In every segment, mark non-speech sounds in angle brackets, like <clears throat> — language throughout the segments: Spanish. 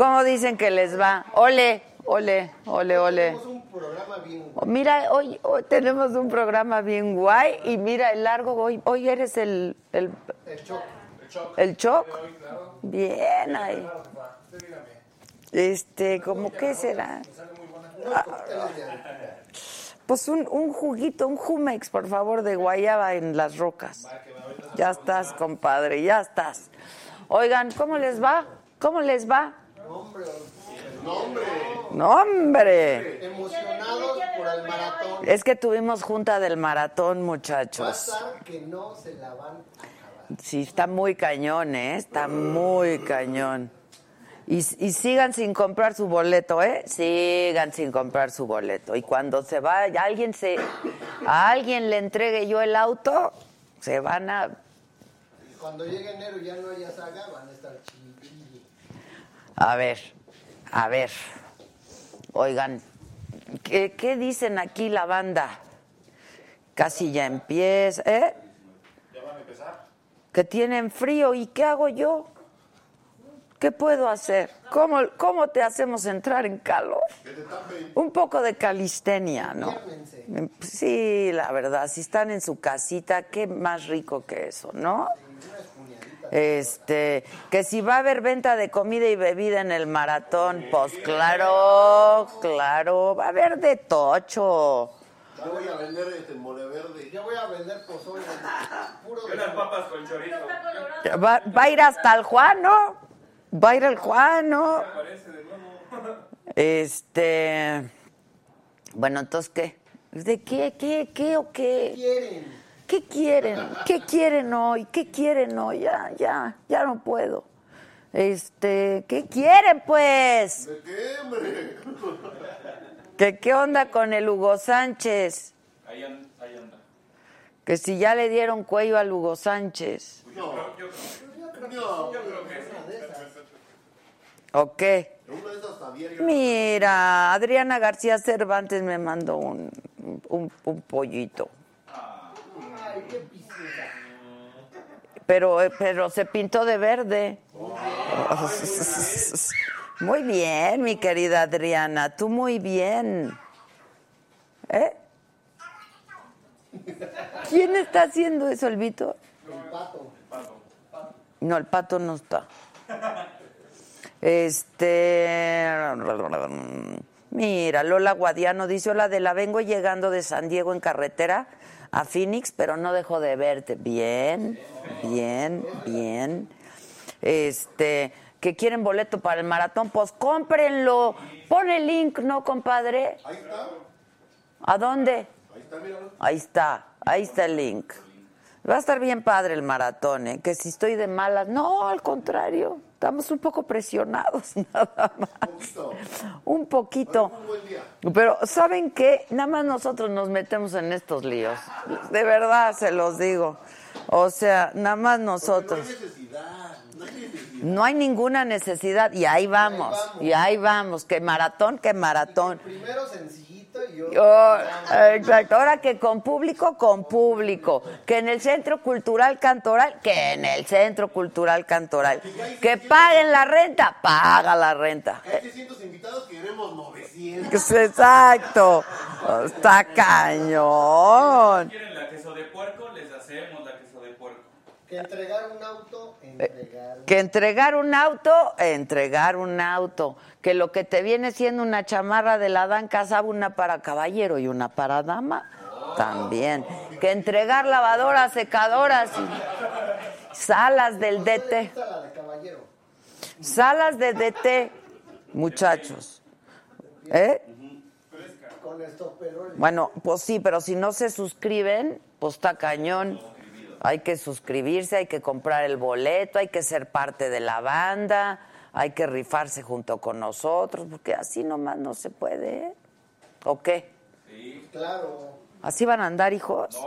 ¿Cómo dicen que les va? Ole, ole, ole, ole. Oh, Mira, hoy, hoy tenemos un programa bien guay y mira el largo, hoy, hoy eres el... El, el Choc. Bien ahí. Este, ¿cómo qué será? Ah, Pues un, un juguito, un Jumex, por favor, de guayaba en las rocas. Ya estás, compadre, ya estás. Oigan, ¿cómo les va? ¿Cómo les va? No, hombre. Emocionados por el maratón. Es que tuvimos junta del maratón, muchachos. estar que no se la van a acabar. Sí, está muy cañón, ¿eh? Está muy cañón. Y, y sigan sin comprar su boleto, ¿eh? Sigan sin comprar su boleto. Y cuando se va, alguien se, a alguien le entregue yo el auto, se van a... Cuando llegue enero y ya no haya saga, van a estar chilli. A ver, a ver. Oigan, ¿qué, qué dicen aquí la banda? Casi ya empieza, ¿eh? ¿Ya van a empezar? Que tienen frío, ¿y qué hago yo? ¿Qué puedo hacer? ¿Cómo, cómo te hacemos entrar en calor? Un poco de calistenia, ¿no? Sí, la verdad, si están en su casita, qué más rico que eso, ¿no? Este, que si va a haber venta de comida y bebida en el maratón, pues claro, claro, va a haber de tocho. Yo voy a vender este mole verde. Yo voy a vender pozole. <laughs> Puro unas papas con chorizo. Va, va a ir hasta el Juan, ¿no? Va a ir el Juan, ¿no? Aparece de nuevo. <laughs> Este, bueno, entonces, ¿qué? ¿De qué, qué, qué o qué? quieren. ¿Qué quieren? ¿Qué quieren hoy? ¿Qué quieren hoy? Ya, ya, ya no puedo. Este, ¿qué quieren pues? ¿De qué, hombre? ¿Qué, ¿Qué onda con el Hugo Sánchez? Ahí, an- ahí anda. Que si ya le dieron cuello al Hugo Sánchez. No. No. ¿O qué? Una de esas Javier. yo- Mira, Adriana García Cervantes me mandó un, un, un pollito. Pero, eh, pero se pintó de verde. Muy bien, mi querida Adriana, tú muy bien. ¿Eh? ¿Quién está haciendo eso, el Vito? El pato. No, el pato no está. Este. Mira, Lola Guadiano dice: Hola, de la vengo llegando de San Diego en carretera a Phoenix, pero no dejo de verte. Bien, bien, bien. Este. Que quieren boleto para el maratón, pues cómprenlo. Pon el link, ¿no, compadre? Ahí está. ¿A dónde? Ahí está, ahí está el link. Va a estar bien padre el maratón, ¿eh? Que si estoy de malas, no, al contrario, estamos un poco presionados <laughs> nada más. Un poquito. Pero ¿saben qué? Nada más nosotros nos metemos en estos líos. De verdad se los digo. O sea, nada más nosotros. No hay ninguna necesidad y ahí vamos, y ahí vamos, que maratón, que maratón. Primero sencillito y yo. Oh, exacto, ahora que con público, con público, que en el Centro Cultural Cantoral, que en el Centro Cultural Cantoral, que paguen la renta, paga la renta. Hay 600 invitados, queremos 900. Pues, Exacto, está cañón. ¿Quieren la queso de puerco? Les hacemos la queso de puerco. Que entregar un auto, entregar un Que entregar un auto, entregar un auto. Que lo que te viene siendo una chamarra de la Dan Casaba, una para caballero y una para dama, también. Que entregar lavadoras, secadoras y salas del DT. Salas de DT, muchachos. ¿Eh? Bueno, pues sí, pero si no se suscriben, pues está cañón. Hay que suscribirse, hay que comprar el boleto, hay que ser parte de la banda, hay que rifarse junto con nosotros, porque así nomás no se puede. ¿eh? ¿O qué? Claro. ¿Así van a andar, hijos?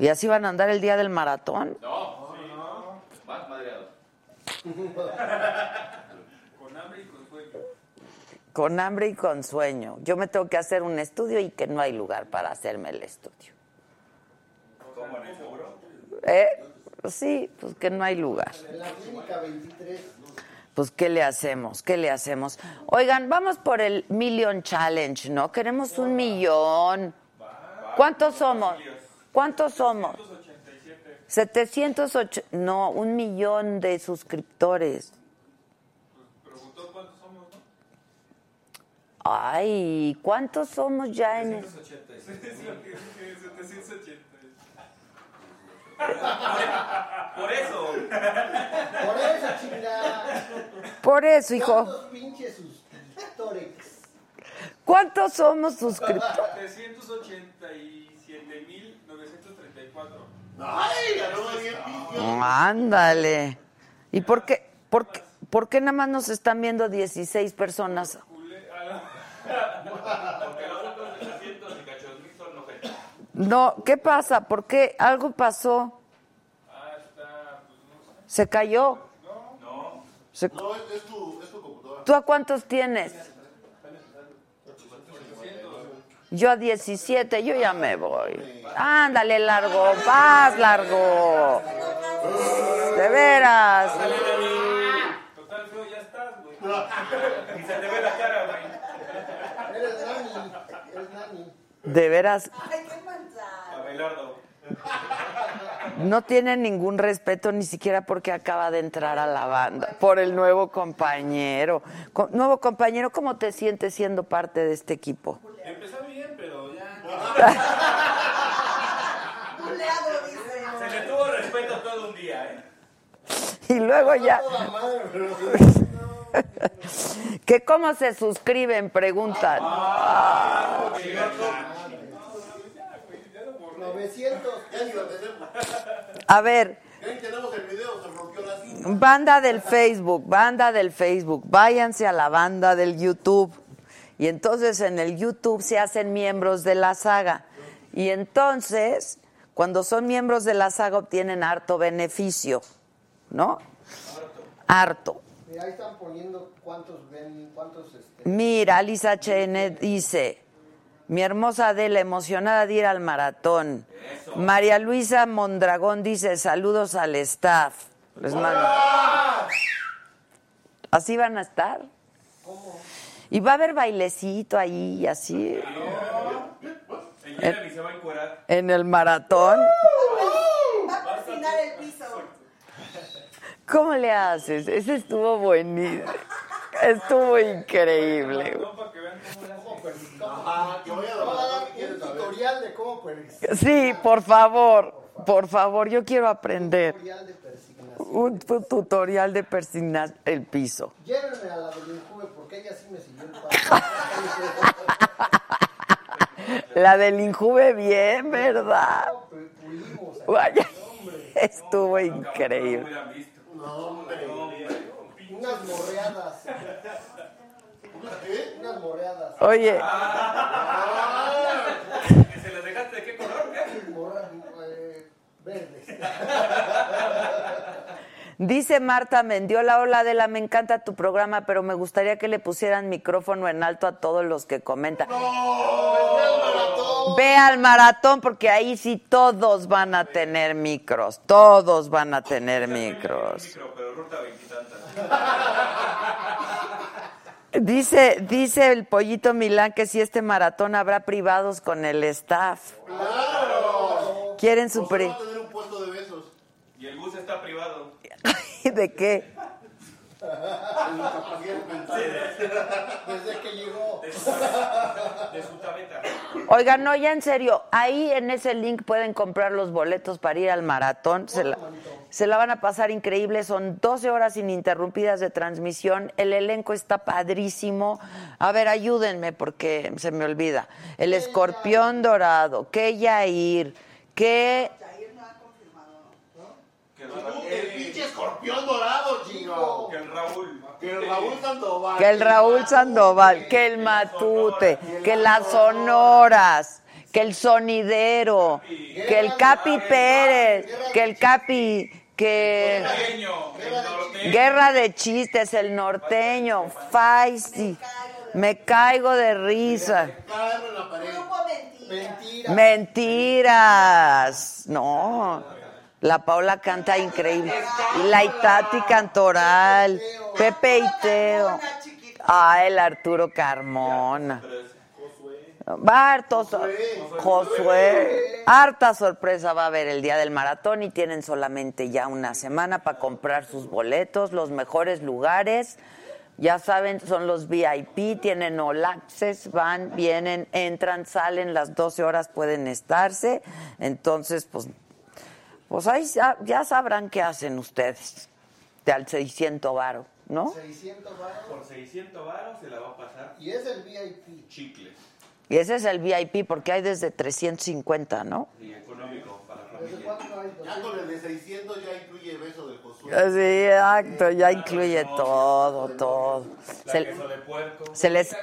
¿Y así van a andar el día del maratón? No, sí. Más madreado. <laughs> Con hambre y con sueño. Con hambre y con sueño. Yo me tengo que hacer un estudio y que no hay lugar para hacerme el estudio. ¿Cómo en el seguro? ¿Eh? Pues sí, pues que no hay lugar. En la clínica 23. Pues, ¿qué le hacemos? ¿Qué le hacemos? Oigan, vamos por el Million Challenge, ¿no? Queremos un millón. ¿Cuántos somos? ¿Cuántos somos? 708. No, un millón de suscriptores. Preguntó cuántos somos, ¿no? Ay, ¿cuántos somos ya en...? 780. <laughs> Por eso. Por eso, chingada. Por eso, hijo. ¿Cuántos pinches suscriptores? ¿Cuántos somos suscriptores? 387.934. ¡Ay! Ganó. Ándale. ¿Y por qué, por qué, por qué nada más nos están viendo 16 personas? Porque <laughs> los otros 700 y cachos mil son 90. No, ¿qué pasa? ¿Por qué? ¿Algo pasó? Ah, está, pues no sé. ¿Se cayó? No. Se- No, es, es tu, es tu computadora. ¿Tú a cuántos tienes? Yo a 17, yo ya me voy. Ándale, largo, vas, largo. De veras. Total, feo, ya estás, güey. Y se te ve la cara, güey. Eres Nani. Eres Nani. De veras, no tiene ningún respeto ni siquiera porque acaba de entrar a la banda, por el nuevo compañero. Nuevo compañero, ¿cómo te sientes siendo parte de este equipo? Empezó bien, pero ya... <laughs> Se le tuvo respeto todo un día, ¿eh? Y luego ya... <laughs> ¿Que cómo se suscriben? Preguntan. Ah, ah, 900. A ver. Banda del Facebook, banda del Facebook, váyanse a la banda del YouTube. Y entonces en el YouTube se hacen miembros de la saga. Y entonces, cuando son miembros de la saga, obtienen harto beneficio, ¿no? Harto. Mira, ahí están poniendo cuántos ven, este, Mira, Lisa HN dice, mi hermosa Adela, emocionada de ir al maratón. María Luisa Mondragón dice, saludos al staff. Les mando. ¿Así van a estar? Y va a haber bailecito ahí, así, encuerar. en el maratón. Va a cocinar el piso. ¿Cómo le haces? Ese estuvo buenísimo. Estuvo increíble. Ah, a dar un tutorial de cómo pues, Sí, por favor, por favor, yo quiero aprender. tutorial de persignación. Un tu- tutorial de persignar el piso. Llévenme a la del Injuve porque ella sí me siguió el paso. La del Injuve bien, ¿verdad? Vaya, estuvo increíble. No, hombre. Unas morreadas. ¿Unas qué? Unas morreadas. Oye, ¿Que se las dejaste de qué color? ¿Qué? Morra, eh, verdes. dice Marta Mendiola, hola Adela, me encanta tu programa, pero me gustaría que le pusieran micrófono en alto a todos los que comentan. Ve al maratón porque ahí sí todos van a tener micros, todos van a tener micros. Micro, pero ruta. Dice, dice el pollito Milán que si este maratón habrá privados con el staff. ¡Claro! Quieren su pri- a tener un puesto de besos. Y el bus está privado. <laughs> ¿De qué? Desde que llegó. De su, de su tabeta. Oigan, no, ya en serio, ahí en ese link pueden comprar los boletos para ir al maratón. Se la, se la van a pasar increíble. Son 12 horas ininterrumpidas de transmisión. El elenco está padrísimo. A ver, ayúdenme porque se me olvida. El escorpión dorado, que Yair, que Jair no ha confirmado. Que el, El pinche escorpión dorado, chico. que el Raúl. Que el Raúl Sandoval. que el Raúl Sandoval, que el Matute, que las Sonoras, que el Sonidero, que el Capi Pérez, que el Capi, que. Guerra de Chistes, el norteño, Faisy, me caigo de risa. Mentiras, no. La Paula canta increíble. La Itati Cantoral, Pepe y Teo. Una chiquita. Ah, el Arturo Carmona. Va harto, so- Josué. Harta sorpresa va a haber el día del maratón y tienen solamente ya una semana para comprar sus boletos, los mejores lugares. Ya saben, son los VIP, tienen all access, van, vienen, entran, salen, las 12 horas pueden estarse. Entonces, pues, pues ahí ya, ya sabrán qué hacen ustedes. De al 600 varo, ¿no? 600 baros. Por 600 varos se la va a pasar Y es el VIP. chicles. Y ese es el VIP porque hay desde 350, ¿no? Y económico para. Ya con el de 600 ya incluye beso del Josué. Sí, exacto, ya incluye todo, todo. Se, queso de puerco. se les,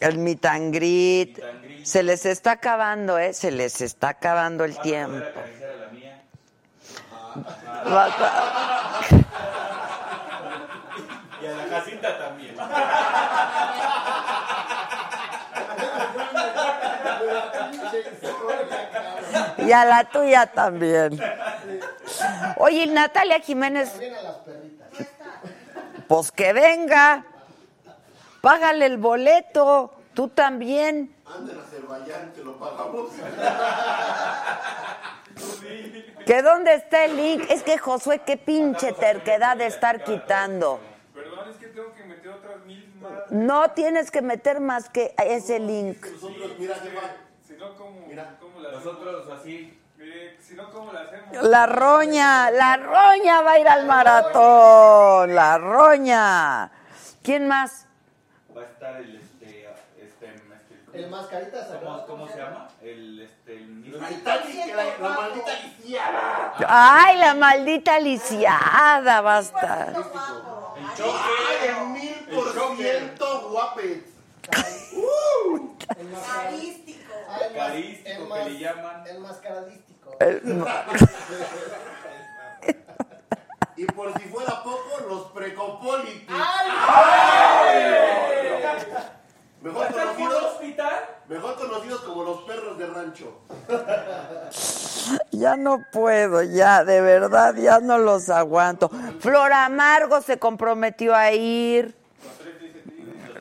el meet and greet, se les está acabando, ¿eh? Se les está acabando el tiempo. <laughs> Y a la Jacinta también. <laughs> Y a la tuya también. Oye, Natalia Jiménez, También a las perritas. pues que venga. Págale el boleto, tú también. Anden a Azerbaiyán, que lo pagamos. ¿Que dónde está el link? Es que Josué, qué pinche terquedad de estar quitando. Perdón, es que tengo que meter otras mil más. No tienes que meter más que ese link. Nosotros, mira, jefa. Si no, ¿cómo, Mira. Nosotros así. Mire, si no, ¿cómo la hacemos? La roña, la roña va a ir al maratón. La roña. ¿Quién más? Va a estar el este. este, este El mascarita ¿cómo. ¿Cómo se llama? El este. El. La la, la maldita lisiada. Ay, la maldita lisiada va a estar. El choque. Ay, el mil por ciento guapes. El mascaradístico. Carístico. Carístico, el que le llaman. El mascaradístico. El- <laughs> Y por si fuera poco, los precopolitis. Mejor ¿Está en un conocidos, hospital? mejor conocidos como los perros de rancho. <laughs> Ya no puedo, ya, de verdad, ya no los aguanto. Flor Amargo se comprometió a ir.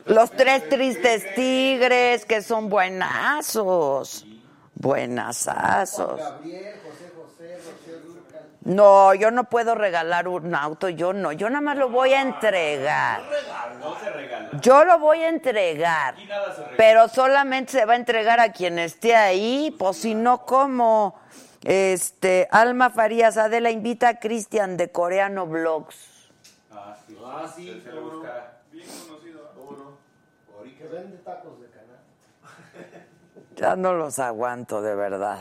Los tres tristes tigres, que son buenazos. Buenazazos. No, yo no puedo regalar un auto, yo no, yo nada más lo voy a entregar. No se regala. Yo lo voy a entregar, Aquí nada se regala. pero solamente se va a entregar a quien esté ahí, pues si no, ¿cómo? Este, Alma Farías, Adela invita a Cristian de Coreano Vlogs. Ah, sí. Ah, sí, Se, se lo no. buscará. Bien conocido. ¿eh? ¿Cómo no? Que vende tacos de canal. Ya no los aguanto, de verdad.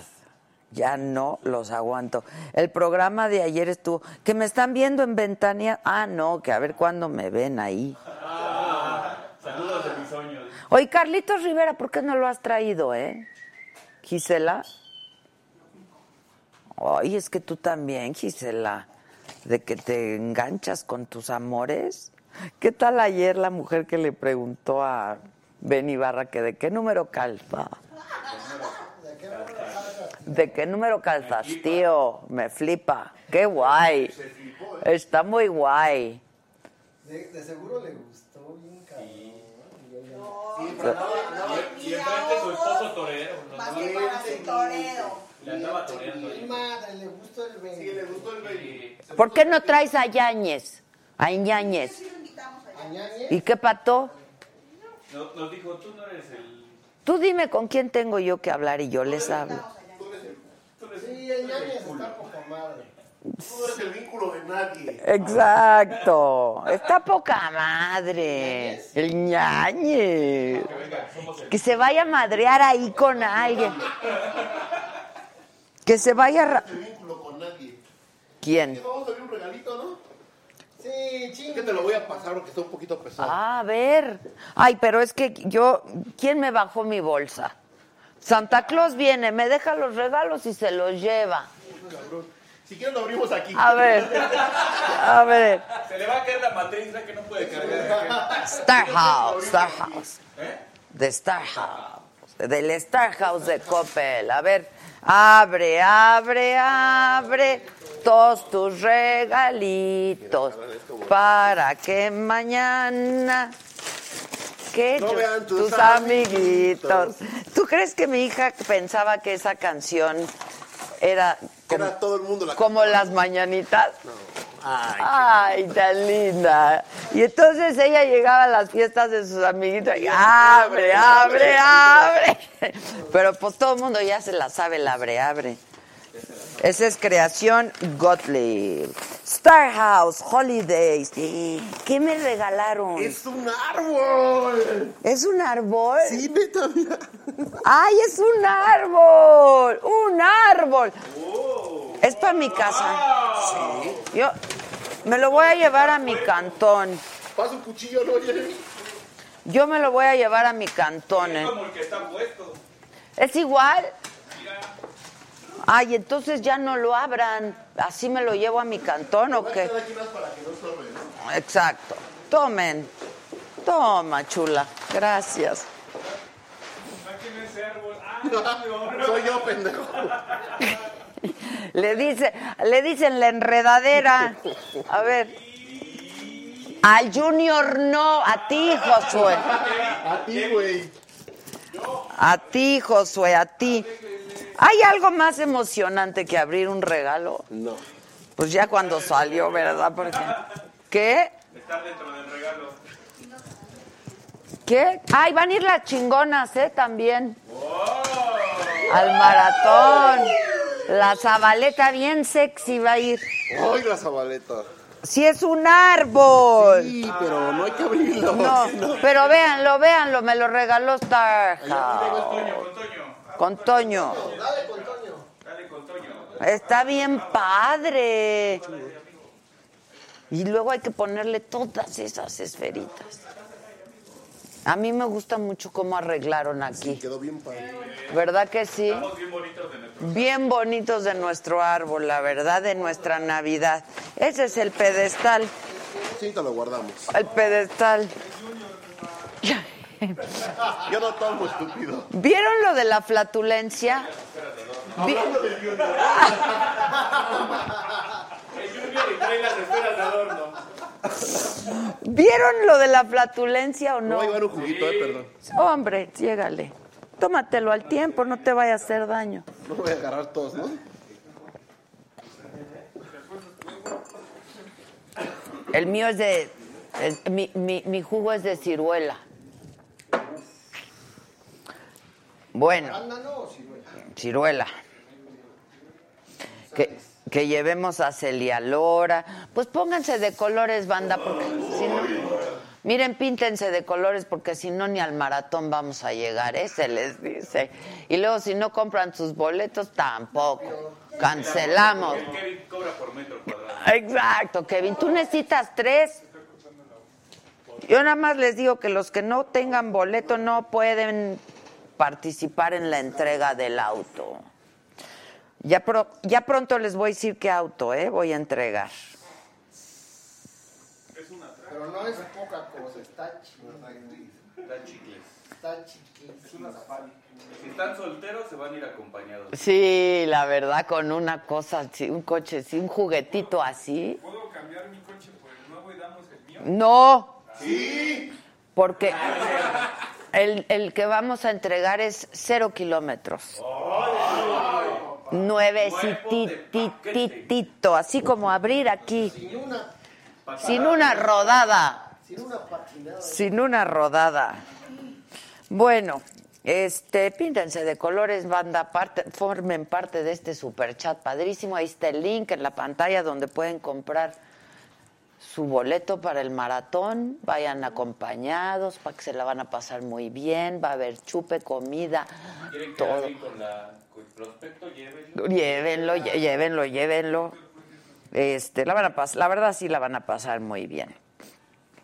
Ya no los aguanto. El programa de ayer estuvo. Que me están viendo en Ventania. Ah, no, que a ver cuándo me ven ahí. Saludos de mis sueños. Oye, Carlitos Rivera, ¿por qué no lo has traído, eh? Gisela. Ay, es que tú también, Gisela. De que te enganchas con tus amores. ¿Qué tal ayer la mujer que le preguntó a Ben Ibarra que de qué número calza? ¿De qué número calzas, tío? Me flipa. Qué guay. Está muy guay. De, de seguro le gustó bien cabrón. Y enfrente su esposo torero. ¿no? Más que para ser torero. Le andaba toreando madre, le gustó el baby. Sí, le gustó el baby. ¿Por qué no traes a Yáñez? A Iñáñez. Sí ¿Y qué pató? Nos, nos dijo, tú no eres el... Tú dime con quién tengo yo que hablar y yo les hablo. Sí, Añañez está poca madre. Tú no eres el vínculo de nadie. Exacto. Está poca madre. El ñañe. Que se vaya a madrear ahí con alguien. Que se vaya a... ra- El vínculo con nadie. ¿Quién? Vamos a ver un regalito, ¿no? Sí, chingue. que te lo voy a pasar porque está un poquito pesado. Ah, a ver. Ay, pero es que yo... ¿Quién me bajó mi bolsa? Santa Claus viene, me deja los regalos y se los lleva. Si quieres lo abrimos aquí. A ver. A ver. Se le va a caer la matriz, ¿verdad? que no puede cargar. Star House, Star House. De Star House. Del Star House de Coppel. A ver, abre, abre, abre todos tus regalitos para que mañana que No tu- vean tus tus amiguitos. ¿Tú crees que mi hija pensaba que esa canción era como, Era todo el mundo la como las mañanitas? Ay, Ay, tan linda. Y entonces ella llegaba a las fiestas de sus amiguitos y abre, abre, abre. <laughs> Pero pues todo el mundo ya se la sabe el abre, abre. Esa es creación Gottlieb. Star House, Holidays. Sí. ¿Qué me regalaron? es un árbol. ¿Es un árbol? Sí, neta, mira. ¡Ay, es un árbol! ¡Un árbol! Es para mi casa. Yo me lo voy a llevar a mi cantón. Pasa un cuchillo, ¿no, Jeremy? Yo me lo voy a llevar a mi cantón. Es como el que está puesto. ¿Es igual? Ay, entonces ya no lo abran. ¿Así me lo llevo a mi cantón o qué? Exacto. Tomen. Toma, chula. Gracias. Saquen ese árbol. Ah, no. Soy yo, pendejo. Le dice, le dicen la enredadera. A ver. Al Junior no, a ti, Josué. A ti, güey. A ti, Josué, a ti. ¿Hay algo más emocionante que abrir un regalo? No. Pues ya cuando salió, ¿verdad? Porque... ¿Qué? Estar dentro del regalo. ¿Qué? Ay, van a ir las chingonas, ¿eh? También. Al maratón. La zabaleta bien sexy va a ir. Ay, la zabaleta. Si es un árbol. Sí, pero no hay que abrirlo. No, <laughs> pero véanlo, véanlo, me lo regaló Star House. Toño, con Toño. Con Toño. Dale con Toño. Dale con Toño. Está bien padre. Y luego hay que ponerle todas esas esferitas. A mí me gusta mucho cómo arreglaron aquí. Quedó bien padre. ¿Verdad que sí? Estamos bien bonitos de nuestro. Bien bonitos de nuestro árbol, la verdad, de nuestra Navidad. Ese es el pedestal, Sí, te lo guardamos. el pedestal. <laughs> Yo no tomo, estúpido. ¿Vieron lo de la flatulencia? Vi- <laughs> El Junior y trae las esferas de adorno. ¿Vieron lo de la flatulencia o No no? voy a llevar un juguito, eh, perdón. Hombre, llégale. Tómatelo al tiempo, no te vaya a hacer daño. No voy a agarrar todos, ¿no? El mío es de. el- mi, mi- mi jugo es de ciruela. Bueno, ciruela. Que, que llevemos a Celia Lora. Pues pónganse de colores, banda, porque si no. Miren, píntense de colores porque si no ni al maratón vamos a llegar, ¿eh? Se les dice. Y luego si no compran sus boletos, tampoco. Cancelamos. El Kevin cobra por metro cuadrado. Exacto, Kevin. Tú necesitas tres. Yo nada más les digo que los que no tengan boleto no pueden participar en la entrega del auto. Ya, pro- ya pronto les voy a decir qué auto, ¿eh? Voy a entregar. Pero no es poca cosa, está chido. Da chicles. Está chiquísimo. Si están solteros, se van a ir acompañados. Sí, la verdad, con una cosa así, un coche así, un juguetito así. ¿Puedo cambiar mi coche por el nuevo y damos el mío? No. Porque el, el que vamos a entregar es cero kilómetros. Nuevecititito, así como abrir aquí. Sin una, rodada. sin una patinada. Sin una rodada. Bueno, este, píntense de colores, banda, parte, formen parte de este super chat padrísimo. Ahí está el link en la pantalla donde pueden comprar su boleto para el maratón. Vayan acompañados para que se la van a pasar muy bien. Va a haber chupe, comida, ¿Quieren todo. quedar bien con, la, con el prospecto? Llévenlo. Llévenlo, llévenlo, llévenlo. Este, la van a pas- la verdad sí la van a pasar muy bien.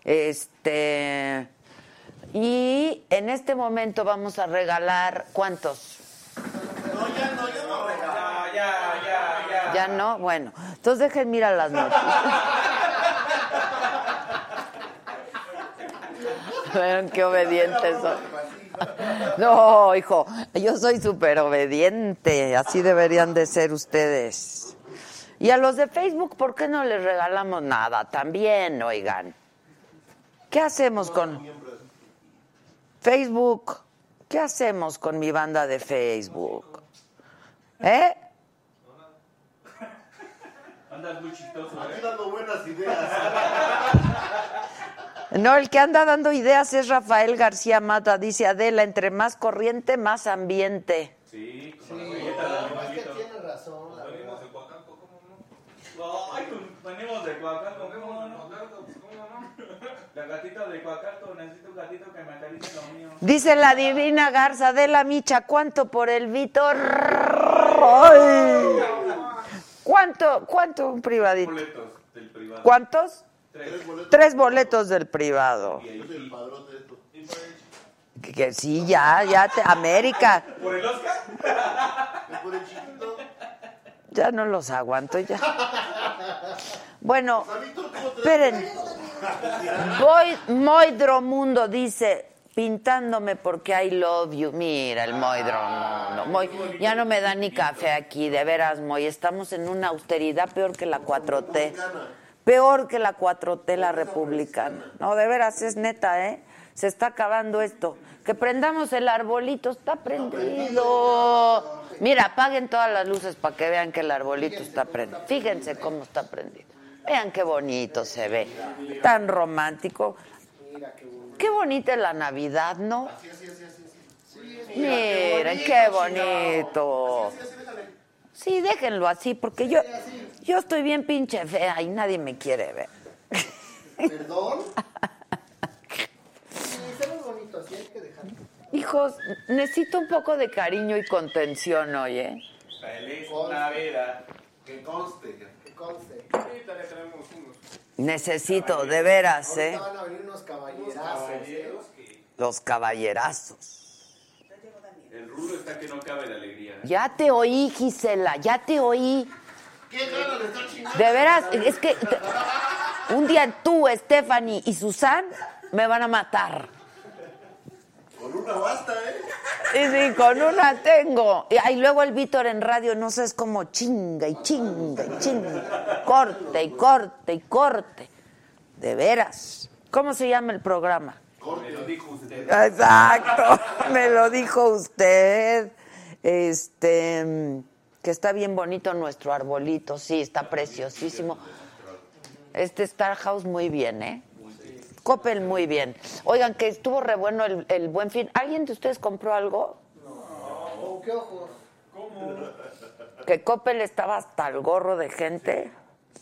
Este y en este momento vamos a regalar ¿cuántos? Ya, ya, ya, ya. Ya no, bueno, entonces dejen mirar las noticias. <laughs> Vean qué obedientes son. No, hijo, yo soy súper obediente, así deberían de ser ustedes. Y a los de Facebook, ¿por qué no les regalamos nada? También, oigan. ¿Qué hacemos con Facebook? ¿Qué hacemos con mi banda de Facebook? ¿Eh? Andas muy chistoso, Aquí ¿eh? dando buenas ideas. No, el que anda dando ideas es Rafael García Mata. Dice Adela, entre más corriente, más ambiente. Sí, Sí, como la de es que tiene razón. la Venimos de Coacalco, ¿cómo no? Ay, venimos de Coacalco, ¿cómo no? ¿Cómo no? La gatita de Coacalco, necesito un gatito que me acaricie lo mío. Dice la divina Garza Adela Micha, ¿cuánto por el Víctor? ¿Cuánto? ¿Cuánto un privadito? Boletos del privado. ¿Cuántos? Tres. Tres boletos del privado. Es el padrón de esto. Que, que sí, ya, ya te, América, ¿Por el Oscar? Es por el chiquito. ya no los aguanto ya. Bueno, ¿A Víctor cómo te esperen. Voy, Moidromundo dice, pintándome porque I love you. Mira el Moidromundo. Moy, ya no me da ni café aquí, de veras, Moy. Estamos en una austeridad peor que la 4T. Peor que la 4T, la republicana. No, de veras, es neta, ¿eh? Se está acabando esto. Que prendamos el arbolito, está prendido. Mira, apaguen todas las luces para que vean que el arbolito está prendido. Fíjense cómo está prendido. Vean qué bonito se ve. Tan romántico. Qué bonita es la Navidad, ¿no? Miren, qué bonito. Sí, déjenlo así, porque yo, yo estoy bien pinche fea y nadie me quiere ver. ¿Perdón? <laughs> Sí, hay que dejarlo. Hijos, necesito un poco de cariño y contención hoy, ¿eh? Feliz Navidad. Que conste. Que conste. Ahorita le traemos unos Necesito, de veras, ¿eh? Ahorita van a venir unos caballerazos. ¿eh? caballeros que... Los caballerazos. El rulo está que no cabe de alegría. ¿eh? Ya te oí, Gisela, ya te oí. ¿Qué ganas de estar chingando? De veras, es que un día tú, Stephanie y Susan me van a matar. Con una basta, ¿eh? Y sí, con una tengo. Y ahí luego el Víctor en radio, no sé, es como chinga y chinga y chinga. Corte y corte y corte. De veras. ¿Cómo se llama el programa? Me lo dijo usted. Exacto, <laughs> me lo dijo usted. Este, que está bien bonito nuestro arbolito, sí, está preciosísimo. Este Star House muy bien, ¿eh? Coppel muy bien. Oigan, que estuvo re bueno el, el buen fin. ¿Alguien de ustedes compró algo? ¿Con qué ojos? <laughs> Que Coppel estaba hasta el gorro de gente.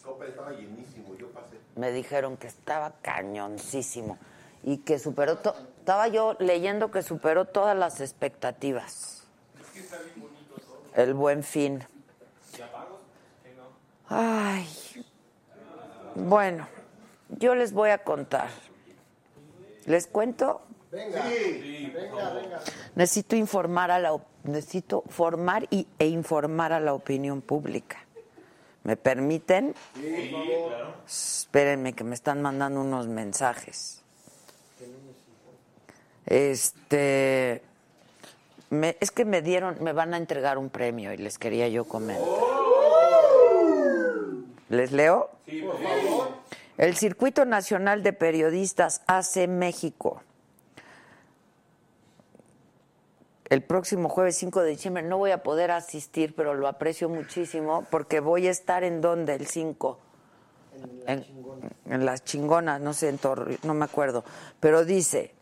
Copa estaba llenísimo, yo pasé. Me dijeron que estaba cañoncísimo. Y que superó, to- estaba yo leyendo que superó todas las expectativas. El buen fin. Ay, bueno, yo les voy a contar. ¿Les cuento? Venga, venga, venga. Necesito informar a la necesito formar y, e informar a la opinión pública. ¿Me permiten? Espérenme que me están mandando unos mensajes. Este me- es que me dieron, me van a entregar un premio y les quería yo comentar. ¿Les leo? El Circuito Nacional de Periodistas hace México el próximo jueves 5 de diciembre. No voy a poder asistir, pero lo aprecio muchísimo porque voy a estar en donde el 5. En, en las chingonas, no sé, en Torre- no me acuerdo. Pero dice,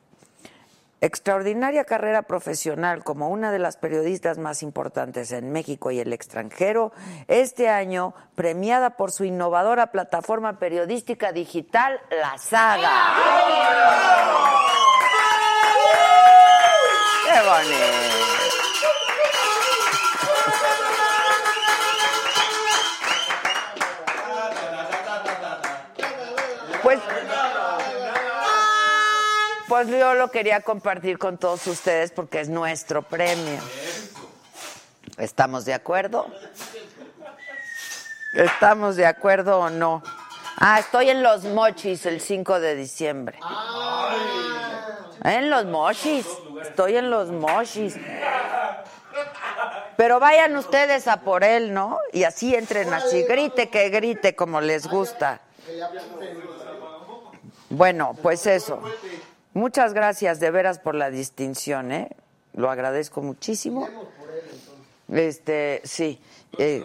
extraordinaria carrera profesional como una de las periodistas más importantes en México y el extranjero, este año premiada por su innovadora plataforma periodística digital, La Saga. ¡Qué bonito! Yo lo quería compartir con todos ustedes porque es nuestro premio. ¿Estamos de acuerdo? ¿Estamos de acuerdo o no? Ah, estoy en Los Mochis el 5 de diciembre. En Los Mochis. Estoy en Los Mochis. Pero vayan ustedes a por él, ¿no? Y así entren así, grite que grite como les gusta. Bueno, pues eso. Muchas gracias de veras por la distinción, ¿eh? Lo agradezco muchísimo. Este, sí. eh,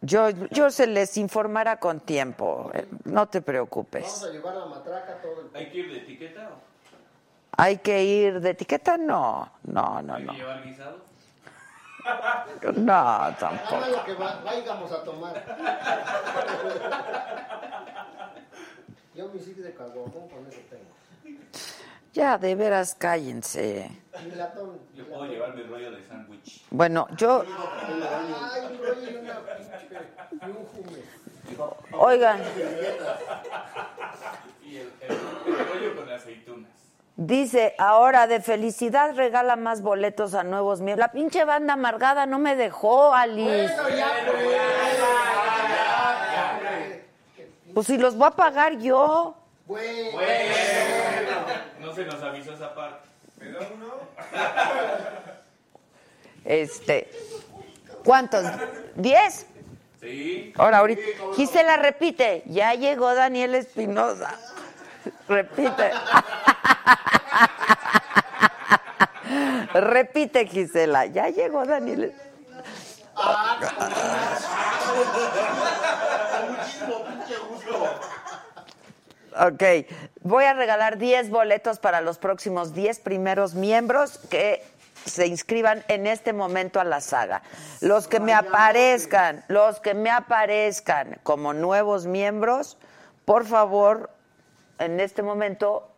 yo, yo se les informará con tiempo, eh, no te Vamos preocupes. a llevar la matraca todo el... ¿Hay que ir de etiqueta o ¿Hay que ir de etiqueta? No, no, no, hay no. que llevar guisado? <laughs> No, tampoco. Lo que va- vayamos a tomar. <laughs> Yo mi sitio de caguamón con eso tengo. Ya, de veras, cállense. Yo puedo llevar mi rollo de sándwich. Bueno, yo, Ay, un rollo y una pinche... Y un fume. oigan, Y el, el, el rollo con aceitunas. dice, ahora de felicidad regala más boletos a nuevos miembros. La pinche banda amargada no me dejó, Alice. Pues si los voy a pagar yo. Bueno, <laughs> No se nos avisó esa parte. Este, ¿cuántos? ¿Diez? Sí. Ahora, ahorita. Gisela repite, ya llegó Daniel Espinosa. Repite. <laughs> repite, Gisela, ya llegó Daniel. <laughs> Ok, voy a regalar 10 boletos para los próximos 10 primeros miembros que se inscriban en este momento a la saga. Los que me aparezcan, los que me aparezcan como nuevos miembros, por favor, en este momento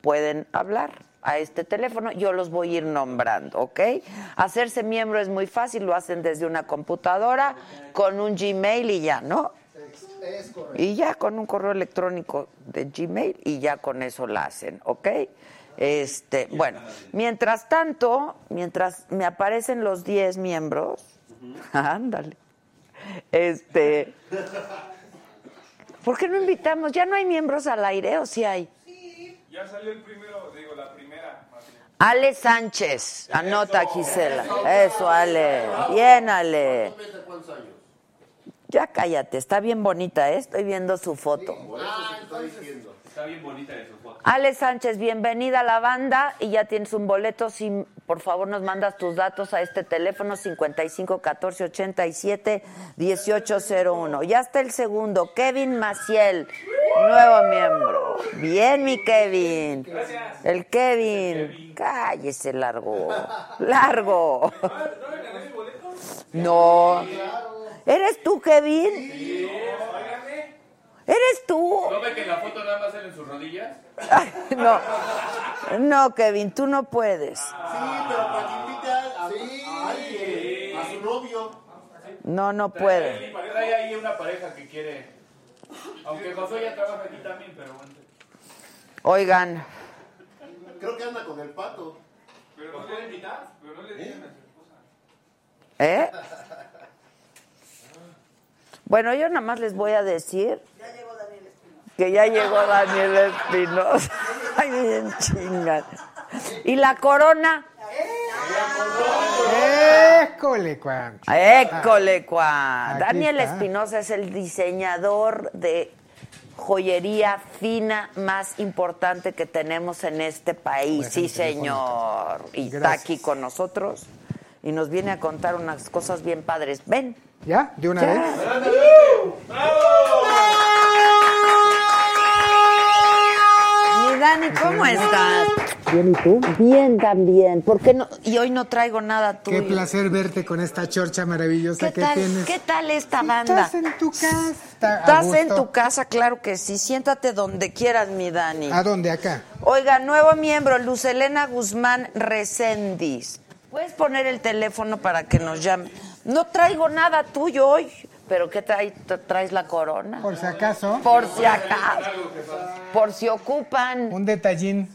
pueden hablar a este teléfono, yo los voy a ir nombrando, ¿ok? Hacerse miembro es muy fácil, lo hacen desde una computadora con un Gmail y ya, ¿no? Es, es correcto. Y ya con un correo electrónico de Gmail y ya con eso la hacen, ¿ok? Este, bueno, mientras tanto, mientras me aparecen los 10 miembros, <laughs> ándale. Este, ¿por qué no invitamos? ¿Ya no hay miembros al aire o sí hay? Ya salió el primero, digo, la primera. Ale Sánchez, anota Gisela. Eso, Ale. Bien, Ale. Ya cállate, está bien bonita, ¿eh? Estoy viendo su foto. Por eso te estoy diciendo. Está bien bonita de su foto. Ale Sánchez, bienvenida a la banda y ya tienes un boleto. Si por favor nos mandas tus datos a este teléfono 55 14 87 1801. Ya está el segundo, Kevin Maciel, nuevo miembro. Bien, mi Kevin. El Kevin. Cállese, largo. Largo. No. ¿Eres tú, Kevin? ¿Eres tú? ¿No ve que en la foto nada más salen sus rodillas? Ay, no, no, Kevin, tú no puedes. Sí, pero para que invite a, a- a alguien, a su novio. No, no puede. Hay ahí una pareja que quiere. Aunque Josué ya trabaja aquí también, pero bueno. Oigan, Creo que anda con el pato. Pero no le invitar, pero no le digan esposa. ¿Eh? Bueno, yo nada más les voy a decir que ya llegó Daniel Espinosa. <laughs> Ay, bien chingas. ¿Y la corona? ¡École, cuan! École, cuá. Aquí Daniel. Espinosa es el diseñador de joyería fina más importante que tenemos en este país. Sí, señor. Y está aquí con nosotros y nos viene a contar unas cosas bien padres. Ven. ¿Ya? ¿De una Ya. vez? Mi Dani, ¿cómo estás? Bien, ¿y tú? Bien también. ¿Por qué no? Y hoy no traigo nada tuyo. Qué placer verte con esta chorcha maravillosa ¿Qué que tal, tienes. ¿Qué tal esta banda? Estás en tu casa. Estás en tu casa, claro que sí. Siéntate donde quieras, mi Dani. ¿A dónde? Acá. Oiga, nuevo miembro, Luz Elena Guzmán Recendis. ¿Puedes poner el teléfono para que nos llame? No traigo nada tuyo hoy. ¿Pero qué traes? ¿Traes la corona? Por si acaso, Por si acaso. Por si ocupan. un detallín.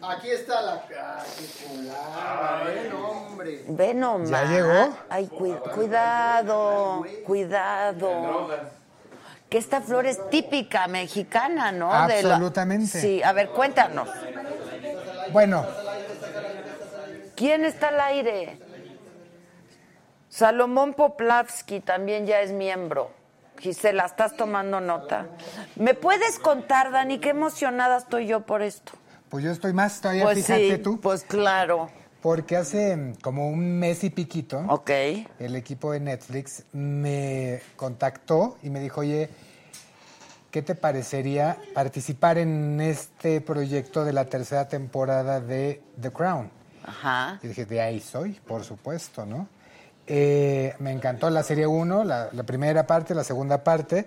Aquí está la qué chulada, ven, hombre. Ve nomás. ¿Ya llegó? Ay, cu- cuidado, cuidado. Que esta flor es típica mexicana, ¿no? De la- Absolutamente. Sí, a ver, cuéntanos. Bueno, ¿Quién está al aire? Salomón Poplavsky también ya es miembro. Gisela, ¿estás tomando nota? ¿Me puedes contar, Dani, qué emocionada estoy yo por esto? pues yo estoy más todavía, Pues fíjate sí, tú. pues claro. Porque hace mm, como un mes y piquito, Ok. el equipo de Netflix me contactó y me dijo, oye, ¿qué te parecería participar en este proyecto de la tercera temporada de The Crown? Ajá. Y dije, de ahí soy, por supuesto, ¿no? Eh, me encantó la serie 1, la, la primera parte, la segunda parte,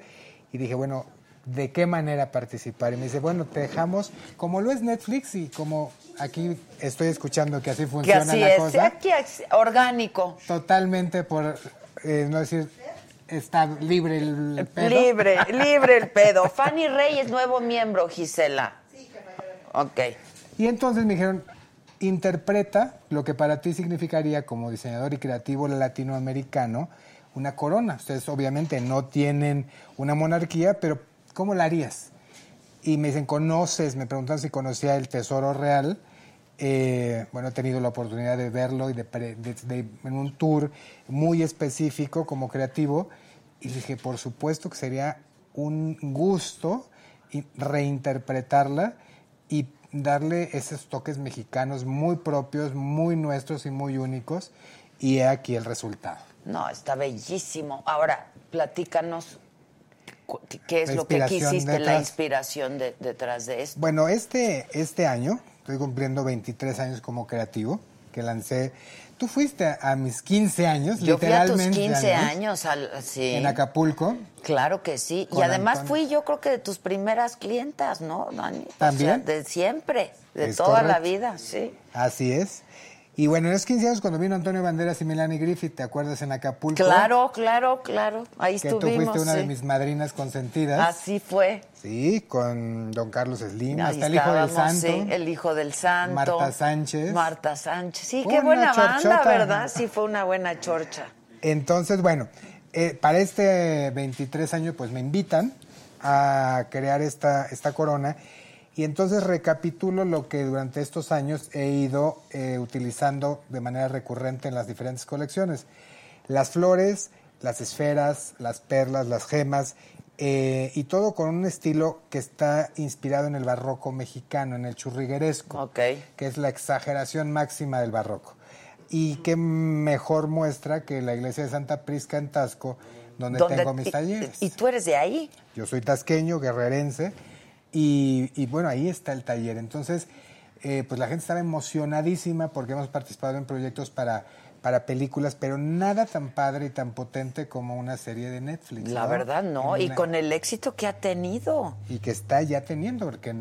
y dije, bueno, ¿de qué manera participar? Y me dice, bueno, te dejamos, como lo es Netflix y como aquí estoy escuchando que así Que funciona así la es. cosa, Aquí es orgánico. totalmente por, eh, no decir, está libre el pedo. Libre, libre el pedo. Fanny Reyes, nuevo miembro, Gisela. Ok. Y entonces me dijeron, interpreta lo que para ti significaría como diseñador y creativo latinoamericano una corona. Ustedes obviamente no tienen una monarquía, pero ¿cómo la harías? Y me dicen, ¿conoces? Me preguntan si conocía el Tesoro Real. Eh, bueno, he tenido la oportunidad de verlo y de, en un tour muy específico como creativo. Y dije, por supuesto que sería un gusto reinterpretarla y darle esos toques mexicanos muy propios, muy nuestros y muy únicos. Y he aquí el resultado. No, está bellísimo. Ahora, platícanos qué es lo que quisiste, la inspiración de- detrás de esto. Bueno, este, este año, estoy cumpliendo 23 años como creativo, que lancé. Tú fuiste a, mis 15 años, Yo fui a tus literalmente. 15 años, años, al, sí. En Acapulco. Claro que sí. Y además Antonio. fui yo creo que de tus primeras clientas, ¿no, Dani? O ¿También? sea, de siempre, de Es toda la vida, sí. Así es. Y bueno, en esos 15 años, cuando vino Antonio Banderas y Melanie Griffith, ¿te acuerdas en Acapulco? Claro, claro, claro. Ahí Que tú estuvimos. fuiste una de mis madrinas consentidas. Así fue. Sí, con don Carlos Slim, Ahí hasta el hijo del santo. sí, el hijo del santo. Marta Sánchez. Marta Sánchez. Sí, qué buena banda, chorchota. ¿verdad? Sí, fue una buena chorcha. Entonces, bueno, eh, para este 23 años, pues me invitan a crear esta, esta corona. Y entonces recapitulo lo que durante estos años he ido eh, utilizando de manera recurrente en las diferentes colecciones. Las flores, las esferas, las perlas, las gemas, eh, y todo con un estilo que está inspirado en el barroco mexicano, en el churrigueresco, que es la exageración máxima del barroco. Y qué mejor muestra que la iglesia de Santa Prisca en Tasco, donde, ¿Dónde- tengo mis talleres. Y, tú eres de ahí. Yo soy tasqueño, guerrerense, y, y bueno, ahí está el taller. Entonces, eh, pues la gente estaba emocionadísima porque hemos participado en proyectos para, para películas, pero nada tan padre y tan potente como una serie de Netflix. La ¿no? verdad, no. En Y una- con el éxito que ha tenido. y que está ya teniendo, porque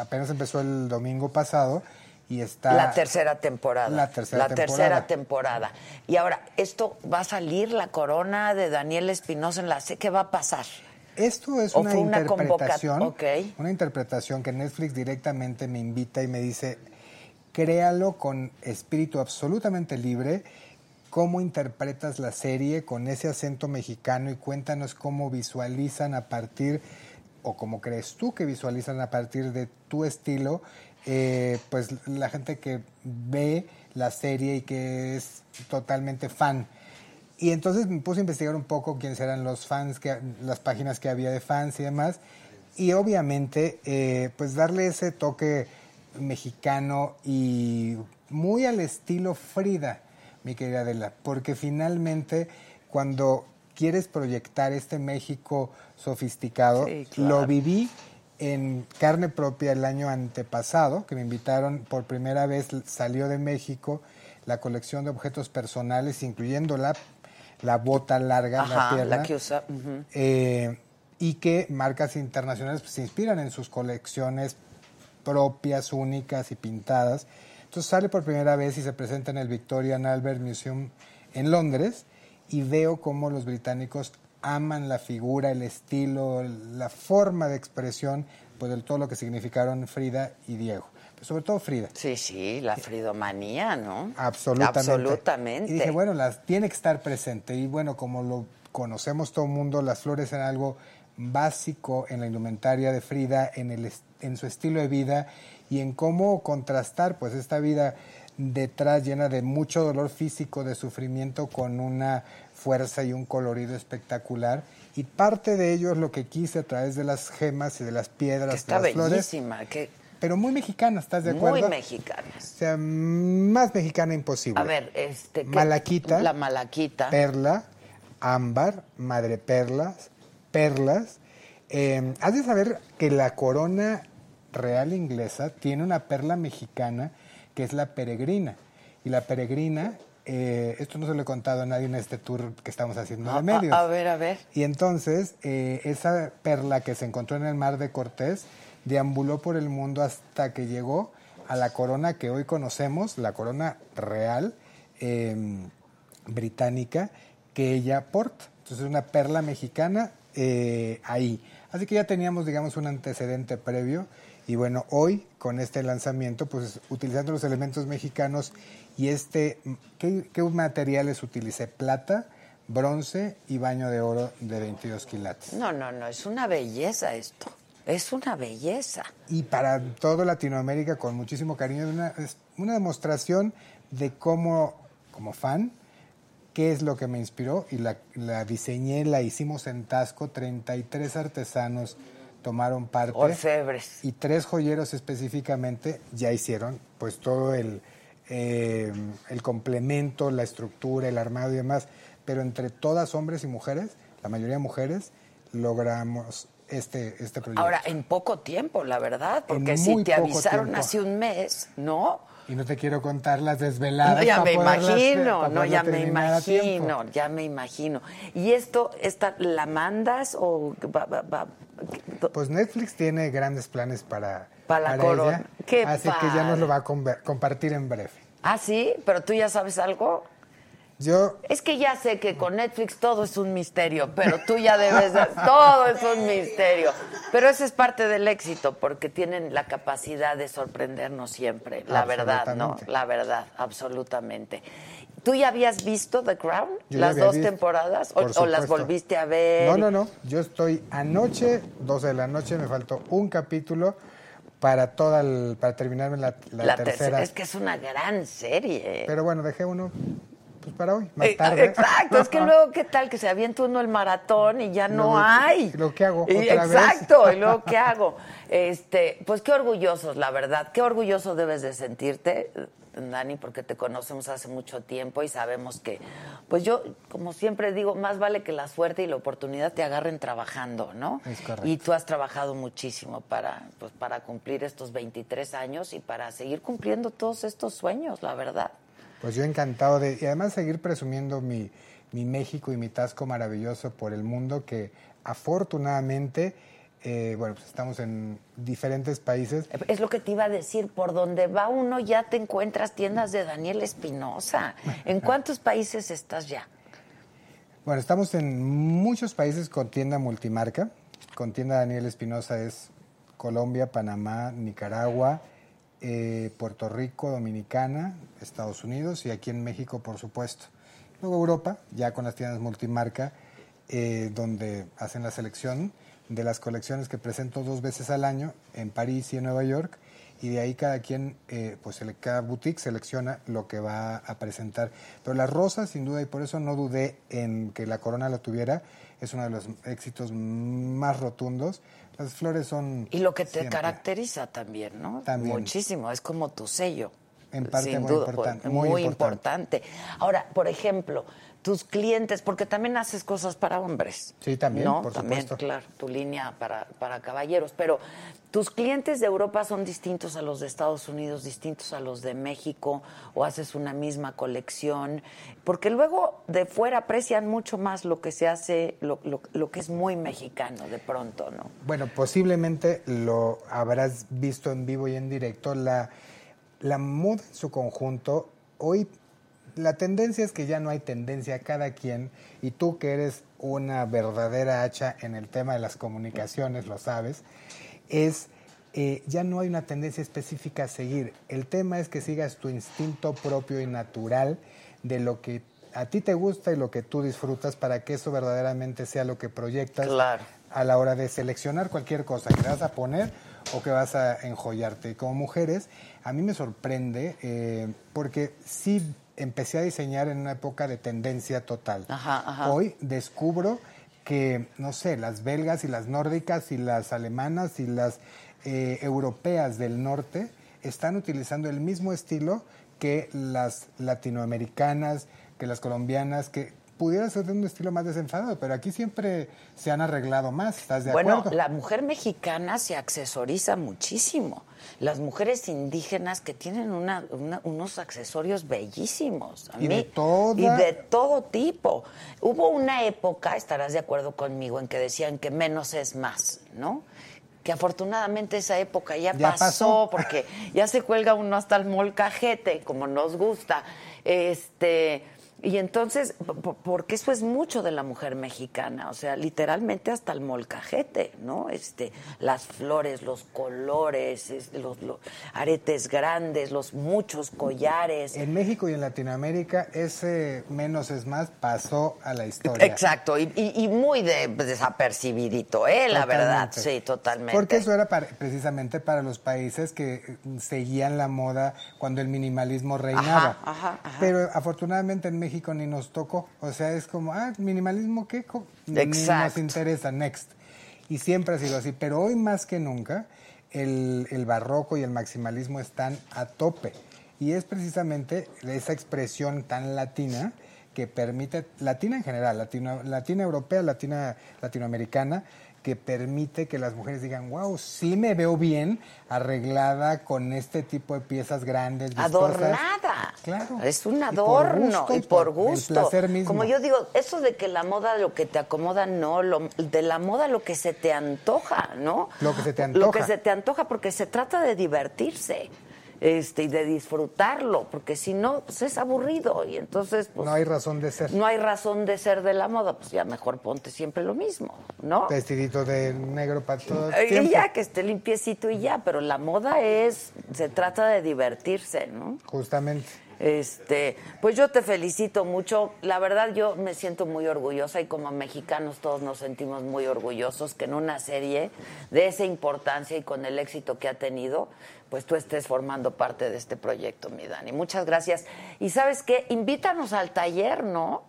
apenas empezó el domingo pasado y está... La tercera temporada. La tercera La temporada. tercera temporada. Y ahora, esto va a salir la corona de Daniel Espinosa en la. ¿Qué va a pasar? Esto es ¿O una interpretación, una interpretación que Netflix directamente me invita y me dice, créalo con espíritu absolutamente libre, cómo interpretas la serie con ese acento mexicano y cuéntanos cómo visualizan a partir, o cómo crees tú que visualizan a partir de tu estilo, eh, pues la gente que ve la serie y que es totalmente fan. Y entonces me puse a investigar un poco quiénes eran los fans, que, las páginas que había de fans y demás. Y obviamente, eh, pues darle ese toque mexicano y muy al estilo Frida, mi querida Adela. Porque finalmente, cuando quieres proyectar este México sofisticado, Sí, claro. lo viví en carne propia el año antepasado, que me invitaron por primera vez, salió de México la colección de objetos personales, incluyendo la, la bota larga, la pierna, la que usa. eh, y que marcas internacionales pues, se inspiran en sus colecciones propias, únicas y pintadas. Entonces sale por primera vez y se presenta en el Victoria and Albert Museum en Londres y veo cómo los británicos aman la figura, el estilo, la forma de expresión pues, de todo lo que significaron Frida y Diego. Sobre todo Frida. Sí, sí, la fridomanía, ¿no? Absolutamente. Absolutamente. Y dije, bueno, las tiene que estar presente. Y bueno, como lo conocemos todo el mundo, las flores eran algo básico en la indumentaria de Frida, en, el, en su estilo de vida y en cómo contrastar pues esta vida detrás llena de mucho dolor físico, de sufrimiento, con una fuerza y un colorido espectacular. Y parte de ello es lo que quise a través de las gemas y de las piedras, que de está las flores, bellísima, que pero muy mexicana, ¿estás de muy acuerdo? mexicanas. O sea, más mexicana imposible. A ver, este... ¿qué? Malaquita. La malaquita. Perla, ámbar, madre perlas, perlas. Eh, has de saber que la corona real inglesa tiene una perla mexicana que es la peregrina. Y la peregrina, eh, esto no se lo he contado a nadie en este tour que estamos haciendo de medios. a- a ver, a ver. Y entonces, eh, esa perla que se encontró en el mar de Cortés deambuló por el mundo hasta que llegó a la corona que hoy conocemos, la corona real eh, británica, que ella porta. Entonces, una perla mexicana eh, ahí. Así que ya teníamos, digamos, un antecedente previo. Y bueno, hoy con este lanzamiento, pues utilizando los elementos mexicanos y este, ¿qué, qué materiales utilicé? Plata, bronce y baño de oro de 22 quilates. No, no, no, es una belleza esto. Es una belleza. Y para todo Latinoamérica, con muchísimo cariño, una, es una demostración de cómo, como fan, qué es lo que me inspiró y la, la diseñé, la hicimos en Tasco, 33 artesanos tomaron parte. Orfebres. Y tres joyeros específicamente ya hicieron pues todo el, eh, el complemento, la estructura, el armado y demás. Pero entre todas, hombres y mujeres, la mayoría mujeres, logramos este, este proyecto. Ahora, en poco tiempo, la verdad, porque si te avisaron tiempo. hace un mes, ¿no? Y no te quiero contar las desveladas. No, ya para me imagino, para no, ya me imagino, ya me imagino. ¿Y esto, esta, la mandas o va, va- va- Pues Netflix tiene grandes planes para, Para la corona. ella, Qué así que ya nos lo va a compartir en breve. Ah, sí, pero tú ya sabes algo. Yo Es que ya sé que con Netflix todo es un misterio, pero tú ya debes de... <laughs> Todo es un misterio. Pero ese es parte del éxito, porque tienen la capacidad de sorprendernos siempre. La verdad, ¿no? La verdad, absolutamente. ¿Tú ya habías visto The Crown? Yo ¿Las dos visto, temporadas? ¿O, las volviste a ver? No, no, no. Yo estoy anoche, 12 de la noche, me faltó un capítulo para toda el, para terminarme la, la La tercera. tercera. Es que es una gran serie. Pero bueno, dejé uno pues para hoy, más Eh, tarde. Exacto, es que luego, ¿qué tal? Que se avienta uno el maratón y ya no hay. ¿lo qué hago? Y- ¿Otra vez? exacto, y luego, ¿qué <laughs> hago? Este, pues qué orgullosos, la verdad. Qué orgulloso debes de sentirte Dani, porque te conocemos hace mucho tiempo y sabemos que, pues yo, como siempre digo, más vale que la suerte y la oportunidad te agarren trabajando, ¿no? Es correcto. Y tú has trabajado muchísimo para, pues, para cumplir estos 23 años y para seguir cumpliendo todos estos sueños, la verdad. Pues yo encantado de, y además seguir presumiendo mi, mi México y mi Tasco maravilloso por el mundo que afortunadamente, eh, bueno, pues estamos en diferentes países. Es lo que te iba a decir, por donde va uno ya te encuentras tiendas de Daniel Espinosa. ¿En cuántos países estás ya? Bueno, estamos en muchos países con tienda multimarca. Con tienda Daniel Espinosa es Colombia, Panamá, Nicaragua, eh, Puerto Rico, Dominicana, Estados Unidos y aquí en México, por supuesto. Luego Europa, ya con las tiendas multimarca, eh, donde hacen la selección de las colecciones que presento dos veces al año en París y en Nueva York. Y de ahí cada quien, eh, pues cada boutique selecciona lo que va a presentar. Pero las rosas, sin duda, y por eso no dudé en que la corona lo tuviera, es uno de los éxitos más rotundos. Las flores son... Y lo que te siempre. caracteriza también, ¿no? También. Muchísimo, es como tu sello. En parte Sin muy duda, importante, muy muy importante. importante. Ahora, por ejemplo, tus clientes, porque también haces cosas para hombres. Sí, también, ¿no? por también, supuesto. claro, tu línea para, para caballeros. Pero tus clientes de Europa son distintos a los de Estados Unidos, distintos a los de México, o haces una misma colección. Porque luego de fuera aprecian mucho más lo que se hace, lo, lo- lo que es muy mexicano de pronto, ¿no? Bueno, posiblemente lo habrás visto en vivo y en directo. La, la moda en su conjunto, hoy la tendencia es que ya no hay tendencia, cada quien, y tú que eres una verdadera hacha en el tema de las comunicaciones, lo sabes, es eh, ya no hay una tendencia específica a seguir. El tema es que sigas tu instinto propio y natural de lo que a ti te gusta y lo que tú disfrutas para que eso verdaderamente sea lo que proyectas Claro. a la hora de seleccionar cualquier cosa que vas a poner o que vas a enjollarte. Y como mujeres, a mí me sorprende eh, porque sí empecé a diseñar en una época de tendencia total. Ajá, ajá. Hoy descubro que, no sé, las belgas y las nórdicas y las alemanas y las eh, europeas del norte están utilizando el mismo estilo que las latinoamericanas, que las colombianas, que pudiera ser de un estilo más desenfadado, pero aquí siempre se han arreglado más, ¿estás de bueno, acuerdo? la mujer mexicana se accesoriza muchísimo. Las mujeres indígenas que tienen una- una- unos accesorios bellísimos. A Y de mí- toda- Y de todo tipo. Hubo una época, estarás de acuerdo conmigo, en que decían que menos es más, ¿no? Que afortunadamente esa época ya, Ya pasó, pasó. <laughs> porque ya se cuelga uno hasta el molcajete, como nos gusta. Este. Y entonces, po- po- porque eso es mucho de la mujer mexicana, o sea, literalmente hasta el molcajete, ¿no? Este, las flores, los colores, es- los, los aretes grandes, los muchos collares. En México y en Latinoamérica ese menos es más pasó a la historia. Exacto, y, y- y muy de, desapercibidito, ¿eh? La verdad, sí, totalmente. Porque eso era para- precisamente para los países que eh, seguían la moda cuando el minimalismo reinaba. Ajá, ajá, ajá. Pero afortunadamente en México ni nos tocó. O sea, es como, ah, minimalismo, ¿qué? Ni nos Exacto. interesa, next. Y siempre ha sido así. Pero hoy más que nunca, el, el barroco y el maximalismo están a tope. Y es precisamente esa expresión tan latina que permite, latina en general, latino, latina europea, latina latinoamericana, que permite que las mujeres digan, wow, sí me veo bien arreglada con este tipo de piezas grandes, vistosas". Adornada. Claro. Es un Y por adorno gusto y por, el gusto. placer mismo. Como yo digo, eso de que la moda lo que te acomoda, no, lo, de la moda lo que se te antoja, ¿no? Lo que se te Lo que antoja. se te antoja porque se trata de divertirse. Este, y de disfrutarlo, porque si no, pues es aburrido y entonces pues, no hay razón de ser. no hay razón de ser de la moda, pues ya mejor ponte siempre lo mismo, ¿no? Vestidito de negro para todo el tiempo. Y ya, que esté limpiecito y ya, pero la moda es, se trata de divertirse, ¿no? Justamente. Este, pues yo te felicito mucho. La verdad yo me siento muy orgullosa y como mexicanos todos nos sentimos muy orgullosos que en una serie de esa importancia y con el éxito que ha tenido, pues tú estés formando parte de este proyecto, mi Dani. Muchas gracias. Y sabes qué, invítanos al taller, ¿no?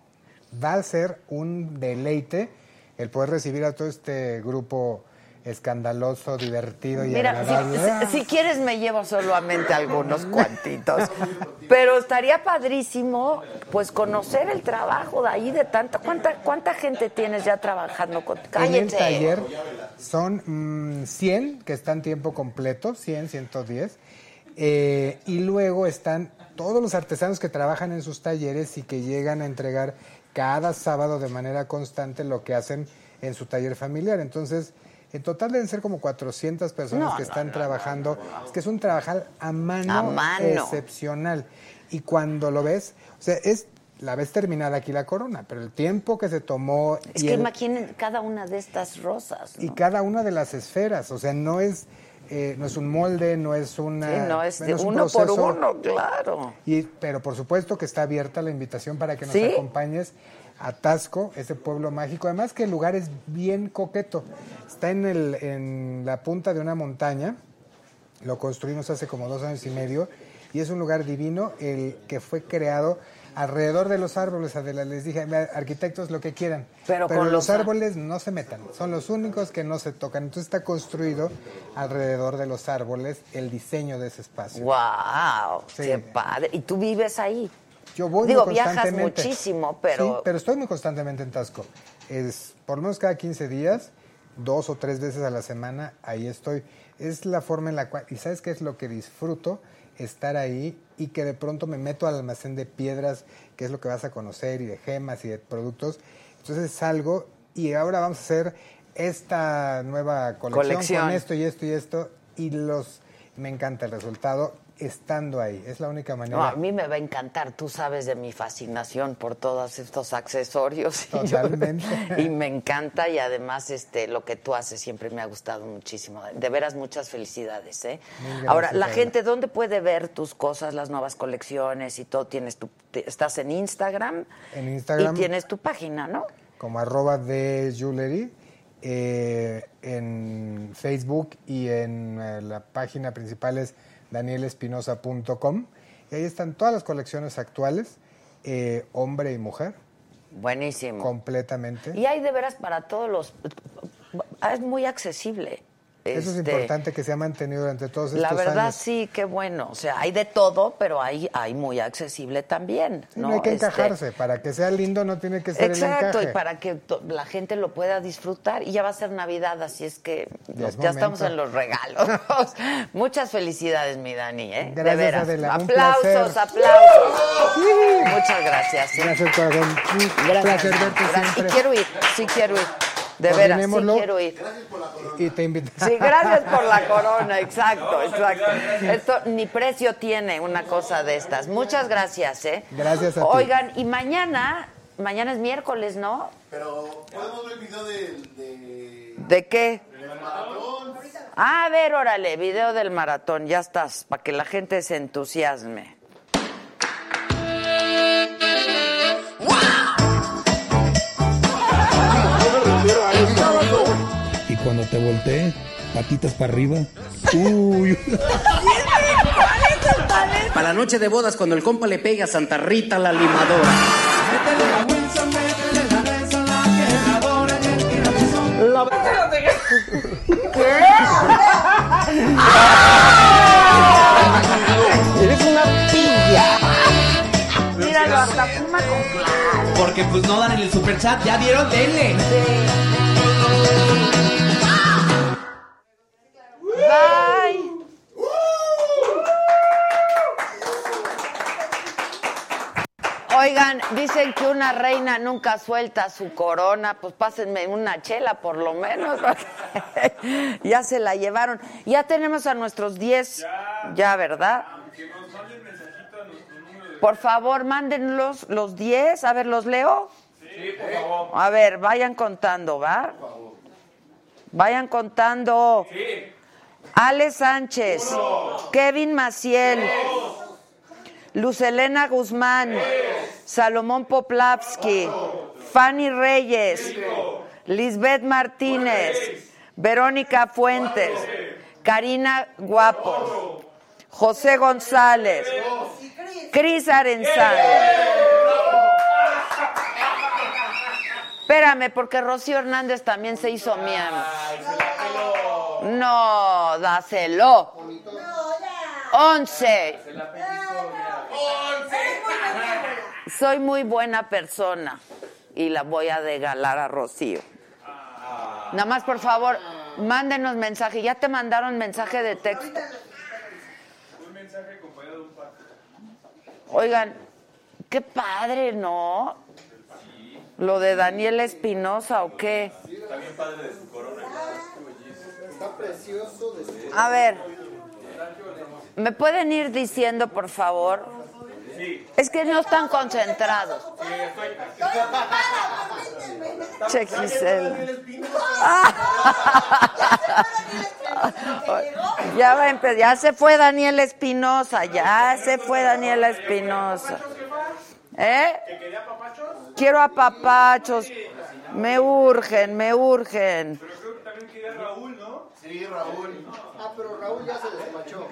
Va a ser un deleite el poder recibir a todo este grupo escandaloso, divertido y Mira, agradable. si, si- si quieres me llevo solamente algunos cuantitos. Pero estaría padrísimo, pues, conocer el trabajo de ahí de tanta... ¿Cuánta, cuánta gente tienes ya trabajando con... En el taller son mm, 100 que están tiempo completo, 100, 110. eh, y luego están todos los artesanos que trabajan en sus talleres y que llegan a entregar cada sábado de manera constante lo que hacen en su taller familiar. Entonces, en total deben ser como 400 personas No, que están no, trabajando. Es que es un trabajar a mano, A mano. excepcional. Y cuando lo ves, o sea, es la ves terminada aquí la corona, pero el tiempo que se tomó Es y que el- imaginen cada una de estas rosas. y cada una de las esferas, o sea, no es eh, no es un molde, no es una Sí, no es de un uno por uno, claro. Y, pero por supuesto que está abierta la invitación para que nos ¿Sí? acompañes a Tasco, ese pueblo mágico. Además que el lugar es bien coqueto. Está en, el, en la punta de una montaña. Lo construimos hace como dos años y medio. Y es un lugar divino, el que fue creado alrededor de los árboles. Adela, les dije, "Mira, arquitectos, lo que quieran. Pero con los los- árboles no se metan. Son los únicos que no se tocan. Entonces está construido alrededor de los árboles el diseño de ese espacio. ¡Wow! Sí. ¡Qué padre! ¿Y tú vives ahí? Yo voy Digo, muy viajas constantemente. muchísimo, pero- Sí, pero estoy muy constantemente en Tasco. Es por lo menos cada 15 días, dos o tres veces a la semana, ahí estoy. Es la forma en la cual... ¿Y sabes qué es lo que disfruto? Estar ahí y que de pronto me meto al almacén de piedras, que es lo que vas a conocer, y de gemas y de productos. Entonces salgo y ahora vamos a hacer esta nueva colección, Colección. con esto y esto y esto. Y los... Me encanta el resultado estando ahí. Es la única manera. No, a mí me va a encantar. Tú sabes de mi fascinación por todos estos accesorios. <laughs> Y yo- Totalmente. <laughs> Y, me encanta y además este lo que tú haces siempre me ha gustado muchísimo. De veras, muchas felicidades. ¿eh? Gracias, Ahora, la gente, ¿dónde puede ver tus cosas, las nuevas colecciones y todo? Tienes tu, estás en Instagram. En Instagram. Y tienes tu página, ¿no? como arroba de jewelry eh, en Facebook y en eh, la página principal es danielespinosa.com y ahí están todas las colecciones actuales, eh, hombre y mujer, Buenísimo. completamente. Y hay de veras para todos los... Es muy accesible. Eso es Este, importante que se ha mantenido durante todos estos La verdad años. sí, qué bueno. O sea, hay de todo, pero hay, hay muy accesible también. Sí, ¿no? no hay que Este, encajarse, para que sea lindo no tiene que ser el Exacto, y para que la gente lo pueda disfrutar. Y ya va a ser Navidad, así es que Ya nos- es ya estamos en los regalos. <laughs> Muchas felicidades, mi Dani. ¿eh? de Gracias, veras. Adela, un aplausos, aplausos. Muchas gracias. ¿eh? Gracias. Un Gracias. placer verte Gracias. siempre. Y quiero ir, sí quiero ir. De veras, sí quiero ir. Y te invito. Sí, gracias por la <laughs> corona, exacto, exacto. Esto ni precio tiene una cosa de estas. Muchas gracias, ¿eh? Gracias a ti. Oigan, y mañana, mañana es miércoles, ¿no? Pero podemos ver el video del de, ¿De qué? del maratón. Ah, a ver, órale, video del maratón, ya estás, para que la gente se entusiasme. Cuando te voltees, patitas para arriba. Uy. Para la noche de bodas, cuando el compa le pega a Santa Rita la limadora. <laughs> Eres una pilla. Míralo, hasta fuma con claro. Porque pues no dan en el superchat, ya dieron, denle. Bye. Oigan, dicen que una reina nunca suelta su corona, pues pásenme una chela por lo menos. <laughs> ya se la llevaron. Ya tenemos a nuestros 10, ya, ¿verdad? Por favor, mándenlos los 10, a ver, ¿los leo? Sí, por favor. A ver, vayan contando, ¿va? Vayan contando. Ale Sánchez, Kevin Maciel, Luz Elena Guzmán, Salomón Poplavsky, Fanny Reyes, Lisbeth Martínez, Verónica Fuentes, Karina Guapo, José González, Cris Arenzán. Espérame, porque Rocío Hernández también se hizo miembro. No, dáselo. Once. Soy muy buena persona y la voy a regalar a Rocío. Nada más, por favor, mándenos mensaje. Ya te mandaron mensaje de texto. Un mensaje acompañado de un. Oigan, qué padre, ¿no? Lo de Daniel Espinosa o qué. Está bien padre de su corona. Está precioso. De... A ver, ¿me pueden ir diciendo, por favor? Es que no están concentrados. Che, Gisela. <laughs> Ya, va a empe- ya se fue Daniel Espinosa, ya se fue Daniel Espinosa. ¿Eh? Quiero a papachos. Me urgen, me urgen. Sí, Raúl. Ah, pero Raúl ya se despachó.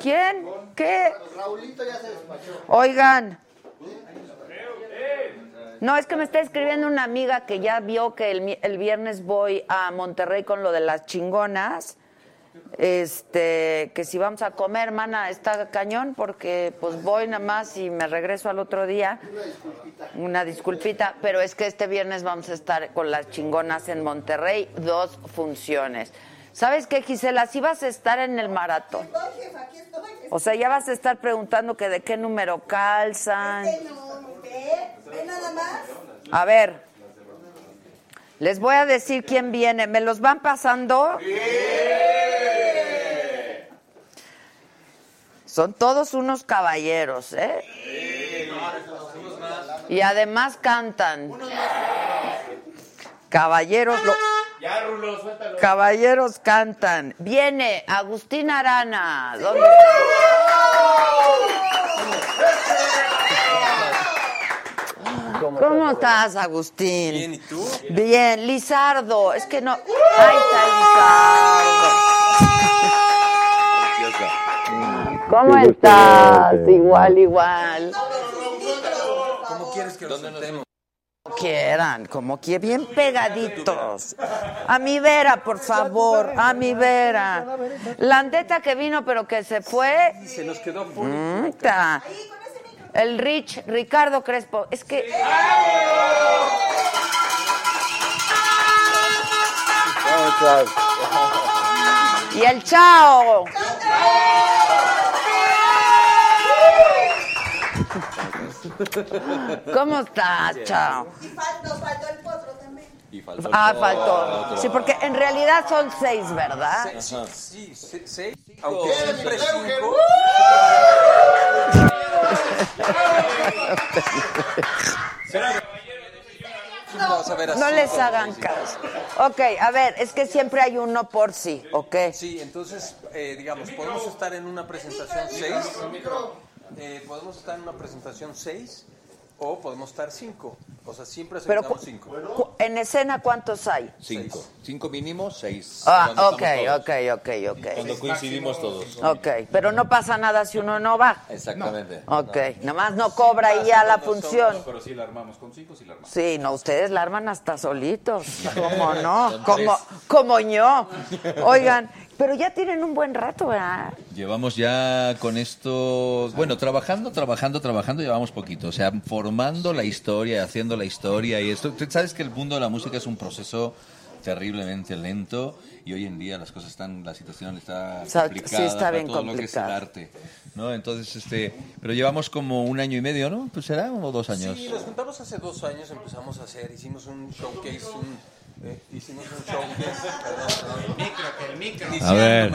¿Quién? ¿Qué? Raulito ya se despachó. Oigan. No, es que me está escribiendo una amiga que ya vio que el, el viernes voy a Monterrey con lo de las chingonas. Este, que si vamos a comer, hermana, está cañón porque pues voy nada más y me regreso al otro día. Una disculpita, pero es que este viernes vamos a estar con las chingonas en Monterrey, dos funciones. ¿Sabes qué, Gisela? Si vas a estar en el maratón. Estoy, jefa, aquí estoy. O sea, ya vas a estar preguntando que de qué número calzan. No, ve, ve nada más. A ver, les voy a decir quién viene. ¿Me los van pasando? Son todos unos caballeros, ¿eh? Y además cantan. Caballeros, lo- Ya, Rulo, suéltalo. caballeros cantan. Viene Agustín Arana. ¿Dónde ¿Cómo estás, Agustín? Bien, ¿y tú? Bien, Lizardo. Es que no. Ahí está Lizardo. ¿Cómo estás? Igual, igual. ¿Cómo quieres que nos sentemos? Quieran, como que bien pegaditos. A mi vera, por favor, a mi vera. La andeta que vino pero que se fue. Se nos quedó ta. El Rich, Ricardo Crespo. Es que. Y el chao. <laughs> ¿Cómo estás, chao? Y fal- nos faltó el potro también. Ah, faltó. Sí, porque en realidad son seis, ¿verdad? Sí, sí, sí, sí. Aunque siempre cinco. No les hagan caso. Ok, a ver, es que siempre hay uno por sí, ¿ok? Sí, entonces, eh, digamos, podemos estar en una presentación 6. Eh, podemos estar en una presentación 6 o podemos estar 5. O sea, siempre cu- 5. cu- en escena, ¿cuántos hay? Cinco. Cinco mínimo, seis. Ah, Cuando ok, ok, ok, ok. Cuando coincidimos todos. Ok, pero no pasa nada si uno no va. Exactamente. Ok, nomás no cobra y ya la función. Pero sí la armamos, con cinco sí la armamos. Sí, no, ustedes la arman hasta solitos. ¿Cómo no? <laughs> Como, como yo. Oigan, pero ya tienen un buen rato, ¿verdad? Llevamos ya con esto, bueno, trabajando, trabajando, trabajando, llevamos poquito. O sea, formando la historia, haciendo la historia y esto. Tú sabes que el mundo de la música es un proceso terriblemente lento y hoy en día las cosas están, la situación está sea, sí complicada está para bien todo lo que es el complicada. arte, ¿no? Entonces, este, pero llevamos como un año y medio, ¿no? Pues será o dos años. Sí, nos juntamos hace dos años, empezamos a hacer, hicimos un showcase, un, hicimos un showcase. perdón, perdón. A ver,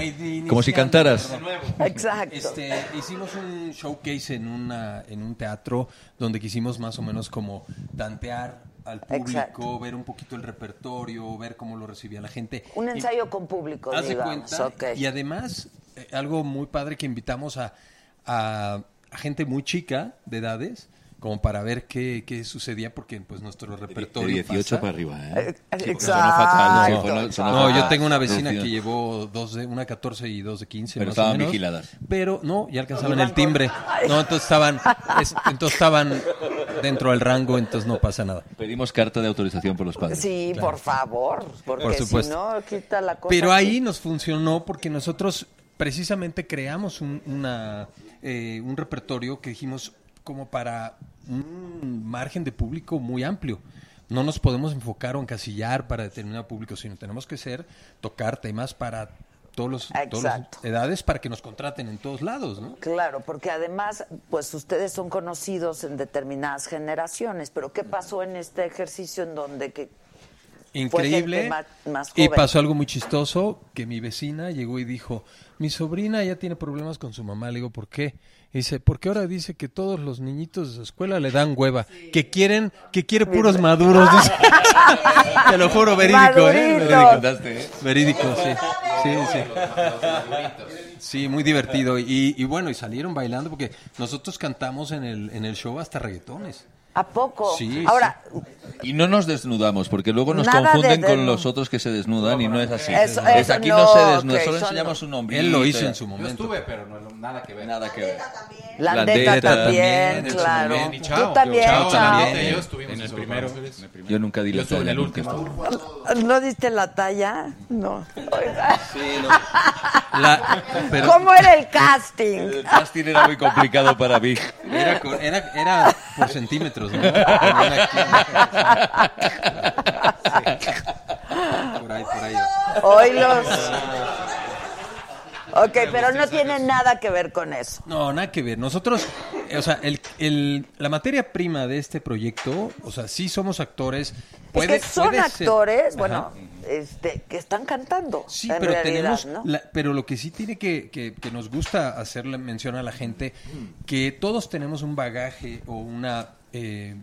como si cantaras. Exacto. Este, hicimos un showcase en, una, en un teatro donde quisimos más o menos como tantear al público, Exacto. ver un poquito el repertorio, ver cómo lo recibía la gente. Un Y- ensayo con público, digamos. cuenta. Y además, eh, algo muy padre que invitamos a, a- a gente muy chica de edades, como para ver qué, qué sucedía, porque pues nuestro repertorio. 18 pasa. para arriba, ¿eh? Eh, Sí, exacto. sonó fatal, no, sonó- sonó No, yo tengo una vecina que llevó dos de, una 14 y dos de 15. Pero más o estaban menos. vigiladas. Pero no, ya alcanzaban el timbre. No, entonces estaban, es- entonces estaban, dentro del rango, entonces no pasa nada. Pedimos carta de autorización por los padres. Sí, Claro. por favor, porque Por si supuesto. no quita la cosa. Pero aquí. ahí nos funcionó porque nosotros precisamente creamos un, una, eh, un repertorio que dijimos como para un margen de público muy amplio. No nos podemos enfocar o encasillar para determinado público, sino tenemos que ser, tocar temas para todos los, todas las edades para que nos contraten en todos lados, ¿no? Claro, porque además, pues ustedes son conocidos en determinadas generaciones, pero ¿qué pasó en este ejercicio en donde que Increíble. más, más Y pasó algo muy chistoso, que mi vecina llegó y dijo, mi sobrina ya tiene problemas con su mamá. Le digo, ¿por qué? Y dice, porque ahora dice que todos los niñitos de su escuela le dan hueva, que quieren, que quiere puros maduros. dice. <laughs> Te lo juro, verídico, ¿eh? Verídico, Verídico, sí. Sí, sí. Sí, muy divertido. Y, y bueno, y salieron bailando porque nosotros cantamos en el, en el show hasta reggaetones. ¿A poco? Sí, Ahora, Y no nos desnudamos, porque luego nos Nada de confunden con los otros que se desnudan y no es así. Eso- Es eso aquí no, no, se desnuda, solo eso enseñamos no. un ombligo. Él lo hizo en su momento. Yo estuve, pero no, nada que ver. Nada que ver. la La Andeta Andeta también, también, en su claro. momento. Y Tú Chao. también, Chao Chao. también. Ellos estuvimos en el primero. Yo nunca di Yo la estuve en talla el en último. ¿No diste la talla? No. Oiga. <laughs> La- pero- ¿Cómo era el casting? El casting era muy complicado para mí. Era, co- era, era por centímetros, ¿no? Ponían aquí. Sí. Por ahí, por ahí. Hoy los... Ok, pero no tiene nada que ver con eso. No, nada que ver. Nosotros, o sea, el, el- la materia prima de este proyecto, o sea, sí somos actores. Puede, es que son puede actores, bueno, este, que están cantando. Sí, en pero realidad, tenemos, ¿no? la- pero lo que sí tiene que, que, que nos gusta hacerle mención a la gente, que todos tenemos un bagaje o una eh,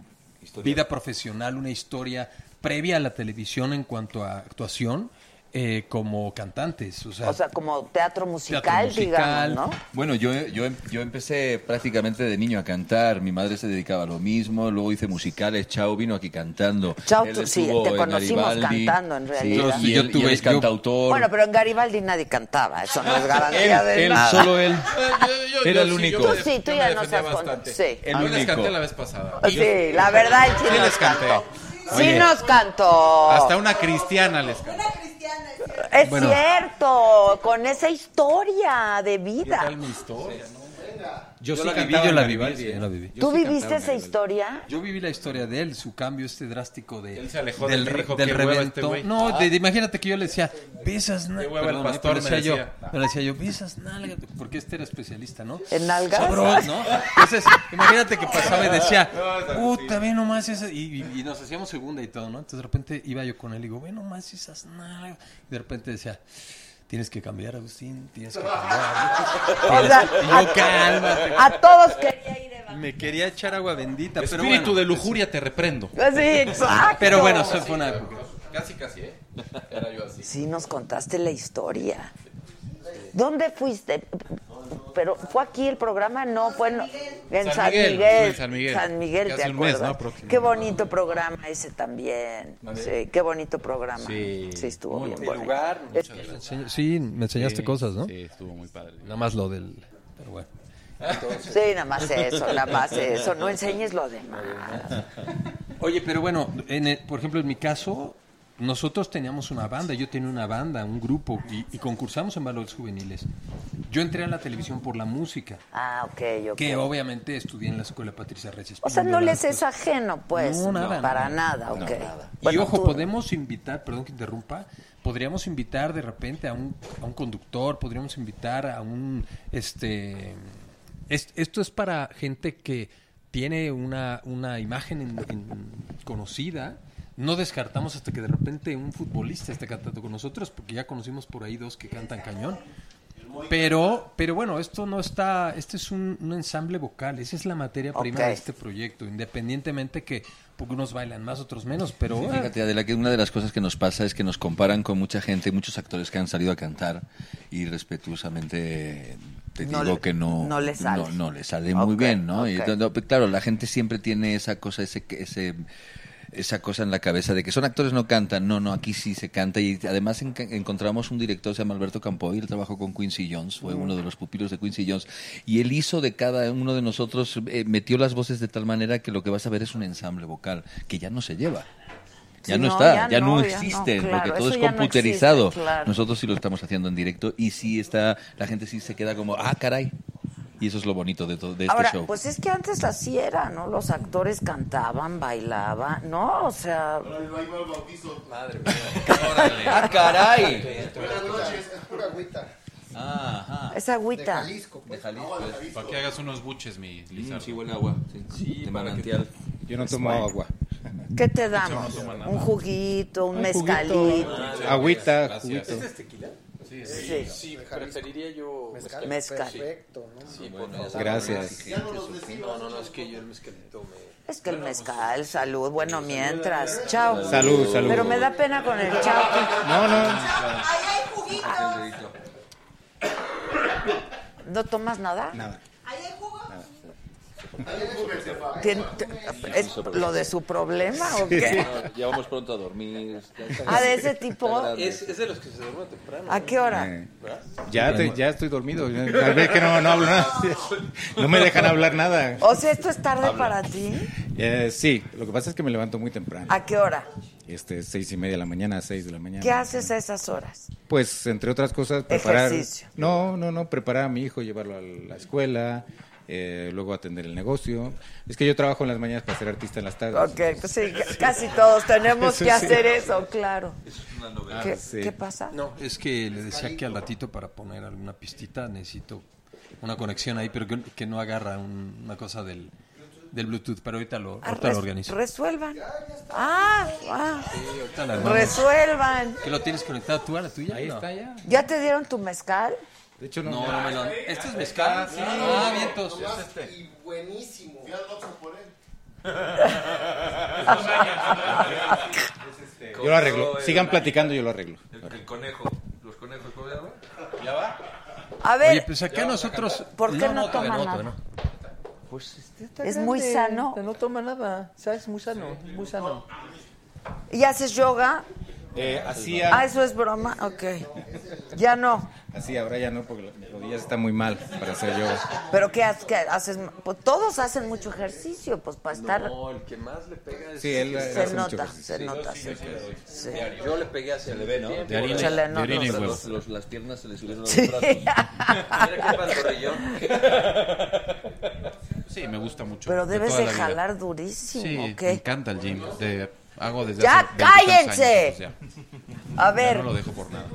vida profesional, una historia previa a la televisión en cuanto a actuación, eh, como cantantes. O sea, O sea, como teatro musical, Teatro musical. digamos, ¿no? Bueno, yo, yo, yo empecé prácticamente de niño a cantar. Mi madre se dedicaba a lo mismo. Luego hice musicales. Chao vino aquí cantando. Chao, tú- sí, te conocimos Garibaldi. cantando, en Sí, realidad. y Yo él, y tuve- él es yo- cantautor. Bueno, pero en Garibaldi nadie cantaba, eso no es garantía Él- de él, nada. solo él. Era el sí, único. Tú sí, tú yo ya contado. bastante. Sí. El Yo les único. canté la vez pasada. Sí, la verdad, sí, Sí nos les canté. Cantó. Sí Oye. nos cantó. Hasta una cristiana les canté. Una cristiana, es cierto. Es Bueno. cierto, con esa historia de ¿Qué vida. tal mi historia? Yo, yo sí la viví, yo la viví, sí, yo la viví. ¿Tú sí viviste esa historia? Yo viví la historia de él, su cambio este drástico de Él se alejó del, del "Qué hueva este reventón. güey". no, Ah. de- de- imagínate que yo le decía, besas nalgas. el pastor, me decía yo, le decía yo, besas nalgas, porque este era especialista, ¿no? ¿En nalgas? Sabroso, ¿no? Entonces, imagínate que pasaba y decía, <laughs> puta, ve nomás esas, y, y- y nos hacíamos segunda y todo, ¿no? Entonces de repente iba yo con él y digo, ve nomás esas nalgas. Y de repente decía, tienes que cambiar, Agustín, tienes que <laughs> cambiar. O sea, y yo, cálmate. a todos quería ir de Me quería echar agua bendita, pero Espíritu bueno. de lujuria te reprendo. Sí, exacto. Pero bueno, eso fue una época. Casi, casi, ¿eh? Era yo así. Sí, nos contaste la historia. ¿Dónde fuiste? Pero fue aquí el programa, no fue en, en San San Miguel, en San Miguel. San Miguel, ¿te un mes, acuerdas? ¿no? Qué bonito programa ese también. Sí, qué bonito programa. Sí. Sí, estuvo Muy bien lugar, Es- Sí, me enseñaste Sí, cosas, ¿no? Sí, estuvo muy padre. Nada más lo del... Pero bueno. <laughs> Sí, nada más eso, nada más eso. No enseñes lo demás. Oye, pero bueno, en el- por ejemplo, en mi caso, nosotros teníamos una banda, yo tenía una banda, un grupo, y, y concursamos en valores juveniles. Yo entré a la televisión por la música, Ah, ok, ok. que obviamente estudié en la escuela Patricia Reyes. O sea, no les es ajeno, pues. No, nada, Para nada. nada, ok. y Bueno, ojo, tú- podemos invitar, perdón que interrumpa, podríamos invitar de repente a un, a un conductor, podríamos invitar a un, este, es- esto es para gente que tiene una, una imagen en- en- conocida. No descartamos hasta que de repente un futbolista esté cantando con nosotros, porque ya conocimos por ahí dos que cantan cañón. Pero, pero bueno, esto no está, este es un, un ensamble vocal, esa es la materia prima de este proyecto, independientemente que porque unos bailan más, otros menos, pero Sí, Fíjate, Adela, que una de las cosas que nos pasa es que nos comparan con mucha gente, muchos actores que han salido a cantar y respetuosamente te No digo le- que no, no le sale. no, no le sale muy bien, ¿no? Y claro, la gente siempre tiene esa cosa, ese, ese esa cosa en la cabeza de que son actores no cantan. No, no, aquí sí se canta. Y además en- encontramos un director, se llama Alberto Campoy, él trabajó con Quincy Jones, fue uno de los pupilos de Quincy Jones. Y él hizo de cada uno de nosotros, eh, metió las voces de tal manera que lo que vas a ver es un ensamble vocal, que ya no se lleva. Ya no, no, está, ya ya, no, no, ya no, existe, claro, porque todo es computerizado. existe, claro. Nosotros sí lo estamos haciendo en directo y sí está, la gente sí se queda como, ah, caray. Y eso es lo bonito de, todo, de este Ahora, show. pues es que antes así era, ¿no? Los actores cantaban, bailaban, ¿no? O sea... Madre ¡Ah, caray! Buenas noches, es pura agüita. Ajá. Es agüita. De Jalisco. De Jalisco. Para que hagas unos buches, mi Lizardo. sí, huele a agua. Sí, de manantial. Yo no tomo agua. ¿Qué te damos? Un juguito, un mezcalito. Agüita, juguito. ¿Este es tequila? Sí, Sí. sí, preferiría yo Mezcal. mezcal. Mezcal. Perfecto, ¿no? Sí, favor. Gracias. No, no, no, es que yo el mezcalito me... Es que el mezcal, salud. Bueno, mientras. Chao. Salud, salud. Pero me da pena con el chao. No, no. Ahí hay juguito. ¿No tomas nada? Nada. Ahí hay jugo. ¿Tien- te- ¿Es lo de su problema o qué? Ya vamos pronto a dormir. Ah, de ese tipo. Es, es de los que se duermen temprano. ¿A qué hora? Eh, ya, te- ya estoy dormido. Tal vez que no, no hablo nada. <laughs> No me dejan hablar nada. O sea, ¿esto es tarde para ti? Eh, sí, lo que pasa es que me levanto muy temprano. ¿A qué hora? Este, seis y media de la mañana, seis de la mañana. ¿Qué haces a esas horas? Pues, entre otras cosas, preparar... Ejercicio. No, no, no, preparar a mi hijo, llevarlo a la escuela, eh, luego atender el negocio. Es que yo trabajo en las mañanas para ser artista en las tardes. Ok, pues sí, ca- casi todos tenemos Eso que sí. hacer eso, claro. ¿Qué, Ah, sí. qué pasa? No, es que le decía que al ratito para poner alguna pistita necesito una conexión ahí, pero que, que no agarra un- una cosa del, del Bluetooth, pero ahorita lo, Ah, ahorita lo organizo. Resuelvan. Ah, ah. resuelvan. ¿Que lo tienes conectado tú a la tuya? Ahí No. está ya. ¿Ya te dieron tu mezcal? De hecho, no. No, no me lo ¿Este es mezcal? Sí. Ah, vientos. Es este. Y buenísimo. por él. <laughs> Yo lo arreglo. Sigan platicando, yo lo arreglo. El, conejo. Los conejos, ¿cómo se llama? ¿Ya va? A ver, Oye, pues acá nosotros... ¿por qué no, no, nada? todavía no. Pues este está Es muy sano. No toma nada. ¿Sabes? Muy sano. Muy sano. ¿Y haces yoga? Eh, Ah, hacía, eso es broma. Ok. Ya no. así ahora ya no, porque las rodillas están muy mal para hacer yoga. ¿Pero qué, ha- qué haces? Pues todos hacen mucho ejercicio, pues para estar... No, el que más le pega es... Sí, él Se hace mucho nota, se nota. sí. Sí. Yo le pegué hacia el ve, ¿no? De harina. Se le de harina y Los- huevo. los- los- las piernas se le subieron a los Sí. brazos. Mira qué pantorrillón. Sí, me gusta mucho. Pero debes de la vida. jalar durísimo, Sí, ¿o qué? me encanta el gym. De, hago desde ¡Ya, hace cállense! años, A ya ver, no lo dejo por nada.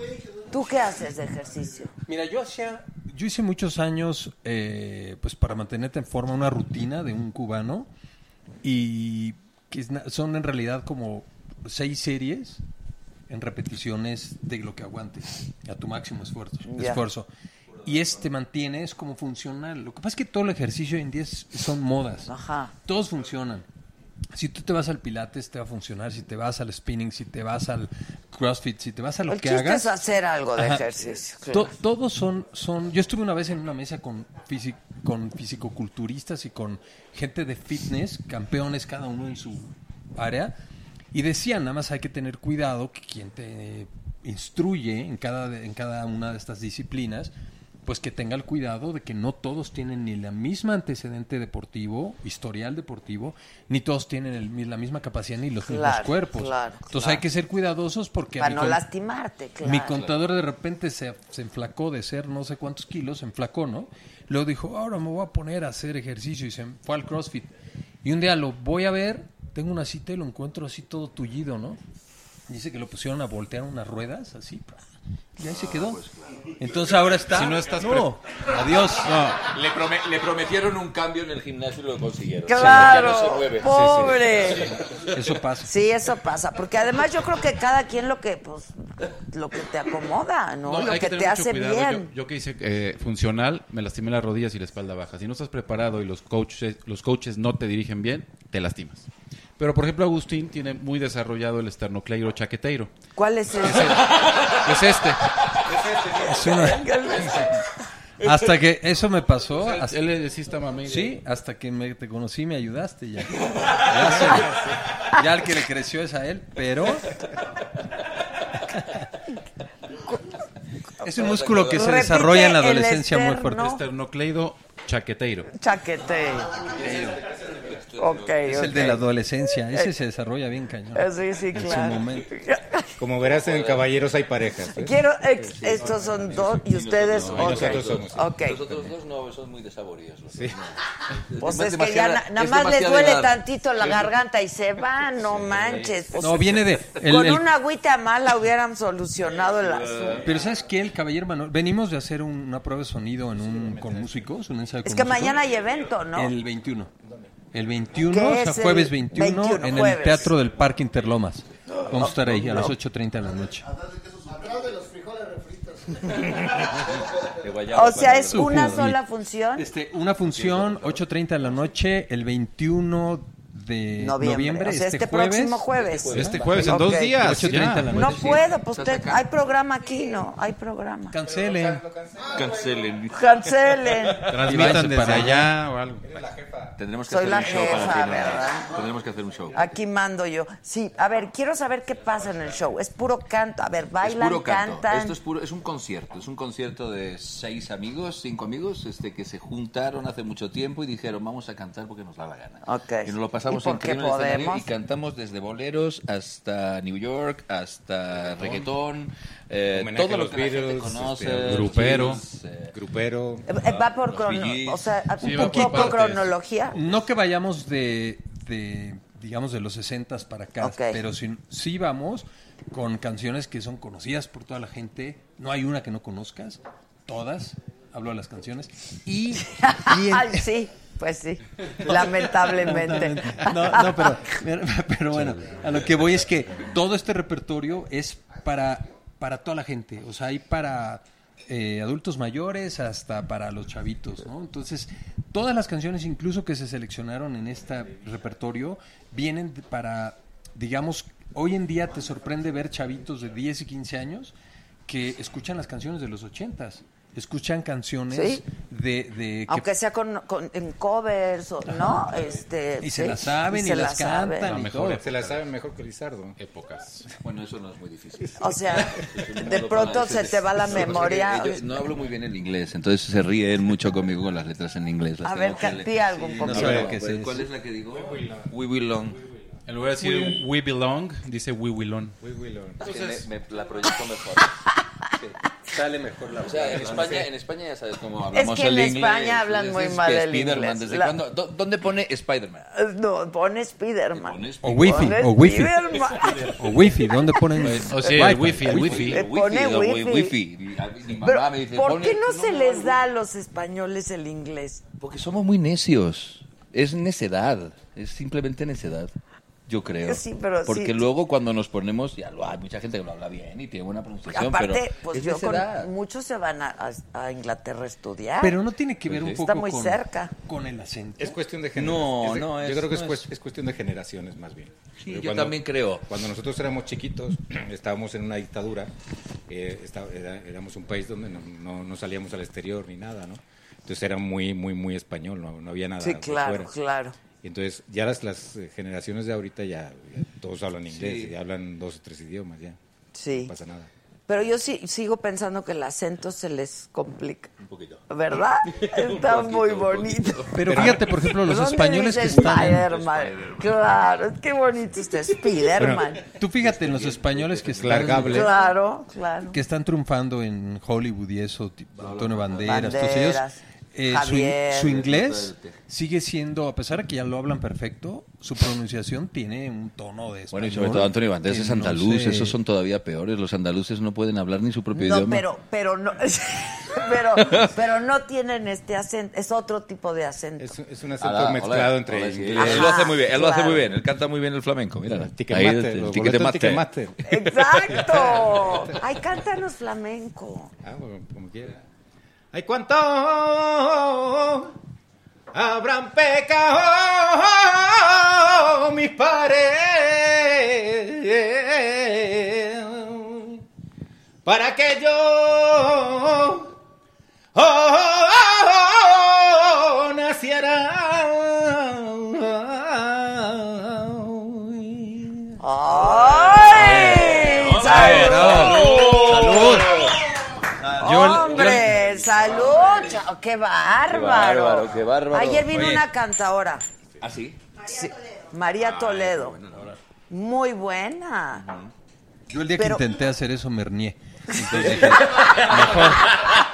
¿tú qué haces de ejercicio? Mira, yo hacía, yo hice muchos años, eh, pues para mantenerte en forma, una rutina de un cubano y que son en realidad como seis series en repeticiones de lo que aguantes a tu máximo esfuerzo. Ya. esfuerzo. Y este mantiene, es como funcional. Lo que pasa es que todo el ejercicio hoy en día es- son modas. Ajá. Todos funcionan. Si tú te vas al pilates, te va a funcionar. Si te vas al spinning, si te vas al crossfit, si te vas a lo El que hagas. es hacer algo de Ajá. ejercicio. To- claro. todos son, son. Yo estuve una vez en una mesa con, fisi- con fisicoculturistas y con gente de fitness, campeones cada uno en su área, y decían, nada más hay que tener cuidado que quien te instruye en cada, en cada una de estas disciplinas, pues que tenga el cuidado de que no todos tienen ni la misma antecedente deportivo, historial deportivo, ni todos tienen el la misma capacidad ni los mismos cuerpos. claro, Entonces claro. hay que ser cuidadosos porque... Para no con- lastimarte, claro. mi contador de repente se, se enflacó de ser no sé cuántos kilos, se enflacó, ¿no? Luego dijo, ahora me voy a poner a hacer ejercicio y se fue al CrossFit. Y un día lo voy a ver, tengo una cita y lo encuentro así todo tullido, ¿no? Dice que lo pusieron a voltear unas ruedas, así, y ahí se quedó. Entonces ahora está... Si no estás no, adiós. No, le, prome- le prometieron un cambio en el gimnasio y lo consiguieron. Claro, Ya no se mueve. pobre. Eso pasa. Sí, eso pasa, porque además yo creo que cada quien lo que pues lo que te acomoda, ¿no? No, lo que, te mucho hace cuidado. bien. Yo, yo que hice eh, funcional, me lastimé las rodillas y la espalda baja. Si no estás preparado y los coaches, los coaches no te dirigen bien, te lastimas. Pero, por ejemplo, Agustín tiene muy desarrollado el esternocleiro chaqueteiro. ¿Cuál es ese? Es este. Es una- Hasta que eso me pasó. O sea, hasta- él es System Amigo. Sí, hasta que me, te conocí me ayudaste ya. <laughs> Ya, ya el que le creció es a él, pero... Es un músculo que se Repite desarrolla en la el adolescencia muy fuerte. Esternocleido chaqueteiro. Chaquete. Es el de la adolescencia. Ese Eh, se desarrolla bien cañón. eh, sí, sí, En su momento. <laughs> Como verás, en Caballeros hay parejas. ¿eh? Quiero, ex- estos son dos y ustedes, No, y ok. nosotros somos. Ok. Nosotros dos no, son muy desaboríos. los no. Pues es que ya na- nada más les duele edad. tantito la garganta y se van, no manches. Pues, No, viene de... el- con el- una agüita mala hubieran solucionado el asunto. Pero ¿sabes qué? El Caballero Manuel... Venimos de hacer un- una prueba de sonido en un, con músicos, un ensayo Es con que músicos. mañana hay evento, ¿no? El 21. El 21, ¿Qué o sea, jueves 21, 21, en jueves? el Teatro del Parque Interlomas. Vamos a estar ahí a las 8.30 de la noche. <laughs> O sea, es una sola función. Este, una función, 8.30 de la noche, el 21 de Noviembre, noviembre, o sea, este, este jueves. próximo jueves. Este jueves, en dos Ok. días. 8.30 de la No puedo, pues usted, hay programa aquí, ¿no? Hay programa. Cancelen. Cancelen. Cancelen. Transmitan desde allá o algo. Tendremos que Soy hacer la un show para ti. ¿verdad? Tendremos que hacer un show. Aquí mando yo. Sí, a ver, quiero saber qué pasa en el show. Es puro canto. A ver, Es bailan, puro canto. cantan. Esto es puro, es un concierto. Es un concierto de seis amigos, cinco amigos, este, que se juntaron hace mucho tiempo y dijeron vamos a cantar porque nos da la gana. Ok. Y nos lo pasamos ¿Y porque increíble en el escenario podemos? y cantamos desde boleros hasta New York, hasta reggaetón, eh, todo lo los que la gente Beatles, conoce. este, Grupero. Beatles, eh, Grupero. Eh, Va por, crono- o sea, Sí, cronología. No que vayamos de, de, digamos, de los 60 para acá, pero sí, sí vamos con canciones que son conocidas por toda la gente. No hay una que no conozcas, todas. Hablo de las canciones. Y, y <laughs> en- Ay, sí, pues sí. Lamentablemente. <laughs> No, no, pero, pero bueno, a lo que voy es que todo este repertorio es para, para toda la gente. O sea, hay para eh, adultos mayores hasta para los chavitos, ¿no? Entonces, todas las canciones, incluso que se seleccionaron en este repertorio, vienen para, digamos, hoy en día te sorprende ver chavitos de 10 y 15 años que escuchan las canciones de los 80s. Escuchan canciones Sí. de, de que Aunque sea con, con- en covers, o- ¿no? Este, Y se sí, las saben y se las saben. cantan. No, y todo. se la saben mejor que Lizardo. Épocas. Bueno, eso no es muy difícil. O sea, de pronto se te va la que que memoria. yo no hablo muy bien el inglés, entonces se ríen mucho conmigo con las letras en inglés. las A ver, que can- leer. di algo un ¿cuál- eso. ¿Cuál es la que digo? We belong. En lugar de decir we belong, dice we belong. Entonces, me, me la proyecto mejor. Sí. Sale mejor la O sea, en España, en España ya sabes cómo hablamos que en el inglés. España hablan Es- muy es mal que el Spiderman, inglés. ¿Desde La- cuándo? ¿Dó- ¿Dónde pone Spiderman? No, pone Spiderman. O wifi, o wifi. O wifi, ¿dónde ponen? O sea, el wifi, el wifi. Pone wifi. Mi, mamá me dice, ¿por "Pone- qué no se les da a los españoles el inglés? Porque somos muy necios. Es necedad. Es simplemente necedad. Yo creo. Sí, pero Porque sí. luego cuando nos ponemos, ya lo hay mucha gente que lo habla bien y tiene buena pronunciación, Aparte, pero pues yo con, muchos se van a, a- a Inglaterra a estudiar. Pero no tiene que ver un Está poco muy con, cerca. con el acento. Es cuestión de No, generaciones. no, es- Yo creo que es, no es- es cuestión de generaciones más bien. Sí, yo también creo. Cuando nosotros éramos chiquitos, <clears throat> estábamos en una dictadura, eh, está- era- éramos un país donde no, no- no salíamos al exterior ni nada, ¿no? Entonces era muy, muy, muy español, no, no había nada. Sí, claro, fuera. claro. Y entonces ya las, las eh, generaciones de ahorita ya, ya todos hablan inglés, Sí. ya hablan dos o tres idiomas, ya. Sí. No pasa nada. Pero yo sí sigo pensando que el acento se les complica. Un poquito. ¿Verdad? <laughs> Está poquito, muy bonito. Pero fíjate, por ejemplo, los ¿Dónde españoles que están Spiderman? Claro, qué bonito este Spiderman. Tú fíjate en los españoles que están, Largable. claro, claro. que están triunfando en Hollywood y eso, Antonio Banderas, todos Banderas, ellos. Eh, su, in- Javier. su inglés sigue siendo, a pesar de que ya lo hablan perfecto, su pronunciación tiene un tono de Bueno, y español sobre todo Antonio Banderas es no andaluz, esos son todavía peores. Los andaluces no pueden hablar ni su propio No, idioma. pero, pero no, <laughs> pero, pero no tienen este acento, es otro tipo de acento. Es, es un acento hola, mezclado entre hola, sí, inglés. Él lo hace muy bien, él lo hace muy bien, él canta muy bien el flamenco, mira. Ticketmaster, Ahí, los el Ticketmaster. Ticketmaster. Exacto. <laughs> Ay, cántanos flamenco. Ah, bueno, como quiera. ¡Ay, cuánto habrán pecado mis pares para que yo oh, ¡Ay! Chao, ¡Qué bárbaro! Qué bárbaro, qué bárbaro. Ayer vino Oye. una cantadora. ¿Ah, sí? Sí, María Toledo. Muy buena. Yo el día Pero- que intenté hacer eso me hernié. Entonces <laughs> dije, mejor,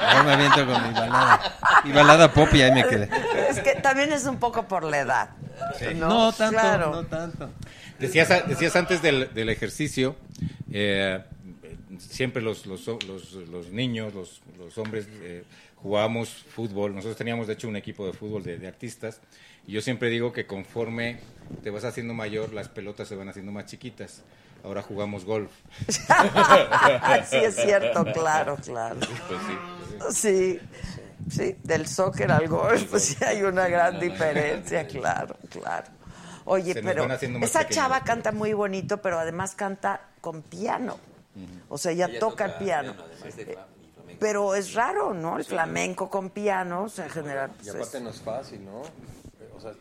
mejor me aviento con mi balada. Mi balada pop y ahí me quedé. Es que también es un poco por la edad. No, No tanto, Claro. no tanto. Decías, decías antes del, del ejercicio, eh, siempre los, los, los, los niños, los, los hombres, eh, jugábamos fútbol. Nosotros teníamos, de hecho, un equipo de fútbol de, de artistas. Y yo siempre digo que conforme te vas haciendo mayor, las pelotas se van haciendo más chiquitas. Ahora jugamos golf. <laughs> sí, es cierto, claro, claro. Pues sí, pues Sí, sí, del soccer al golf, pues sí hay una gran diferencia, claro, claro. Oye, pero esa chava canta muy bonito, pero además canta con piano. O sea, ella, Ella toca, el piano. piano, además de flamenco. Pero es raro, ¿no? El flamenco con piano, o sea, en general. Y pues, aparte es- no es fácil, ¿no? O sea,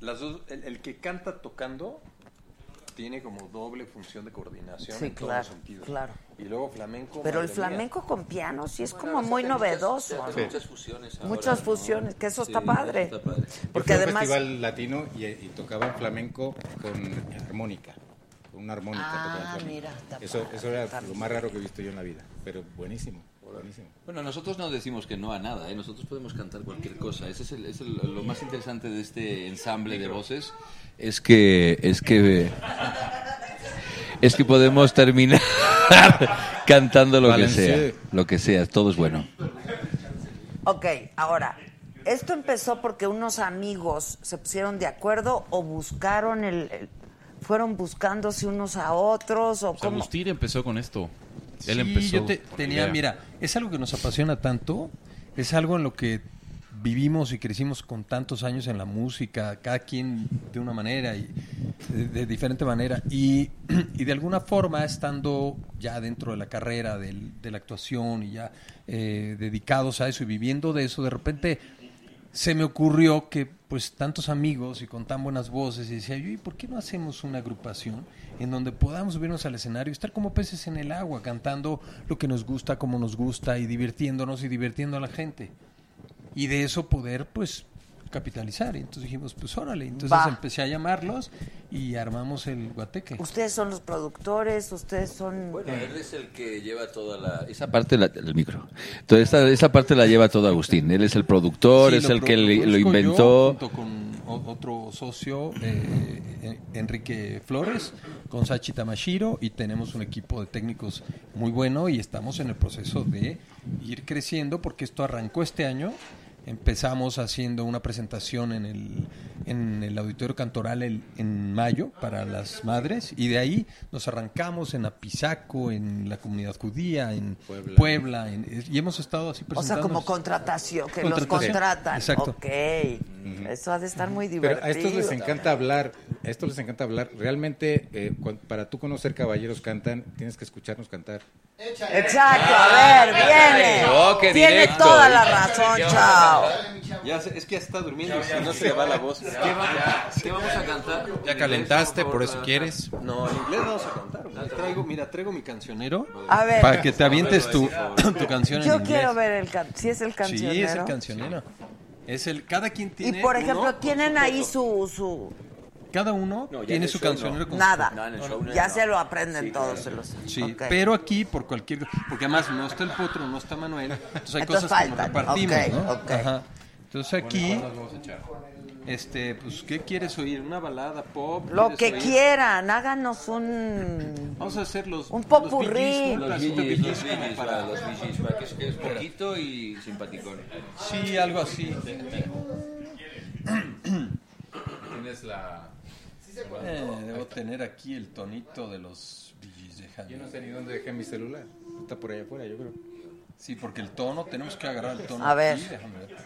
las dos, el, el que canta tocando tiene como doble función de coordinación Sí, en todos claro, los sentidos. claro. Y luego flamenco. Pero el mía. flamenco con piano sí es Bueno, como muy muchas- novedoso. muchas fusiones ahora, Muchas ¿no? fusiones, que eso Sí, está padre. está padre. Porque Yo fui además... festival latino y, y tocaban flamenco con armónica. Con una armónica. Ah, mira, eso, eso era lo más raro que he visto yo en la vida. Pero buenísimo, buenísimo. Bueno, nosotros no decimos que no a nada, ¿eh? nosotros podemos cantar cualquier cosa. Ese es, el- es el- lo más interesante de este ensamble de voces, es que es que es que podemos terminar <laughs> cantando lo que sea, lo que sea, todo es bueno. Ok, ahora, ¿esto empezó porque unos amigos se pusieron de acuerdo o buscaron el... el- fueron buscándose unos a otros o Pues cómo? Agustín empezó con esto. Él Sí, empezó. yo te- tenía, idea. mira, es algo que nos apasiona tanto, es algo en lo que vivimos y crecimos con tantos años en la música, cada quien de una manera y de, de diferente manera. Y, <clears throat> y de alguna forma, estando ya dentro de la carrera del- de la actuación y ya eh, dedicados a eso y viviendo de eso, de repente se me ocurrió que pues tantos amigos y con tan buenas voces y decía yo, ¿y por qué no hacemos una agrupación en donde podamos subirnos al escenario y estar como peces en el agua, cantando lo que nos gusta, como nos gusta y divirtiéndonos y divirtiendo a la gente? Y de eso poder pues capitalizar. Y entonces dijimos, pues órale. Entonces Va. empecé a llamarlos y armamos el guateque. Ustedes son los productores, ustedes son... Bueno, él es el que lleva toda la... Esa parte la- del micro. Toda esta, esa parte la lleva todo Agustín. Él es el productor, Sí, es el que le- lo, produzco yo inventó. junto con otro socio, eh, eh, Enrique Flores, con Sachi Tamashiro, y tenemos un equipo de técnicos muy bueno y estamos en el proceso de ir creciendo porque esto arrancó este año. Empezamos haciendo una presentación en el, en el Auditorio Cantoral el- en mayo para las madres y de ahí nos arrancamos en Apizaco, en la comunidad judía, en Puebla. Puebla, en- y hemos estado así O sea, como contratación, que los Contratación. contratan. Exacto. Ok, eso ha de estar muy divertido. Pero a estos les encanta hablar, a estos les encanta hablar. Realmente, eh, para tú conocer caballeros cantan, tienes que escucharnos cantar. Exacto, a ver, viene. Oh, Tiene directo. toda la razón, chao. Ya sé, es que ya está durmiendo y si no se le va la voz. ¿Qué, va- qué vamos a cantar? Ya calentaste, por eso quieres. No, en inglés vamos a cantar. güey. Traigo, mira, traigo mi cancionero A ver. para que te avientes tu, tu canción en Yo inglés. quiero ver el can si es el cancionero. Sí, es el cancionero. Es el, cada quien tiene Y por ejemplo, uno- tienen ahí su, su cada uno No, tiene su no. cancionero con nada. No, en el show no. ya se lo aprenden todos, se los. Sí, pero aquí por cualquier porque además no está el potro, no está Manuel, entonces hay Entonces cosas que nos faltan, repartimos, ok. Ajá. Entonces aquí este, pues ¿qué quieres oír? Una balada pop, Lo ¿Quieres que oír? quieran, háganos un. Vamos a hacer los Un popurrí. Los los para- los para que que es poquito y simpaticón. Sí, algo así. Tienes la. Eh, debo tener aquí el tonito de los Gees, déjame. Yo no sé ni dónde dejé mi celular. Está por allá afuera, yo creo. Sí, porque el tono, tenemos que agarrar el tono A ver. aquí, déjame ver.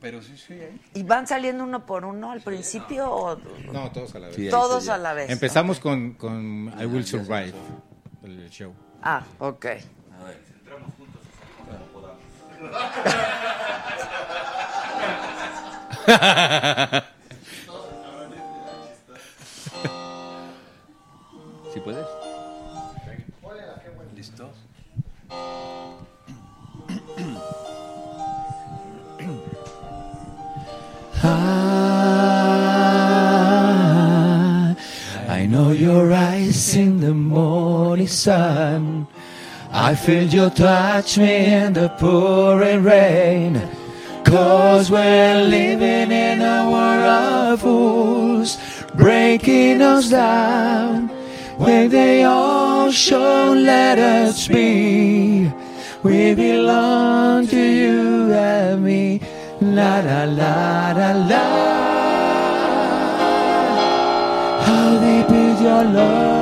Pero sí, sí, ahí. ¿Y van saliendo uno por uno al principio o No, todos a la vez. Sí, ahí todos está a ya. la vez? Empezamos con, con I Will Survive, el show. Ah, ok. A ver. <laughs> <laughs> ¿Sí puedes? ¿Listos? I, ah, I know your eyes in the morning sun. I feel your touch me in the pouring rain. Cause we're living in a world of fools, breaking us down. When they all show let us be. We belong to you and me. La la la la la. How deep is your love?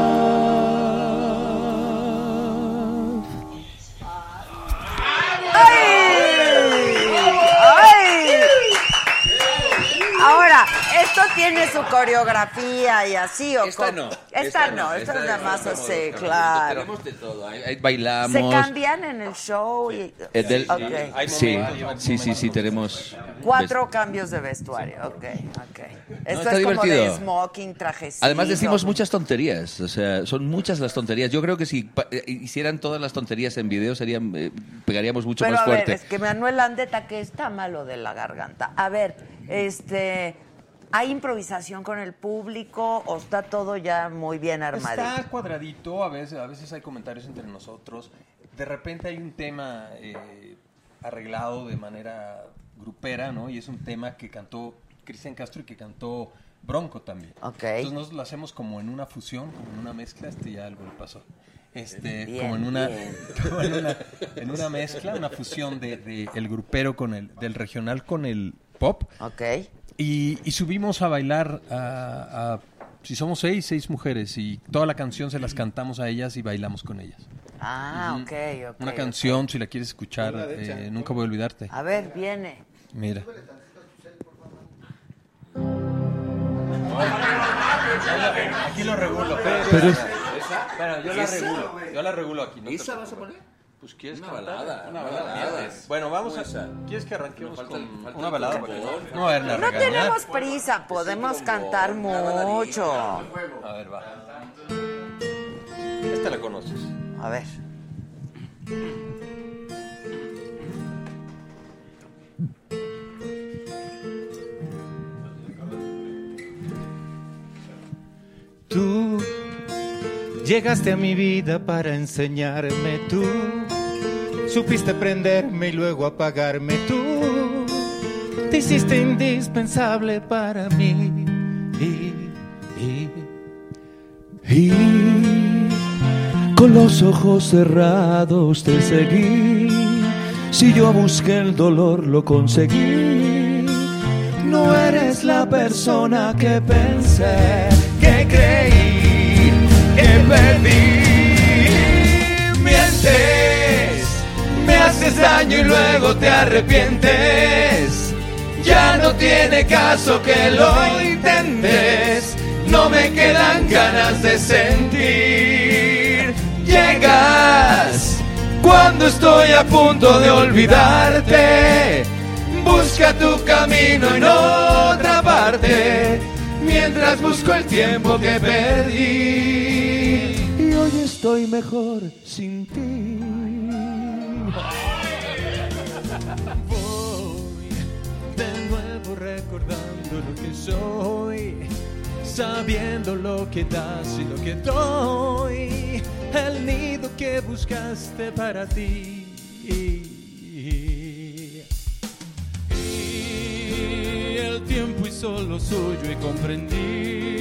Esto tiene su coreografía y así, ¿o Esta no. Esta, no, esta es nada más así, claro. Tenemos de todo. Ahí- ahí bailamos. ¿Se cambian en el show? Y... Eh, del- Ok. sí, sí, sí, sí, tenemos. Cuatro cambios de vestuario, ok, ok. Esto está es como de smoking, trajecito. Además decimos muchas tonterías, o sea, son muchas las tonterías. Yo creo que si pa- eh, hicieran todas las tonterías en video serían eh, pegaríamos mucho Pero más a ver, fuerte. es que Manuel Andeta, que está malo de la garganta. A ver, este... ¿Hay improvisación con el público o está todo ya muy bien armadito? Está cuadradito, a veces, a veces hay comentarios entre nosotros. De repente hay un tema eh, arreglado de manera grupera, ¿no? Y es un tema que cantó Cristian Castro y que cantó Bronco también. Ok. Entonces nosotros lo hacemos como en una fusión, como en una mezcla, este ya algo le pasó. Este, Bien, como en una, <laughs> como en una, en una mezcla, una fusión de, de el grupero con el, del regional con el pop. Ok. Y, y subimos a bailar a, a- si somos seis, seis mujeres y toda la canción se las cantamos a ellas y bailamos con ellas. Ah, ok, ok. Una canción, si la quieres escuchar, eh, nunca voy a olvidarte. A ver, viene. Mira. Aquí lo regulo. Pero es- Bueno, yo la regulo. Yo la regulo aquí. ¿Esa vas a poner? Pues quieres Una cantar? balada, Una balada. balada. Bueno, vamos a. ¿Quieres que arranquemos Falta con falta una balada? Porque No, a haber la No tenemos prisa, podemos cantar mucho. A ver, va. Esta la conoces. A ver. Tú llegaste a mi vida para enseñarme tú. Supiste prenderme y luego apagarme tú. Te hiciste indispensable para mí. Y, y- y con los ojos cerrados te seguí. Si yo busqué el dolor, lo conseguí. No eres la persona que pensé, que creí, Mientes, me haces daño y luego te arrepientes. Ya no tiene caso que lo intentes, no me quedan ganas de sentir. Llegas cuando estoy a punto de olvidarte. Busca tu camino en otra parte, mientras busco el tiempo que perdí. Hoy estoy mejor sin ti. Voy de nuevo recordando lo que soy, sabiendo lo que das y lo que doy, el nido que buscaste para ti. Y el tiempo hizo lo suyo y comprendí.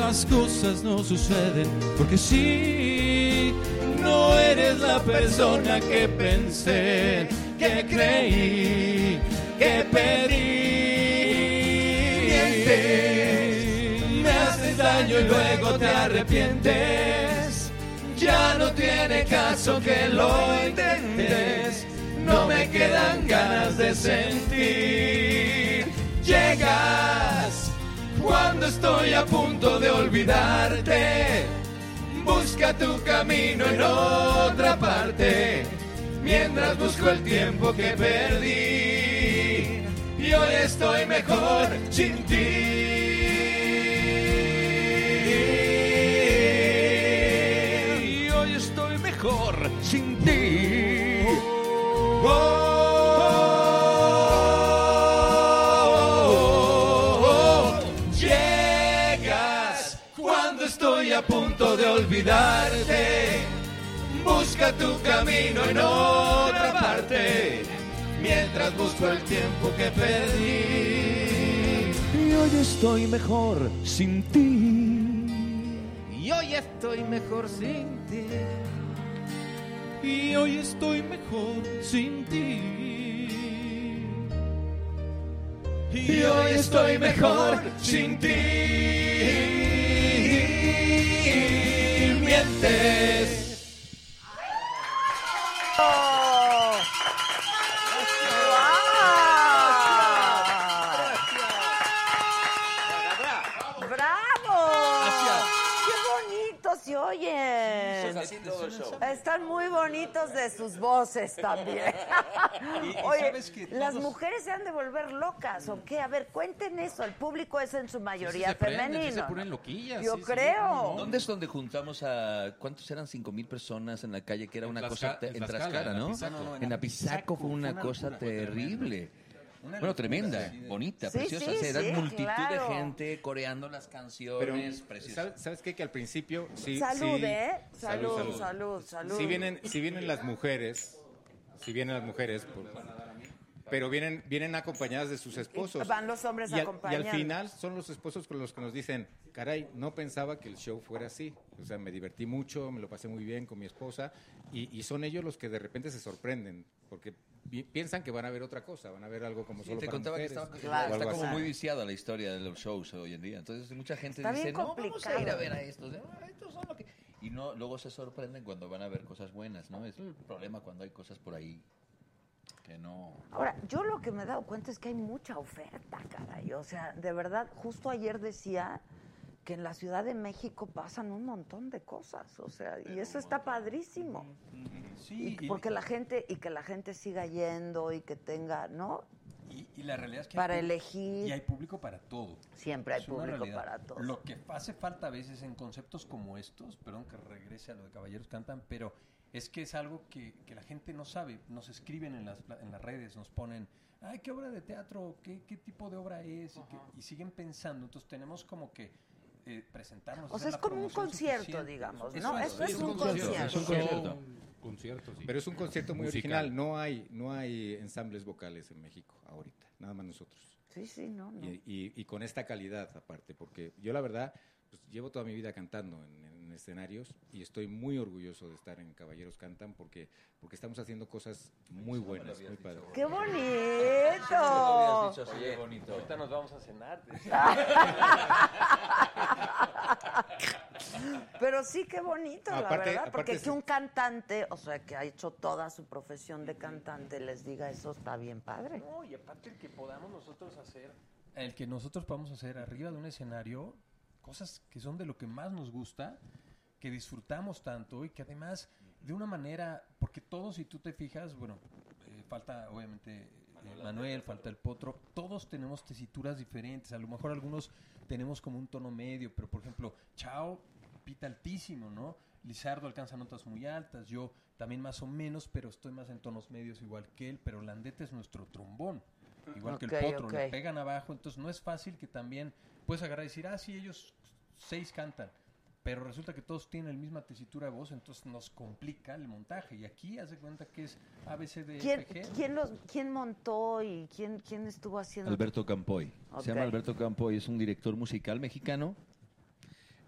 Las cosas no suceden porque sí. No eres la persona que pensé, que creí, que pedí. Me haces daño y luego te arrepientes. Ya no tiene caso que lo intentes. No me quedan ganas de sentir. Llegas cuando estoy a punto de olvidarte, busca tu camino en otra parte. Mientras busco el tiempo que perdí, y hoy estoy mejor sin ti. Y hoy estoy mejor sin ti. Oh, Busca tu camino en otra parte, mientras busco el tiempo que perdí. Y hoy estoy mejor sin ti. Y hoy estoy mejor sin ti. Y hoy estoy mejor sin ti. Y hoy estoy mejor sin ti. Mientes. Así todo el show. Están muy bonitos de sus voces también. <laughs> Y- y Oye, sabes que las mujeres se han de volver locas, ¿o qué? A ver, cuenten eso. El público es en su mayoría se prenden, sí femenino. se ponen loquillas, Yo sí, sí, creo. ¿Dónde es donde juntamos a cuántos eran cinco mil personas en la calle que era En una cosa en en ¿no? Apizaco. No, no, en Apizaco fue una cosa terrible. Una Bueno, tremenda, de- bonita, Sí, preciosa. sí, o sea, era sí, multitud claro. de gente coreando las canciones, preciosas. ¿sabes, qué? Que al principio... Sí, Salud, sí- ¿eh? Salud, salud, salud. Si vienen, si vienen las mujeres, si vienen las mujeres, por- pero vienen, vienen acompañadas de sus esposos. Van los hombres y al, y al final son los esposos con los que nos dicen, caray, no pensaba que el show fuera así. O sea, me divertí mucho, me lo pasé muy bien con mi esposa. Y, y son ellos los que de repente se sorprenden, porque piensan que van a ver otra cosa, van a ver algo como Sí, solo te para contaba que mujeres, estaba, o está como así. muy viciada la historia de los shows hoy en día. Entonces mucha gente Está dice, no, vamos a ir a ver a estos. "Ah, estos son lo que-". Y no, luego se sorprenden cuando van a ver cosas buenas, ¿no? Es el problema cuando hay cosas por ahí que no... Ahora, yo lo que me he dado cuenta es que hay mucha oferta, caray. O sea, de verdad, justo ayer decía que en la Ciudad de México pasan un montón de cosas, o sea, y eso está padrísimo. Sí, Y porque la gente y que la gente siga yendo y que tenga, ¿no? Y, y la realidad es que Para hay elegir. Y hay público para todo. Siempre hay Es público para todo. Lo que hace falta a veces en conceptos como estos, perdón que regrese a lo de Caballeros Cantan, pero es que es algo que, que la gente no sabe. Nos escriben en las, en las redes, nos ponen, ay, ¿qué obra de teatro? ¿Qué, qué tipo de obra es? Y, que- y siguen pensando. Entonces tenemos como que eh, presentarnos. O sea, es como un concierto, suficiente. digamos, Eso ¿no? es, Esto es un concierto, concierto. es un concierto. Concierto, sí. Pero es un concierto muy Musical. original. No hay, no hay ensambles vocales en México ahorita, nada más nosotros. Sí, sí, no, no. Y, y- y con esta calidad aparte, porque yo la verdad pues, llevo toda mi vida cantando en, en escenarios y estoy muy orgulloso de estar en Caballeros Cantan porque, porque estamos haciendo cosas muy buenas, muy padres. ¡Qué bonito! Oye, bonito. Ahorita nos vamos a cenar. Pero sí, qué bonito, la Aparte- verdad, porque aparte que un cantante, o sea, que ha hecho toda su profesión de cantante, les diga eso, está bien padre. No, y aparte el que podamos nosotros hacer, el que nosotros podamos hacer arriba de un escenario, cosas que son de lo que más nos gusta, que disfrutamos tanto y que además de una manera, porque todos, si tú te fijas, bueno, eh, falta obviamente eh, Manuel, falta el Potro, todos tenemos tesituras diferentes, a lo mejor algunos tenemos como un tono medio, pero por ejemplo, Chao pita altísimo, ¿no? Lizardo alcanza notas muy altas, yo también más o menos, pero estoy más en tonos medios igual que él, pero Landete es nuestro trombón, igual que el potro, le pegan abajo, entonces no es fácil que también puedes agarrar y decir, ah, sí, ellos seis cantan, pero resulta que todos tienen la misma tesitura de voz, entonces nos complica el montaje, y aquí hace cuenta que es ABCD, ¿Quién, FG. quién, los, ¿Quién montó y quién, quién estuvo haciendo? Alberto Campoy. Se llama Alberto Campoy, es un director musical mexicano.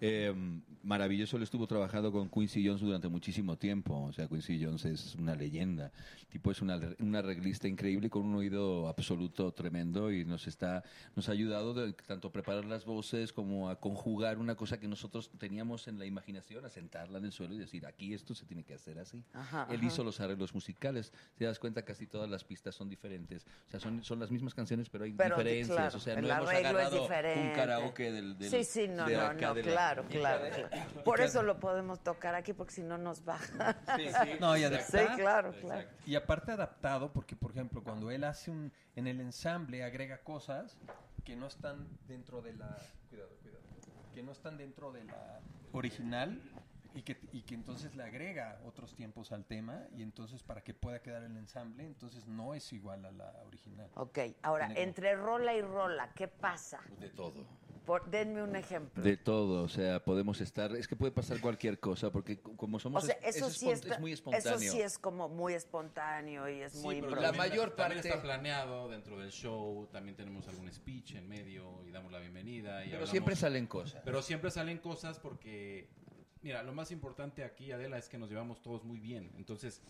Eh, maravilloso, él estuvo trabajando con Quincy Jones durante muchísimo tiempo. O sea, Quincy Jones es una leyenda. El tipo es una, un arreglista increíble con un oído absoluto tremendo y nos está nos ha ayudado de, tanto a preparar las voces como a conjugar una cosa que nosotros teníamos en la imaginación, a sentarla en el suelo y decir, aquí esto se tiene que hacer así. Ajá, él ajá. hizo los arreglos musicales. Te das cuenta, casi todas las pistas son diferentes. O sea, son, son las mismas canciones, pero hay Pero, diferencias. claro, o sea, el no hemos arreglo es agarrado diferente. un karaoke del, del- sí, sí, no, de no, acá no, de la- claro, claro. <coughs> Por eso lo podemos tocar aquí, porque si no nos baja. <laughs> No, y Sí, claro, claro. Y aparte adaptado, porque por ejemplo, cuando él hace un, en el ensamble agrega cosas que no están dentro de la, cuidado, cuidado, que no están dentro de la original y que, y que entonces le agrega otros tiempos al tema y entonces para que pueda quedar el ensamble, entonces no es igual a la original. Ok, ahora, Tiene como- entre rola y rola, ¿qué pasa? De todo. Por- denme un ejemplo. De todo, o sea, podemos estar, es que puede pasar cualquier cosa, porque como O somos, sea, es, eso es sí es, es muy espontáneo. Eso sí es como muy espontáneo y es muy pero. La también- mayor también parte- está planeado dentro del show, también tenemos algún speech en medio y damos la bienvenida. Y Pero hablamos- siempre salen cosas. Pero siempre salen cosas porque, mira, lo más importante aquí, Adela, es que nos llevamos todos muy bien. Entonces,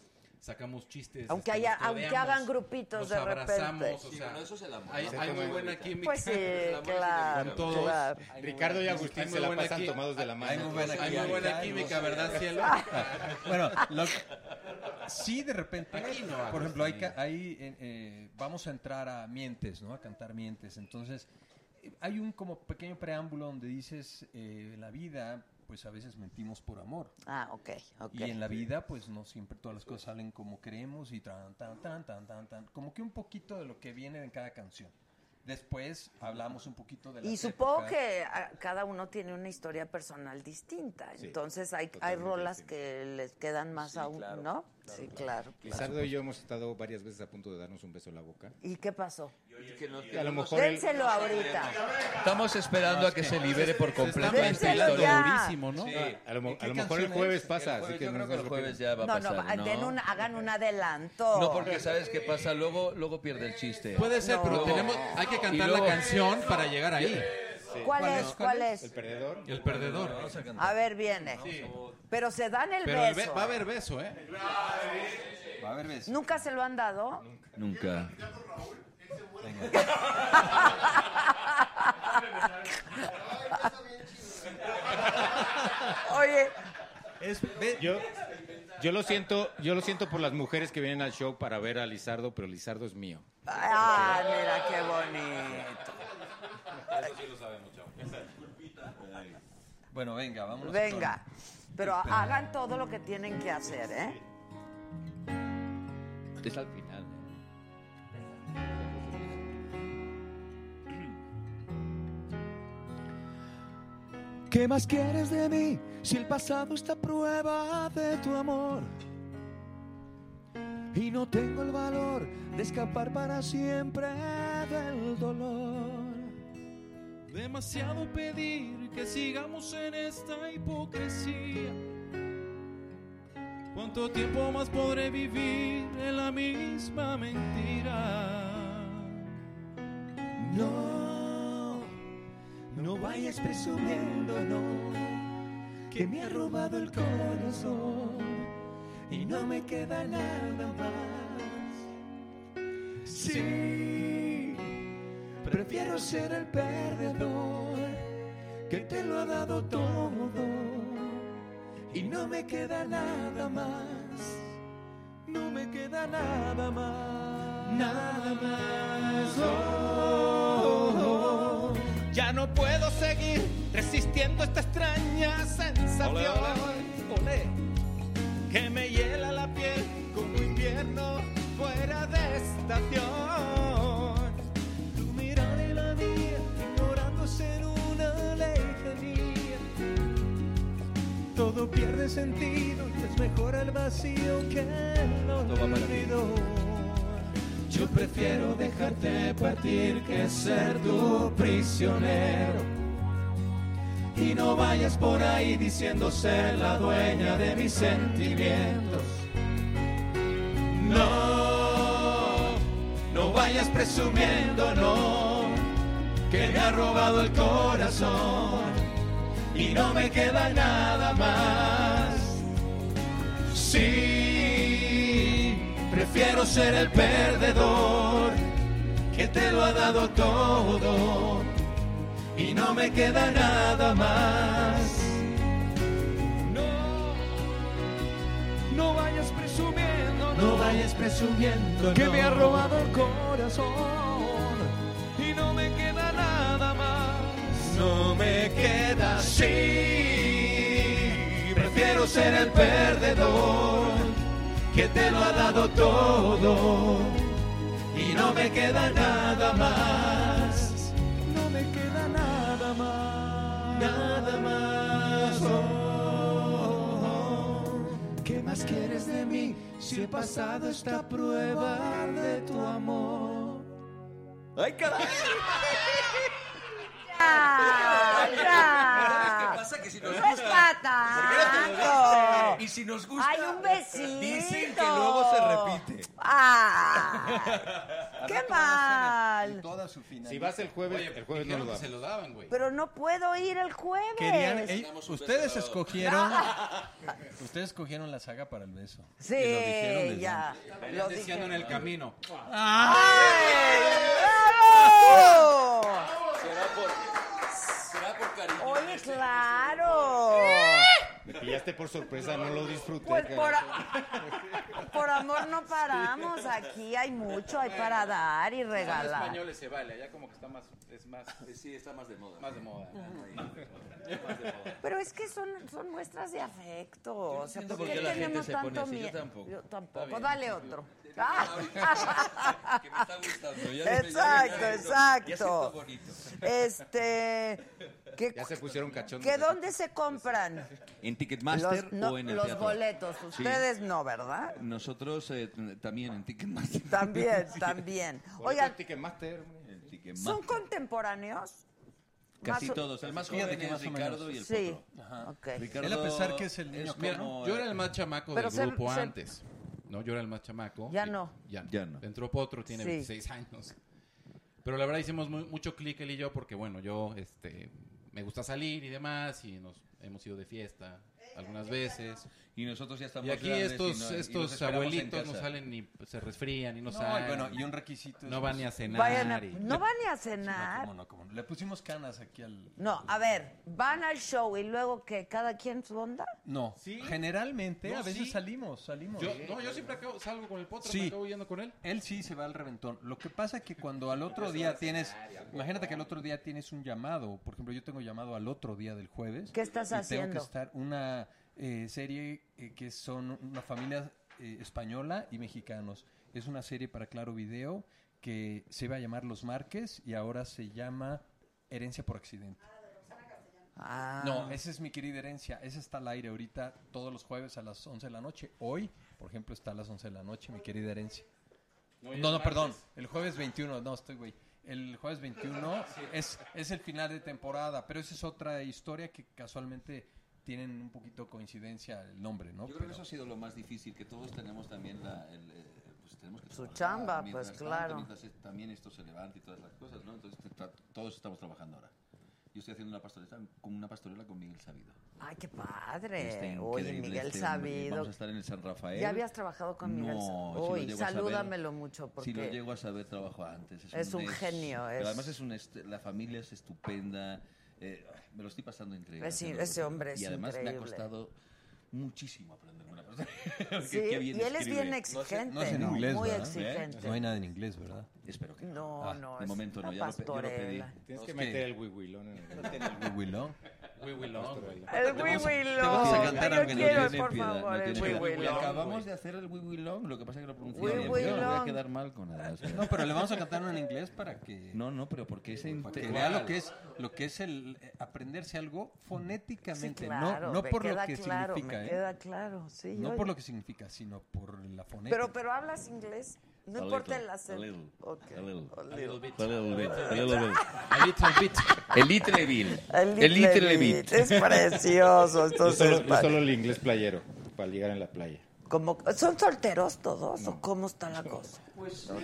sacamos chistes. Aunque este, haya- aunque hagan grupitos nos de repente. o Sí, sea, bueno, eso es el amor, Hay, muy buena química. Pues sí, amor claro, con todos. claro. Ricardo y Agustín se la pasan tomados de la mano. Hay muy buena, hay muy buena química, ¿verdad, cielo? <laughs> bueno, lo- sí, de repente. Aquí no, por ejemplo, hay, hay, eh, eh, vamos a entrar a Mientes, ¿no? A cantar Mientes. Entonces, hay un como pequeño preámbulo donde dices, eh, la vida, pues a veces mentimos por amor. Ah, ok, ok. Y en la vida, pues no siempre todas las cosas salen como queremos y tan, tan, tan, tan, tan, tan. Como que un poquito de lo que viene en cada canción. Después hablamos un poquito de la Y supongo que ah, cada uno tiene una historia personal distinta. Sí, Entonces hay, hay rolas que les quedan más aún, ¿no? Sí, claro. claro. Lizardo y yo hemos estado varias veces a punto de darnos un beso en la boca. ¿Y qué pasó? Y a lo mejor él- Dénselo ahorita. Estamos esperando a que se libere por completo está durísimo, ¿no? Sí. A lo, ¿Y a lo mejor el jueves es? pasa, El así jueves, que yo no creo que el jueves ya va a No, no, pasar, va- den ¿no? un- hagan un adelanto. No, porque sabes qué pasa, luego, luego pierde el chiste. Puede ser, pero Luego- tenemos, hay que y cantar luego- la canción para llegar ahí. ¿Cuál es? ¿Cuál es? El perdedor. El perdedor. A ver, viene. Pero se dan el Pero el beso. be- va a haber beso, ¿eh? Va a haber beso. ¿Nunca se lo han dado? Nunca. Oye, Yo, yo lo siento, yo lo siento por las mujeres que vienen al show para ver a Lizardo, pero Lizardo es mío. ah, mira qué bonito. Eso sí lo sabemos, chavo. Bueno, venga, vámonos. Venga, pero hagan todo lo que tienen que hacer, ¿eh? Es al final. ¿Qué más quieres de mí si el pasado está a prueba de tu amor? Y no tengo el valor de escapar para siempre del dolor. Demasiado pedir que sigamos en esta hipocresía. ¿Cuánto tiempo más podré vivir en la misma mentira? No, no vayas presumiendo, no, que me ha robado el corazón y no me queda nada más. Sí, prefiero ser el perdedor que te lo ha dado todo y no me queda nada más. No me queda nada más. Nada más. Oh, oh, oh. Ya no puedo seguir resistiendo esta extraña sensación Olé. que me hiela la piel como invierno fuera de estación. Pierde sentido y es mejor el vacío que el olvido. Yo prefiero dejarte partir que ser tu prisionero. Y no vayas por ahí diciendo ser la dueña de mis sentimientos. No, no vayas presumiendo, no, que me ha robado el corazón y no me queda nada más. Sí, prefiero ser el perdedor que te lo ha dado todo y no me queda nada más. No, no vayas presumiendo, no, vayas presumiendo que me ha robado el corazón y no me queda nada más. No me queda así. Prefiero ser el perdedor que te lo ha dado todo y no me queda nada más. No me queda nada más. Nada más. Oh, ¿Qué más quieres de mí si el pasado está a prueba de tu amor? ¡Ay, caray! <laughs> ¿Qué pasa? Que si nos gusta. Y si nos gusta. Hay un. Dicen que luego se repite. ¡Ah! ¡Qué mal! Toda su. Si vas el jueves, el jueves no lo daban. se lo daban, güey. Pero no puedo ir el jueves. Querían, eh, ustedes escogieron. <laughs> ustedes escogieron la saga para el beso. Sí, ya. Diciendo en el camino. Oye, claro. Me pillaste por sorpresa, no lo disfruté. Pues por, a- <laughs> por amor no paramos. Aquí hay mucho, hay para dar y Los regalar. españoles se vale, allá como que está más, es más, Sí, está más de moda. más de moda. Más de moda. Pero es que son, son muestras de afecto. O sea, ¿por qué la tenemos tanto yo miedo? tampoco. Yo tampoco. Dale otro. <laughs> Que me está gustando. ya me- ya me- Exacto, ya exacto. bonito. Este. ¿Qué, Ya se pusieron cachondos. ¿que ¿Dónde se compran? ¿En Ticketmaster los, no, o en el los teatro? boletos. Sí. Ustedes no, ¿verdad? Nosotros eh, también en Ticketmaster. También, <laughs> también. Oigan, Oigan, Ticketmaster. En Ticketmaster. ¿son contemporáneos? Casi Más todos. El más joven que es más Ricardo y el Sí. Ajá. Ok. Ricardo Él a pesar que es el niño Mira, como, yo era el más chamaco del se- grupo se- antes. No, yo era el más chamaco. Ya no. Ya no. Ya no. Entró Potro, tiene Sí. 26 años. Pero la verdad hicimos muy- mucho clic él y yo porque, bueno, yo este, me gusta salir y demás y nos hemos ido de fiesta algunas veces. Y nosotros ya estamos Y aquí grandes estos, y no- y nos estos abuelitos no salen ni se resfrían y no, No, salen. y bueno, y un requisito. es, no van ni a cenar. Vayan a- y- no van ni a No, cenar. cómo no, cómo no. Le pusimos canas aquí al. No, a ver, van al show y luego que cada quien su onda. No, Sí. generalmente No, a veces sí. salimos, salimos. Yo, no, yo siempre acabo- salgo con el potro, Sí. me acabo yendo con él. Él sí se va al reventón. Lo que pasa es que cuando al otro día tienes, imagínate que al otro día tienes un llamado, por ejemplo, yo tengo llamado al otro día del jueves. ¿Qué estás y Tengo haciendo? que estar una eh, serie eh, que son una familia eh, española y mexicanos. Es una serie para Claro Video que se iba a llamar Los Márquez y ahora se llama Herencia por accidente. Ah. No, esa es mi querida herencia. Esa está al aire ahorita todos los jueves a las 11 de la noche. Hoy, por ejemplo, está a las 11 de la noche, mi querida herencia. No, No, perdón. El jueves 21, no, estoy güey. El jueves 21 es, es el final de temporada, pero esa es otra historia que casualmente tienen un poquito coincidencia el nombre, ¿no? Yo creo Pero- que eso ha sido lo más difícil, que todos tenemos también la, el, eh, pues tenemos que Su chamba, pues, tanto, claro. mientras es- también esto se levanta y todas las cosas, ¿no? Entonces todos estamos trabajando ahora. Yo estoy haciendo una pastorela con una pastorela con Miguel Sabido. Ay, qué padre. Oye, increíble Miguel este. Sabido. Vamos a estar en el San Rafael. ¿Ya habías trabajado con Miguel No, Sabido? si lo Uy, llego a saber- salúdamelo mucho porque Si lo llego a saber, trabajo antes. Es un genio, Pero es- además es un la familia es estupenda. Eh, me lo estoy pasando increíble. Es- haciendo ese hombre es Y además me ha increíble. costado muchísimo aprenderme una persona. <laughs> Sí, y él es bien exigente, No es en ¿no? inglés, Muy ¿verdad? exigente. No hay nada en inglés, ¿verdad? Espero que No, Ah, no. de es momento no, ya lo pe- yo lo pedí. pastorela. Tienes que meter el wiwilón en el... <laughs> El. Wiwilong. El Te Wiwilong. vamos a cantar aunque no quiero, por favor, no el. Acabamos de hacer el Wiwilong, lo que pasa es que lo pronuncié bien. Voy a quedar mal con nada. No, pero le vamos a cantar en inglés para que, No, no, pero porque ese que vea lo que es lo que es el eh, aprenderse algo fonéticamente, no, no por lo que significa, me ¿eh? queda claro, sí. no por lo que significa, sino por la fonética. Pero, pero hablas inglés, no A importa little, el acento. a little, Ok. a little, A little bit. a little bit, a little bit. A little bit. El. El El Little. Bit, Es precioso. Yo <laughs> Entonces, solo, yo solo el inglés playero, para ligar en la playa. como, ¿Son solteros todos o cómo está la cosa?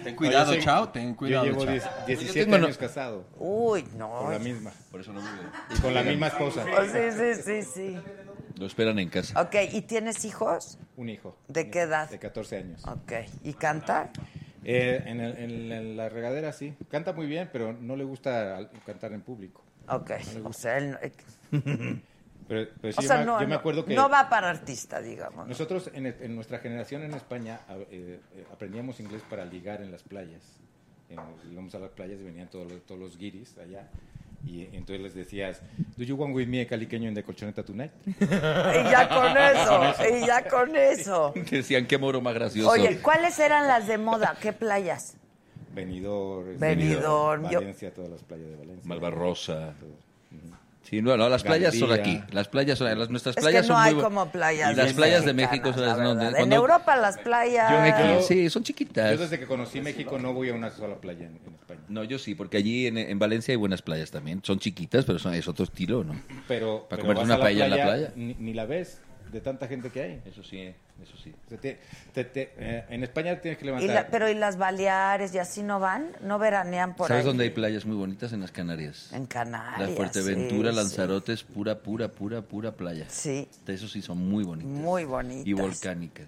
ten cuidado, No, yo sé- chao, ten cuidado, Yo llevo chao. 10 17 Yo tengo no- años casado, Uy, no. con la misma. Por eso no vive. Y con la misma esposa. Oh, sí, sí, sí, sí. Lo esperan en casa. Ok, ¿y tienes hijos? Un hijo. ¿De qué edad? De 14 años. Ok, ¿y canta? Eh, en, el- en- en la regadera sí. Canta muy bien, pero no le gusta cantar en público. Ok, o sea, él, <laughs> Pero, pero sí, o yo, sea me, no, yo me no- acuerdo que no va para artista, digamos. nosotros en, en nuestra generación en España eh, eh, aprendíamos inglés para ligar en las playas. Eh, íbamos a las playas y venían todos los, todos los guiris allá. Y entonces les decías, ¿Do you want with me a caliqueño en the colchoneta tonight? Y ya con <laughs> eso, y ya con eso. <laughs> Decían qué moro más gracioso. Oye, ¿cuáles eran las de moda? ¿Qué playas? Benidorm, Benidorm, yo- Valencia, todas las playas de Valencia. Malvarrosa. Sí, no, no, las playas son aquí. Las playas son las nuestras Es playas que no son hay muy como playas Y las playas de México son las la no, de- En cuando- Europa las playas... Yo aquí, Yo- sí, son Yo chiquitas. desde que conocí México no voy a una sola playa en, en España. No, yo sí, porque allí en, en Valencia hay buenas playas también. Son chiquitas, pero son, es otro estilo, ¿no? Pero, Para pero comerte vas una paella en la playa. Ni, ni la ves. De tanta gente que hay. Eso sí, eso sí. O sea, te- te- te- eh, en España tienes que Y levantar. la- pero ¿y las Baleares y así no van? ¿No veranean por ¿Sabes ahí? dónde hay playas muy bonitas? En las Canarias. En Canarias. La Fuerteventura, sí, Lanzarote es pura, pura, pura, pura playa. Sí. De Eso sí son muy bonitas. Muy bonitas. Y volcánicas.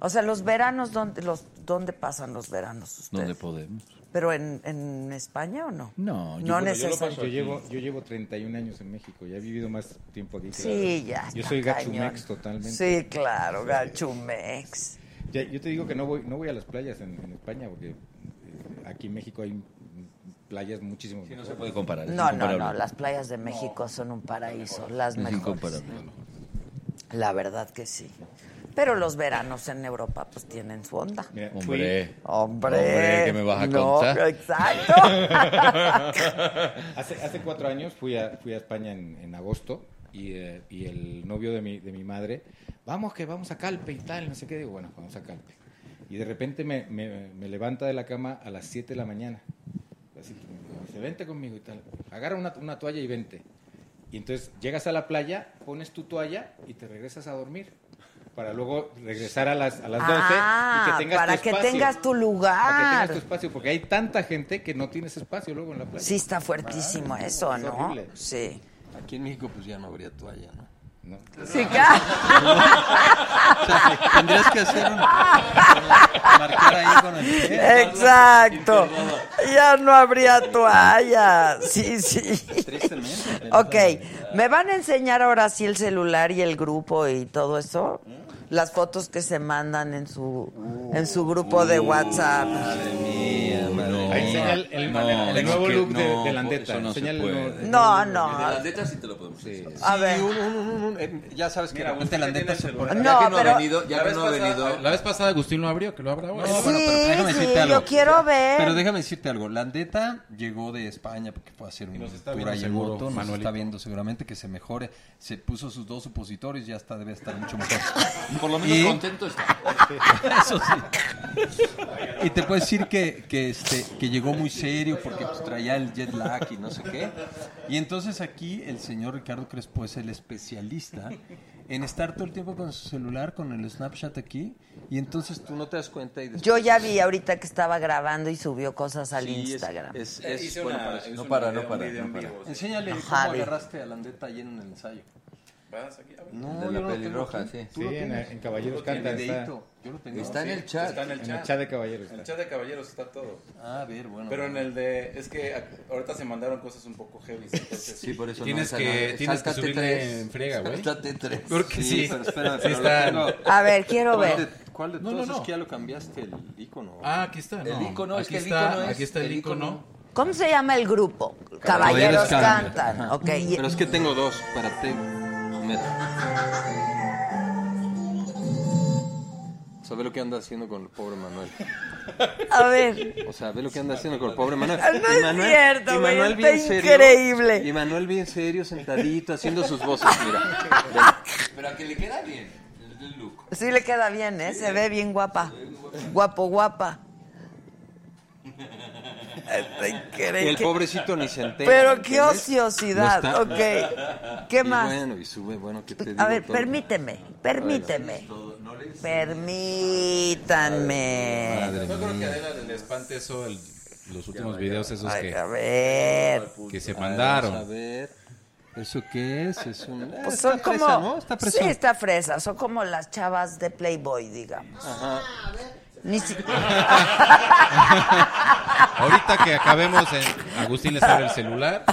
O sea, los veranos, ¿dónde, los, ¿dónde pasan los veranos ustedes? Donde podemos. ¿Pero en, en España o no? No, Yo, no bueno, yo, yo llevo, yo llevo 31 años en México, ya he vivido más tiempo aquí. que Sí, la- ya. Yo soy cañón. gachumex totalmente. Sí, claro, gachumex. Ya, yo te digo que no voy, no voy a las playas en, en España porque eh, aquí en México hay playas muchísimo no se puede comparar. No, no, no, las playas de México son un paraíso, las Es mejores. incomparable. La verdad que sí. Pero los veranos en Europa pues tienen su onda. Mira, Hombre. Hombre. Hombre, ¿qué me vas a No, contar? exacto. hace, hace cuatro años fui a, fui a España en, en agosto y, eh, y el novio de mi, de mi madre, vamos que vamos a Calpe y tal, no sé qué, digo, bueno, vamos a Calpe. Y de repente me, me- me levanta de la cama a las 7 de la mañana. Así, me dice, vente conmigo y tal. Agarra una, una toalla y vente. Y entonces llegas a la playa, pones tu toalla y te regresas a dormir. Para luego regresar a las, a las 12 Ah, y que tengas para tu que espacio. tengas tu Para que lugar. tengas tu espacio, porque hay tanta gente que no tienes espacio luego en la playa. Sí está fuertísimo Ah, eso, es ¿no? horrible. Sí. Aquí en México pues ya no habría toalla, ¿no? No. Sí, claro. <laughs> O sea, tendrías que hacer un... marcar ahí con el pie. Exacto. Ya no habría toalla. Sí, sí. Tristemente. Ok, ¿me van a enseñar ahora sí el celular y el grupo y todo eso? Las fotos que se mandan en su en su grupo de WhatsApp. Madre mía, madre Ahí enseña el, el- No, el es nuevo que look de, no, de Landeta. no Enseña el nuevo- el No. De no. las letras sí te lo podemos usar. A ver. Sí, un- un- un- un- eh, ya sabes que Mira, de repente Agustín la tiene neta el se pone... No, ya que no pero- ha venido, ya La que vez, no ha pasada, venido. la vez pasada Agustín lo abrió, que lo abra ahora. Sí, bueno, pero déjame sí, decirte algo. yo quiero ver. Pero déjame decirte algo. Landeta llegó de España porque fue a hacer un tour viendo ahí en moto. Nos está viendo seguramente que se mejore. Se puso sus dos supositorios y ya está, debe estar mucho mejor. <laughs> Por lo menos Y- contento está. <laughs> Eso sí. Y te puedo decir que, que, este, que llegó muy serio porque pues, traía el jet lag y no sé qué. Y entonces aquí el señor Ricardo Crespo es el especialista en estar todo el tiempo con su celular, con el Snapchat aquí. Y entonces tú no te das cuenta y después... Yo ya vi ahorita que estaba grabando y subió cosas al Sí, Instagram. Es, bueno una- para No un para, video- no para, no para. Enséñale cómo agarraste a Landeta ayer en el ensayo. Vas aquí, a ver. No, De la pelirroja, sí. ¿Tú Sí, en, en Caballeros Canta. Está. Yo lo tengo. Está en Sí, el chat. Está en el en chat. el chat de Caballeros. En el está. chat de caballeros está todo. Ah, a ver, bueno. Pero en bueno. el de. Es que ahorita se mandaron cosas un poco heavy. <laughs> Entonces, Sí, por eso Tienes no, que- tienes que subirle tres. en friega, güey. Sáltate tres. Porque sí. pero espérame, Sí pero está-. A ver, quiero ¿Cuál ver. cuál de No, todos no, es no. que ya lo cambiaste el icono? Ah, aquí está. El no. icono, es aquí que el está, icono es- Aquí está el, el icono. icono. ¿Cómo se llama el grupo? Caballeros, Caballeros cantan. Cantan. Ok. y- Pero es que tengo dos para ti. O sea, ve lo que anda haciendo con el pobre Manuel. A ver. O sea, ve lo que anda haciendo con el pobre Manuel. No Y es Manuel- cierto, y güey, Manuel está bien serio. increíble. Y Manuel bien serio, sentadito, haciendo sus voces. Mira. <laughs> Pero a que le queda bien el look. Sí le queda bien, ¿eh? Se ve bien guapa. Guapo, guapa. Está el pobrecito ni se entera. Pero qué ociosidad. No está- Ok. ¿Qué Y más? bueno, y sube, bueno, ¿qué te digo? A ver, Todo- permíteme, permíteme. Permítanme. Yo creo que a Adela le espante eso, el- los últimos videos esos Ay, que, a ver. que se A ver, mandaron. A ver. ¿Eso qué es? Es un. eh, Pues está son como. fresa, ¿no? Está fresa. sí, está fresa. Son como las chavas de Playboy, digamos. Ajá. Ni si- <laughs> Ahorita que acabemos, en, Agustín les abre el celular.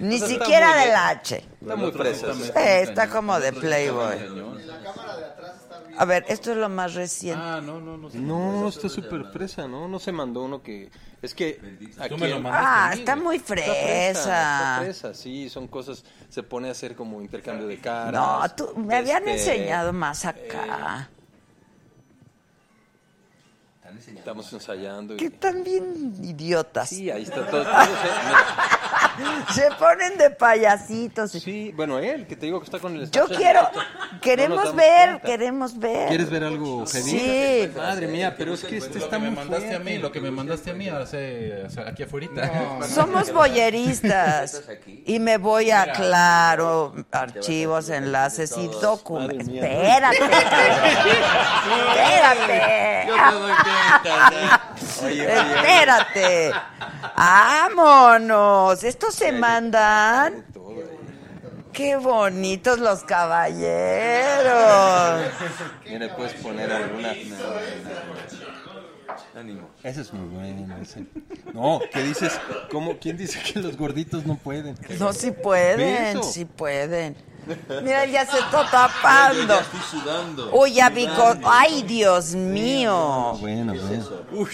Ni siquiera del. H. Está muy fresa. sí. Está como de Playboy. A ver, esto es lo más reciente. Ah, no, no, no. No, está súper fresa, ¿no? No se mandó uno que... Es que... Aquí Ah, está muy Está fresa, está fresa. fresa, sí, son cosas... Se pone a hacer como intercambio de caras. No, tú, me habían este, enseñado más acá. Estamos ensayando. y- Que están bien idiotas. Sí, ahí está todo. todo se- Se ponen de payasitos. Sí, bueno, él, que te digo que está con el Yo quiero, queremos ver, cuenta. queremos ver. ¿Quieres ver algo heavy? Sí. Madre mía, pero es que este lo está que me muy mandaste a mí, lo que me mandaste a mí hace, hace- aquí afuera. Somos boyeristas y me voy a Mira. claro, archivos, enlaces y documentos. Espérate. <laughs> Espérate. Yo te doy. Oye, oye. Espérate. Vámonos. Estos se mandan. Qué bonitos los caballeros. Mira, puedes poner alguna. Ánimo. Ese es muy bueno. No, ¿qué dices? ¿Cómo? ¿Quién dice que los gorditos no pueden? No, sí pueden, sí pueden. Mira, él ya se está tapando. Ya estoy sudando. Uy, ya vi Ay, Dios mío. Bueno, bueno.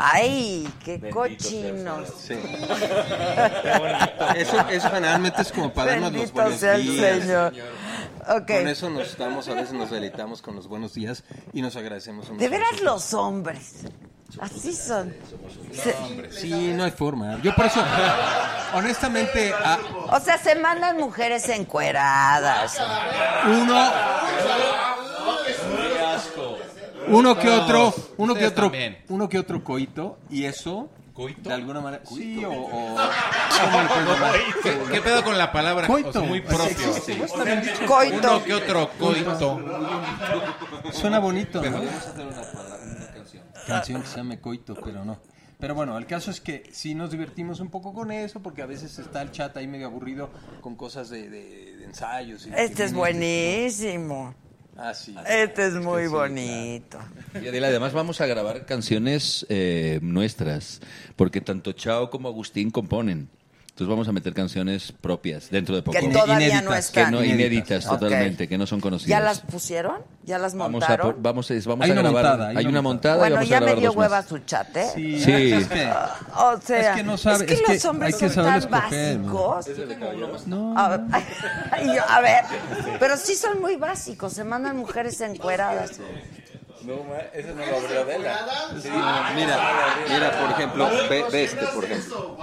Ay, qué cochinos. Sí. Eso, eso generalmente es como para darnos los Bendito buenos sea el días. Señor. Ok. Con eso nos damos, a veces nos deleitamos con los buenos días y nos agradecemos. De veras los hombres. Así son. Se- Sí, no hay forma. Yo por eso, honestamente, a- o sea, se mandan mujeres encueradas. uno, uno que otro, uno que Ustedes otro, también. uno que otro coito y eso, ¿Coito? de alguna manera, sí o, o ¿cómo le puedes llamar? ¿Qué, qué pedo con la palabra? Coito. O sea, muy propio. existe, sí. está bien dicho. Coito. Uno que otro coito. Suena bonito, ¿no? Podemos hacer una, una canción. que se llame Coito, pero no. Pero bueno, el caso es que sí nos divertimos un poco con eso, porque a veces está el chat ahí medio aburrido con cosas de, de- de ensayos. y Este es buenísimo. Ah, sí. Este es muy bonito. Y Adela, además vamos a grabar canciones eh, nuestras, porque tanto Chao como Agustín componen. Entonces vamos a meter canciones propias dentro de poco. Que todavía no Que están. no, inéditas totalmente, que no son conocidas. ¿Ya las pusieron? ¿Ya las Vamos a, montaron? vamos, a- vamos Hay a una grabar. montada, hay hay una montada y Bueno, vamos a ya me dio hueva su chat, ¿eh? Sí. Sí. <laughs> Es que, O sea, Es que no sabe- es que es que los hombres hay que son tan escoger, ¿no? básicos. A ver, <laughs> y yo, a ver, pero sí son muy básicos, se mandan mujeres encueradas. No, ese no lo abrió. Sí, mira, mira, por ejemplo, ve, ve este, por ejemplo.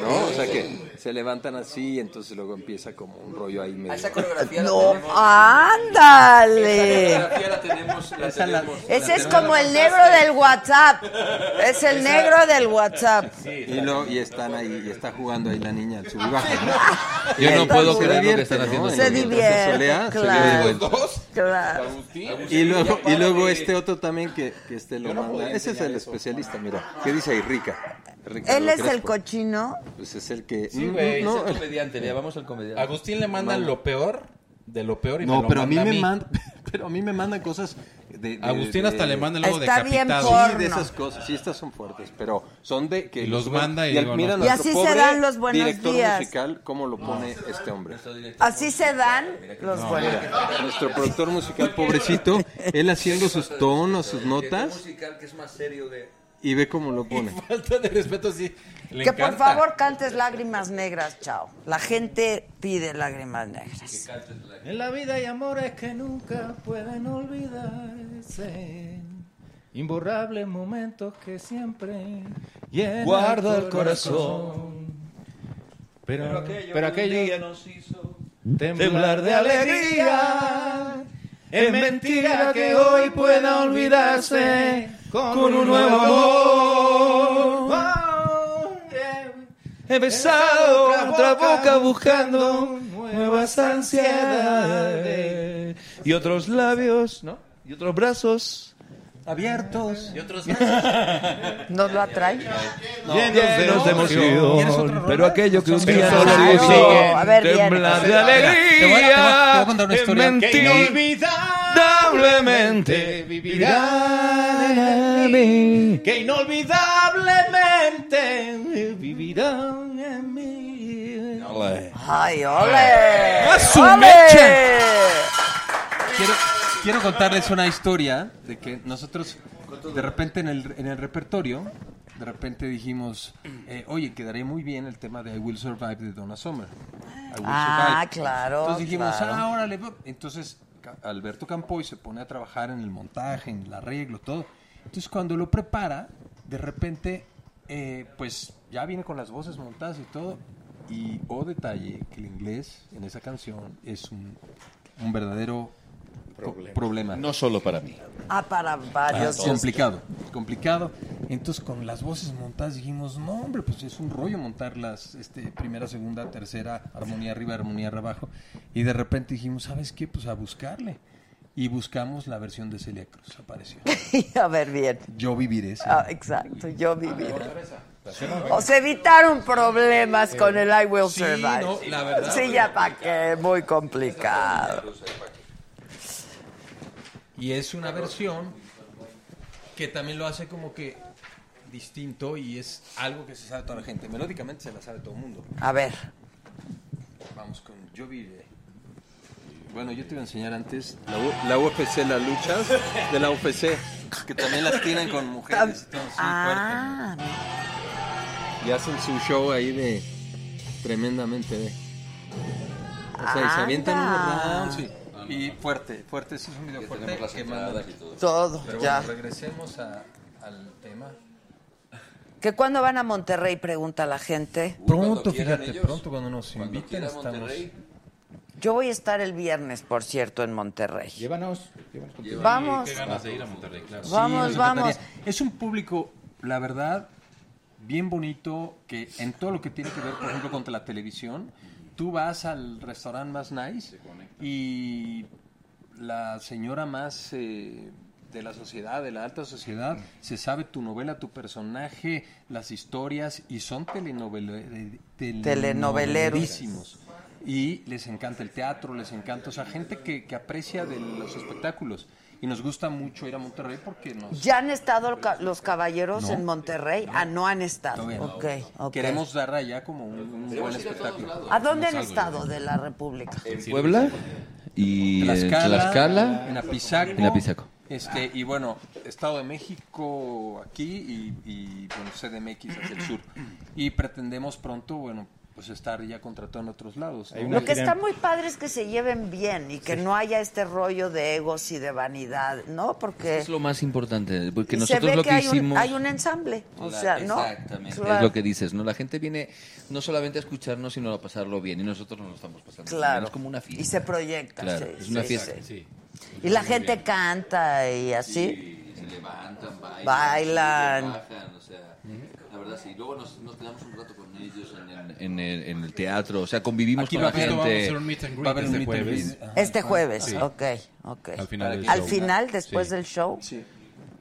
No, o sea que se levantan así y entonces luego empieza como un rollo ahí medio. Esa coreografía No, la tenemos. ándale. Esa coreografía la tenemos. La Esa la- tenemos. Ese es como el negro del WhatsApp. Es el negro del WhatsApp. Y, lo, y están ahí, y está jugando ahí la niña al sub y baja. Yo no puedo Se creer lo que están ¿no? haciendo. Se Mientras divierte, solea, se claro. divierte. Claro. Y luego, y luego este otro también que, que este lo manda. Ese es el especialista, mira. ¿Qué dice ahí? Rica. Ricardo Él es el Crespo. cochino. Pues es el que. Sí, Mm, güey, no, Es el comediante, le llamamos al comediante. Agustín le mandan lo peor de lo peor y me no lo pero a mí manda me mandan, <laughs> pero a mí me mandan cosas de, de- Agustín de- hasta le manda luego Está bien decapitado. porno. Sí, de esas cosas. Sí, estas son fuertes, pero son de que Y los manda y al- digo, mira no. Y nuestro así se dan los buenos director días. musical cómo lo pone este hombre. Así se dan los buenos. Nuestro productor musical pobrecito, él haciendo sus <laughs> tonos, sus notas musical que es más serio de. Y ve cómo lo pone. Falta de respeto, sí. Le Que por encanta. favor cantes lágrimas negras, chao. La gente pide lágrimas negras. En la vida hay amores que nunca pueden olvidarse. Imborrables momentos que siempre llenan Guarda el corazón. Pero, pero aquello, nos hizo temblar de alegría. Es mentira que hoy pueda olvidarse con un nuevo amor. He besado otra boca buscando nuevas ansiedades y otros labios, ¿no? Y otros brazos Abiertos. Y otros <laughs> ¿Nos lo atrae? llenos de emoción. Pero aquello que un día solo nos algo hizo sigue. A ver, bien. temblar de Te voy a- te voy a- te voy alegría. a contar una Es historia. mentira. Inolvidablemente vivirán en mí. que inolvidablemente vivirán en mí. ¡Ay, ole! ¡A su ¡Ole! mecha! Quiero, quiero contarles una historia de que nosotros de repente en el, en el repertorio, de repente dijimos, eh, oye, quedaría muy bien el tema de I Will Survive de Donna Summer. I Will Ah, Survive. claro, Entonces dijimos, claro. ah, órale. va". Entonces Alberto Campoy se pone a trabajar en el montaje, en el arreglo, todo. Entonces cuando lo prepara, de repente, eh, pues ya viene con las voces montadas y todo. Y oh detalle, que el inglés en esa canción es un, un verdadero problema. No solo para mí. Ah, para Ah, varios. complicado, complicado. Entonces con las voces montadas dijimos, no hombre, pues es un rollo montar las este, primera, segunda, tercera, armonía arriba, armonía abajo. Y de repente dijimos, ¿sabes qué? Pues a buscarle. Y buscamos la versión de Celia Cruz, apareció. <laughs> a ver bien. Yo viviré. sí. Ah, exacto, yo viviré. O se evitaron problemas con el I Will Sí, Survive. no, la verdad. Sí, ya para que, muy complicado. Y es una versión que también lo hace como que distinto y es algo que se sabe toda la gente. Melódicamente se la sabe todo el mundo. A ver. Vamos con Yo viviré. Bueno, yo te iba a enseñar antes la, U- la UFC, las luchas de la UFC, que también las tienen con mujeres. y todo así, Ah, fuerte. Y hacen su show ahí de tremendamente de. O sea, y se avientan unos rounds y, y fuerte, fuerte, ese es un video fuerte. que manda- todo. Todo, Pero ya. bueno, regresemos a- al tema. ¿Que cuándo van a Monterrey? Pregunta la gente. Pronto, fíjate, ellos. pronto cuando nos Cuando inviten estamos. Yo voy a estar el viernes, por cierto, en Monterrey. Llévanos. llévanos contigo. Vamos. Qué ganas de ir a Monterrey, claro. Sí, Vamos, vamos. Es un público, la verdad, bien bonito, que en todo lo que tiene que ver, por ejemplo, con la televisión, tú vas al restaurante más nice y la señora más eh, de la sociedad, de la alta sociedad, se sabe tu novela, tu personaje, las historias y son telenovele- telenovelerísimos. Y les encanta el teatro, les encanta, o sea, gente que, que aprecia de los espectáculos. Y nos gusta mucho ir a Monterrey porque nos... ¿Ya han estado los caballeros No. en Monterrey? Ah, no han estado. No. Ok, ok. Queremos dar allá como un, un buen espectáculo. ¿A dónde han estado de la República? En Puebla y en Tlaxcala, Tlaxcala, en Apizaco. en Apizaco. Este, y bueno, Estado de México aquí y, y bueno, CDMX hacia el sur. Y pretendemos pronto, bueno, pues estar ya contratado en otros lados. ¿no? Lo que está muy padre es que se lleven bien y que no haya este rollo de egos y de vanidad, ¿no? Porque Es lo más importante, porque se nosotros ve lo que, que, hay, hicimos... un, hay un ensamble, o sea, ¿no? Exactamente, Claro. es lo que dices, ¿no? La gente viene no solamente a escucharnos, sino a pasarlo bien, y nosotros nos lo estamos pasando bien. Claro. Es como una fiesta. Y se proyecta, Claro, sí, es una sí, fiesta. sí. Y la gente canta y así. Y se levantan, bailan. Bailan. se bajan, o sea, verdad sí. Luego nos, nos quedamos un rato con ellos en el, en el, en el teatro, o sea, convivimos Aquí con la gente. vamos a hacer un meet and greet Va a haber un este meet and jueves. Este jueves, Sí. ok, ok. Al final del Al show. final, después Sí. del show. Sí.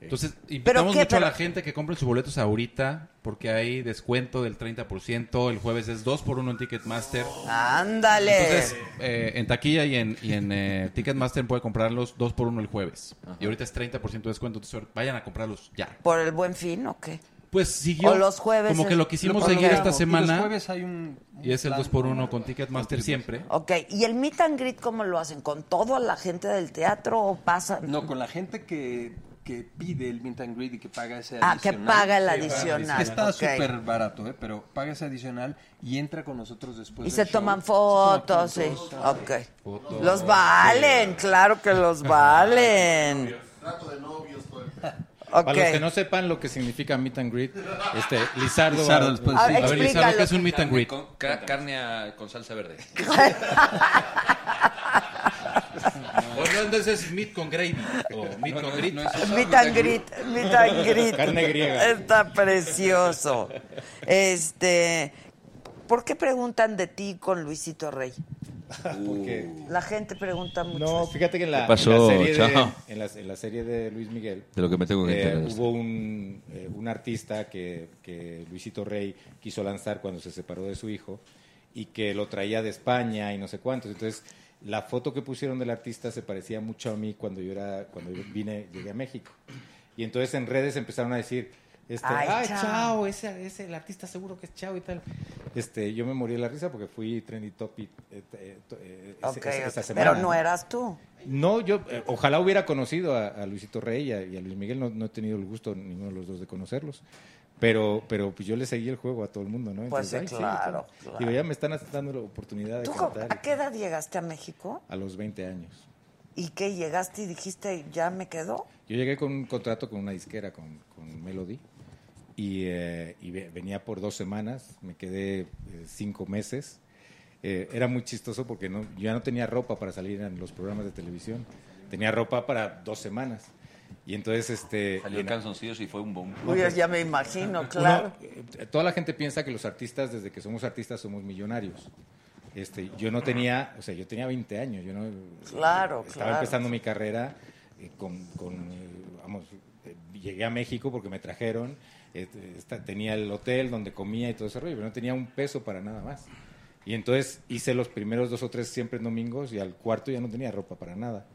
Entonces, ¿Pero invitamos qué? mucho a la Pero- gente que compren sus boletos ahorita porque hay descuento del 30%. El jueves es 2 por 1 en Ticketmaster. Ándale. Entonces, eh, en taquilla y en, y en eh, Ticketmaster puede comprarlos 2 por 1 el jueves. Y ahorita es 30% de descuento. Entonces, vayan a comprarlos ya. ¿Por el buen fin o qué? Pues siguió. O los jueves Como que lo quisimos lo seguir esta prolongamos. Y los semana. jueves hay un... Y es el plan 2 por 1 con Ticketmaster siempre. Ok, ¿y el meet and greet cómo lo hacen? ¿Con toda la gente del teatro o pasa? No, con la gente que, que pide el meet and greet y que paga ese Ah, que adicional. paga el adicional, que Está ok. súper barato, ¿eh? Pero paga ese adicional y entra con nosotros después Y del se show. toman Se toman fotos, sí. fotos. Ok. Fotos. Los valen, claro que los valen. Trato de novios, todo el... <laughs> Ok. Para los que no sepan lo que significa meet and greet, este, Lizardo, Lizardo va- A A ver, Lizardo. ¿qué es un meet and greet? Con ca- carne a- con salsa verde. Bueno, entonces es meet con gravy o meet con grit. Meet and greet, meet and <laughs> greet. Carne griega. Está precioso. Este, ¿por qué preguntan de ti con Luisito Rey? <laughs> porque La gente pregunta mucho. no, eso. fíjate que en la, ¿Qué pasó, en la serie, de, chao? en, la, en la serie de Luis Miguel De lo que me tengo que eh, enterar. hubo un, eh, un artista que, que Luisito Rey quiso lanzar cuando se separó de su hijo y que lo traía de España y no sé cuántos. Entonces, la foto que pusieron del artista se parecía mucho a mí cuando yo era cuando yo vine llegué a México. Y entonces en redes empezaron a decir este, Ay, ay, Chao. chao, ese, ese el artista seguro que es chao y tal. Este, yo me morí de la risa porque fui trendy topic eh, eh, eh, ese- esa- semana. Pero no eras tú. No, yo eh, ojalá hubiera conocido a, a Luisito Rey y a, y a Luis Miguel, no, no he tenido el gusto ninguno de los dos de conocerlos. Pero, pero pues yo le seguí el juego a todo el mundo, ¿no? Pues sí, ay, claro, claro. Digo, ya me están dando la oportunidad de ¿Tú cantar a qué edad llegaste a México? a los 20 años. ¿Y qué? ¿Llegaste y dijiste, ya me quedó? Yo llegué con un contrato con una disquera, con, con Melody, y, eh, y ve- venía por dos semanas, me quedé eh, cinco meses. Eh, era muy chistoso porque no, yo ya no tenía ropa para salir en los programas de televisión, tenía ropa para dos semanas. Y entonces, este... Salió en calzoncillos y fue un boom. Uy, ya me imagino, Uno, claro. eh, toda la gente piensa que los artistas, desde que somos artistas, somos millonarios. Este, yo no tenía, o sea, yo tenía 20 años, yo no Claro, estaba claro. empezando mi carrera eh, con, con, eh, vamos, eh, llegué a México porque me trajeron, eh, esta- tenía el hotel donde comía y todo ese rollo, pero no tenía un peso para nada más. Y entonces hice los primeros dos o tres siempre en domingos y al cuarto ya no tenía ropa para nada.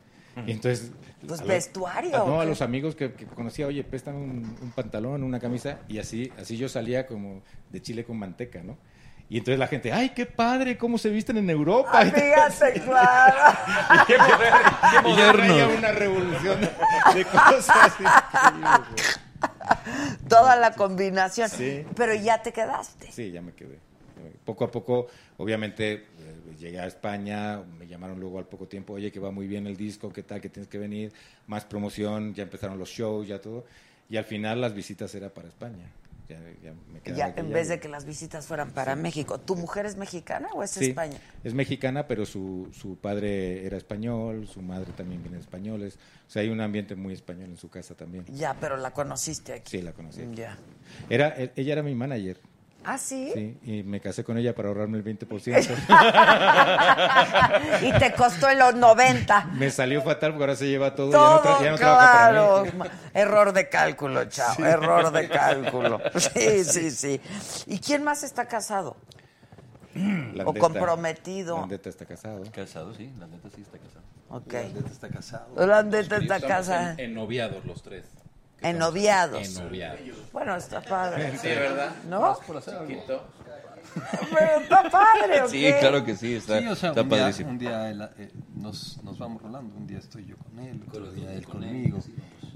Y entonces... Pues a vestuario, a- no, ¿o a los amigos que, que conocía, oye, préstame un, un pantalón, una camisa, y así, así yo salía como de chile con manteca, ¿no? Y entonces la gente, ay, qué padre, cómo se visten en Europa. Ah, fíjate, <laughs> claro. Y qué moderno. Moderno. Hay una revolución de cosas. <laughs> Toda la combinación. Sí. Pero ya te quedaste. Sí, ya me quedé. Poco a poco, obviamente, eh, llegué a España, me llamaron luego al poco tiempo, oye, que va muy bien el disco, qué tal, que tienes que venir, más promoción, ya empezaron los shows, ya todo. Y al final las visitas era para España. Ya, ya me Ya, aquí, en ya vez vi- de que las visitas fueran para México. ¿Tu mujer es mexicana o es Sí, España? Es mexicana, pero su, su padre era español, su madre también viene de españoles. O sea, hay un ambiente muy español en su casa también. Ya, pero la conociste aquí. Sí, la conocí. Ya. Era, e- ella era mi manager. ¿Ah, sí? Sí, y me casé con ella para ahorrarme el 20%. <laughs> y te costó en los 90. me salió fatal porque ahora se lleva todo, Todo, ya no, tra- ya no trabaja claro. para mí. Error de cálculo, chao. Sí. Error de cálculo. Sí, sí, sí. ¿Y quién más está casado? Landeta. O comprometido. Landeta está casado. Casado, sí, la neta sí está casado. Ok. Landeta está casado. Landeta está casada. En, en noviados los tres. En noviados. En noviados. Bueno, está padre. Sí, ¿verdad? ¿No? Chiquito. Pero está padre, ¿o Sí, qué? claro que sí, está, Sí, o sea, está un día, padrísimo. un día él, eh, nos, nos vamos rolando. Un día estoy yo con él, otro día él conmigo.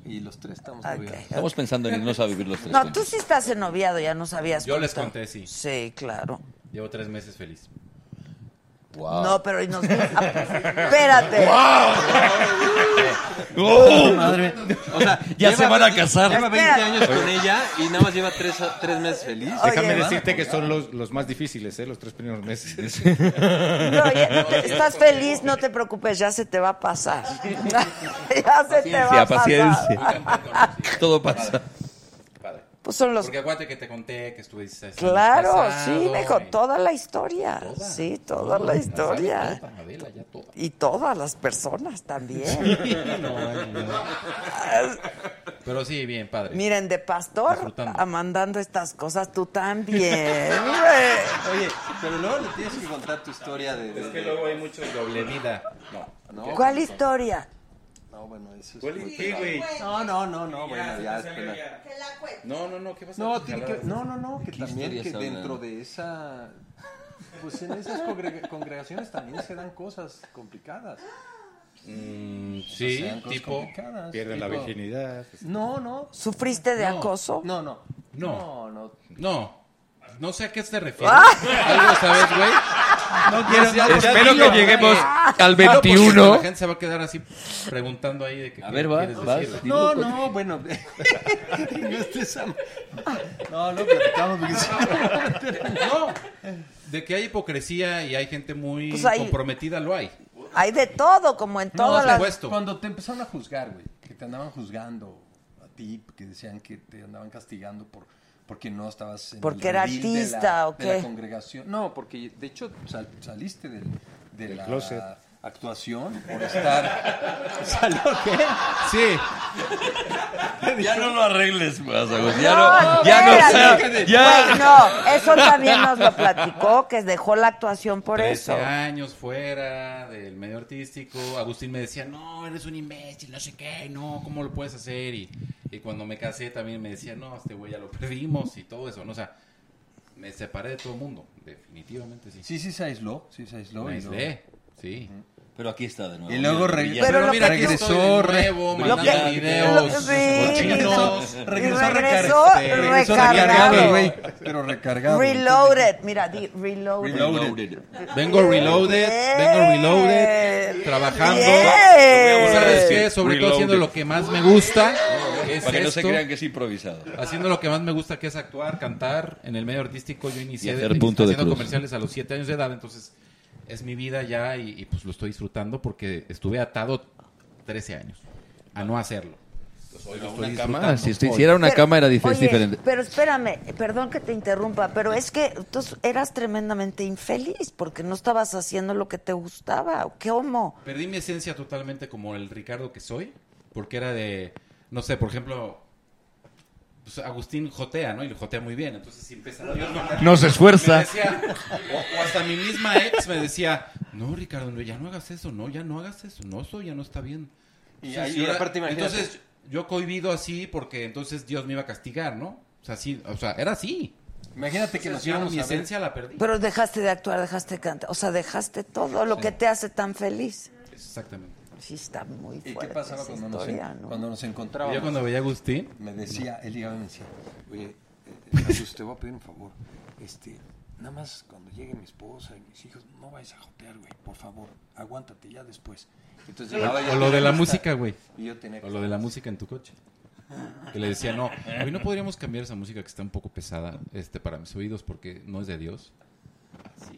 Y los tres estamos Ok. noviados. Estamos pensando en irnos a vivir los tres. No, tú sí estás en noviado, ya no sabías. Yo les cuánto. conté, sí. Sí, claro. Llevo tres meses feliz. Wow. No, pero y nos... <laughs> Espérate. ¡Oh! <laughs> Madre, o sea, Ya lleva- se van a casar. Lleva 20 Espera. años con ella y nada más lleva tres, tres meses feliz. Oye, Déjame decirte que son los, los más difíciles, ¿eh? los tres primeros meses. <laughs> No, ya- no te- estás feliz, no te preocupes, ya se te va a pasar. ya se te va Paciencia, a pasar. paciencia. Todo pasa. Pues son los... Porque acuérdate que te conté que estuve 16 años Claro, casado sí, me dijo y- toda la historia. Toda, sí, toda toda, la historia. sabe, toda, Adela, ya toda. Y todas las personas también. No, ay, no. Pero sí, bien, padre. Miren, de pastor a mandando estas cosas, tú también. Oye, pero luego le tienes que contar tu historia de... de- Es que luego hay mucho doble vida. No. ¿no? ¿Cuál historia? No, bueno, eso es... ¿Cuál- qué, güey? No, no, no, no, bueno, ya... espera. Que la cuente. No, no, no, ¿qué pasa? No, tiene que- no, no, no, que ¿Qué también que dentro de esa... Pues en esas congrega- congregaciones también se dan cosas complicadas. Mm, sí, tipo. complicadas, Pierden la virginidad. No, no. ¿Sufriste de No, acoso? No, no. No. No, no. No. No sé a qué te refieres. Ah. ¿Algo sabes, güey? No quiero. No, espero que lleguemos al dilo, porque 21. La gente se va a quedar así preguntando ahí de que. A qué ver, va, quieres vas. decir. No, no, bueno. <laughs> no estés am- No, no platicamos porque. <laughs> No. De que hay hipocresía y hay gente muy Pues hay- comprometida, lo hay. Hay de todo, como en No, todas por las... Cuando te empezaron a juzgar, güey, que te andaban juzgando a ti, que decían que te andaban castigando por porque no estabas en Porque el era de artista, la, ¿o de la qué? congregación. No, porque de hecho sal- saliste del, de Del la closet. Actuación por estar... <laughs> ¿Salió qué? Sí. Ya no lo arregles más, Agustín. Ya No, no, ya no, o sea, ya. No, eso también nos lo platicó, que dejó la actuación por 13 eso. años fuera del medio artístico. Agustín me decía, no, eres un imbécil, no sé qué, no, ¿cómo lo puedes hacer? Y, y cuando me casé también me decía, no, este güey ya lo perdimos y todo eso, ¿no? O sea, me separé de todo el mundo, definitivamente sí. Sí, sí se aisló, sí se aisló. Me lo- aislé, sí. Pero aquí está de nuevo. Y luego Mira, re- brillante. pero lo mira, que- regresó, re- nuevo, que- videos lo- sí. cochinos. Regresó, regresó recargado. Regresó recargado, güey. Pero recargado. Reloaded. Mira, di reloaded. Reloaded. Vengo reloaded, vengo reloaded, trabajando. Bien. ¿Sabes qué? Sobre todo haciendo Reloaded. lo que más me gusta. Es Para que no se esto. crean que es improvisado. Haciendo lo que más me gusta, que es actuar, cantar. En el medio artístico yo inicié Y hacer de- punto de haciendo cruz. comerciales a los 7 años de edad, entonces es mi vida ya y, y, pues lo estoy disfrutando porque estuve atado 13 años a no hacerlo. Entonces, hoy lo estoy Una cama, disfrutando. si esto hiciera una Pero- cama era dif- es oye, diferente. Pero espérame, perdón que te interrumpa, pero es que tú eras tremendamente infeliz porque no estabas haciendo lo que te gustaba. ¿o ¿Qué homo? Perdí mi esencia totalmente como el Ricardo que soy, porque era de, no sé, por ejemplo, pues, Agustín jotea, ¿no? Y lo jotea muy bien, entonces si empezaba yo no, <laughs> No se esfuerza. decía- o, o hasta mi misma ex me decía, no, Ricardo, no, ya no hagas eso, no, ya no hagas eso, no, eso ya no está bien. Y Entonces, ahí, aparte, entonces yo cohibido así porque entonces Dios me iba a castigar, ¿no? O sea, sí, o sea, era así. Imagínate que Entonces, nos ya íbamos mi a esencia la perdí. Pero dejaste de actuar, dejaste de cantar, o sea, dejaste todo lo que te hace tan feliz. Exactamente. Sí, está muy ¿Y fuerte qué pasaba esa cuando nos, historia, ¿no? cuando nos encontrábamos? Yo cuando veía a Agustín, Me decía, él llegaba y me decía, oye, eh, Agus, te voy a pedir un favor. Este, nada más cuando llegue mi esposa y mis hijos, no vayas a jotear, güey, por favor, aguántate ya después. Entonces llegaba o lo de la música, güey. Y O lo de la música en tu coche. Que le decía, no, hoy no podríamos cambiar esa música que está un poco pesada este, para mis oídos porque no es de Dios.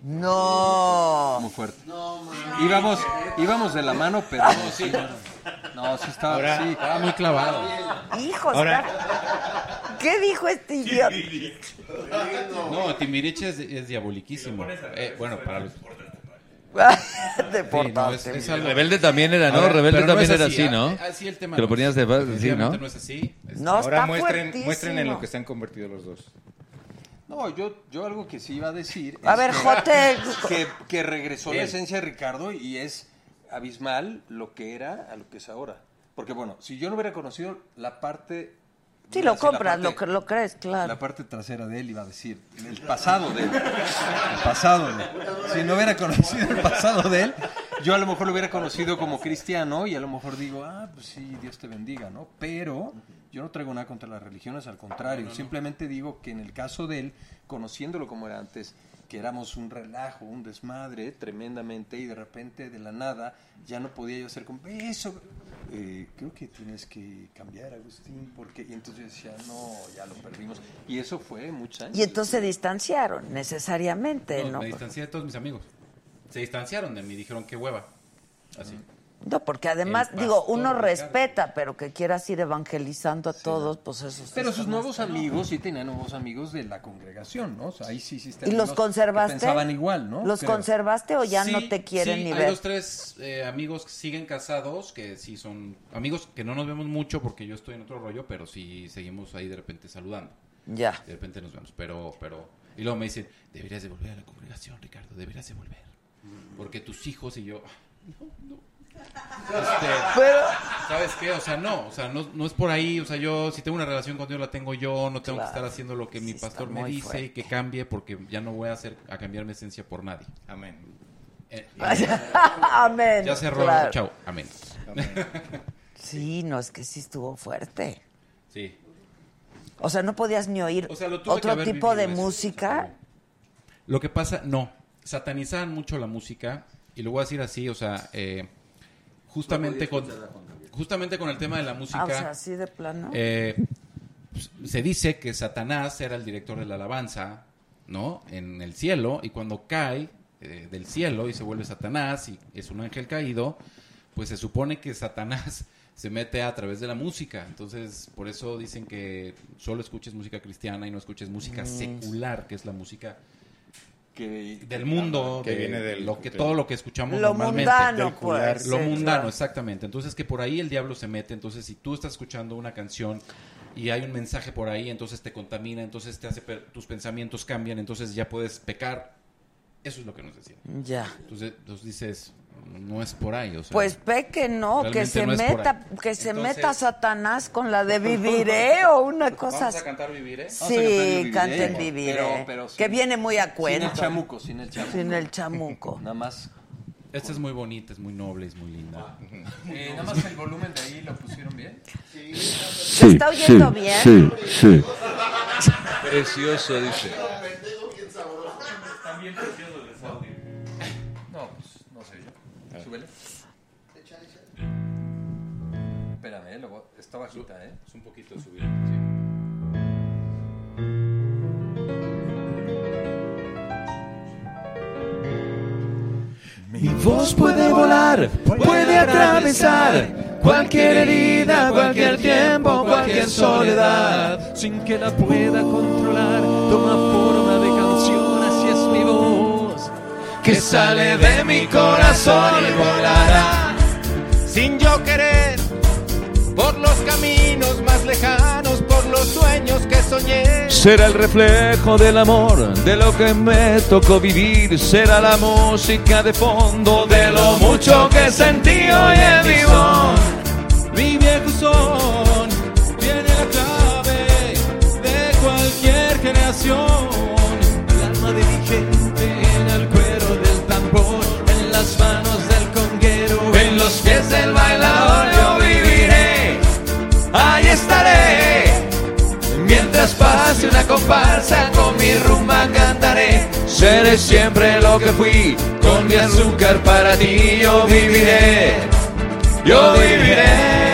No. Muy fuerte. íbamos, íbamos de la mano, pero no, sí, no, sí estaba, Ahora- sí. Estaba muy clavado. Hijos, Ahora- ¿qué dijo este idiota? No, Timbiriche es, es diaboliquísimo. Eh, bueno, para los... <laughs> de no, es- es algo- Rebelde también era, ¿no? Ahora, Rebelde no también es era así, así, ¿no? ah, así el tema Que lo no ponías de sí, ¿no? No es así. No, Ahora está muestren, fuertísimo. muestren en lo que se han convertido los dos. No, yo, yo algo que sí iba a decir. A es ver, que- Jote. Que, que regresó la esencia de Ricardo y es abismal lo que era a lo que es ahora. Porque bueno, si yo no hubiera conocido la parte. Sí, lo compras, parte- lo, que- lo crees, claro. La parte trasera de él iba a decir, el pasado de él. El pasado de él. Si no hubiera conocido el pasado de él, yo a lo mejor lo hubiera conocido como cristiano y a lo mejor digo, ah, pues sí, Dios te bendiga, ¿no? Pero yo no traigo nada contra las religiones, al contrario. Simplemente digo que en el caso de él, conociéndolo como era antes, que éramos un relajo, un desmadre tremendamente y de repente de la nada ya no podía yo hacer como eso. eh, creo que tienes que cambiar, Agustín, porque y entonces yo decía, no, ya lo perdimos. Y eso fue muchos años. Y entonces se distanciaron, necesariamente, No, ¿no? me distancié de todos mis amigos. Se distanciaron de mí, dijeron qué hueva. Así. No, porque además, digo, uno respeta, pero que quieras ir evangelizando a todos, pues eso Pero sus nuevos amigos sí tenían nuevos amigos de la congregación, ¿no? O sea, ahí sí, sí ¿Y los conservaste? pensaban igual, ¿no? ¿Los Creo. conservaste o ya no te quieren sí, ni hay ver? dos, tres eh, amigos que siguen casados, que sí son amigos que no nos vemos mucho porque yo estoy en otro rollo, pero sí seguimos ahí de repente saludando. Ya. De repente nos vemos, pero, pero... Y luego me dicen, deberías de volver a la congregación, Ricardo, deberías de volver. Porque tus hijos y yo... "Ah, No, no. Este, Pero- ¿Sabes qué? O sea, no, o sea, no, no es por ahí, o sea, yo si tengo una relación con Dios la tengo yo, no tengo Claro. que estar haciendo lo que mi pastor me dice y fuerte. que cambie porque ya no voy a hacer a cambiar mi esencia por nadie. Amén. Eh, <laughs> Amén. ya cerró, claro. chao, amén. Sí, no, es que sí estuvo fuerte. Sí. O sea, no podías ni oír O sea, lo tuve que otro tipo de eso, música. Lo que pasa, no, satanizaban mucho la música y lo voy a decir así, o sea, eh, justamente con justamente con el tema de la música. Ah, o sea, así de plano. eh, pues, se dice que Satanás era el director de la alabanza, ¿no? En el cielo y cuando cae eh, del cielo y se vuelve Satanás y es un ángel caído, pues se supone que Satanás <laughs> se mete a través de la música. Entonces, por eso dicen que solo escuches música cristiana y no escuches música Mm. secular, que es la música que, del mundo, Que de viene del- lo que todo lo que escuchamos Lo normalmente, mundano, pues, lo sí, mundano, claro. exactamente. Entonces que por ahí el diablo se mete. Entonces si tú estás escuchando una canción y hay un mensaje por ahí, entonces te contamina, entonces te hace per- tus pensamientos cambian, entonces ya puedes pecar. Eso es lo que nos decían. Ya. Entonces, entonces dices, no es por ahí, o sea, Pues peque no, que se no meta, que se Entonces- meta Satanás con la de <laughs> viviré o una cosa ¿Vamos a así. cantar Viviré? Vamos a cantar Sí, Viviré, canten pero- viviré. pero- pero que sin- viene muy a Sin cuento. el chamuco, sin el chamuco. Sin el chamuco. Nada más Esta es muy bonita, es muy noble, es muy linda. Eh, nada más el volumen de ahí lo pusieron bien. ¿Se está oyendo bien? Sí, sí. Precioso, dice. Está bajita, ¿eh? Es un poquito subir. Mi voz puede volar, puede atravesar cualquier herida, cualquier tiempo, cualquier soledad. sin que la pueda controlar. Toma forma de canción, así es mi voz. Que sale de mi corazón y volará. sin yo querer, por los caminos más lejanos, por los sueños que soñé. Será el reflejo del amor, de lo que me tocó vivir. Será la música de fondo, de lo mucho que sentí hoy en mi voz. Mi viejo son Pase una comparsa con mi rumba cantaré. Seré siempre lo que fui, con mi azúcar para ti yo viviré. Yo viviré.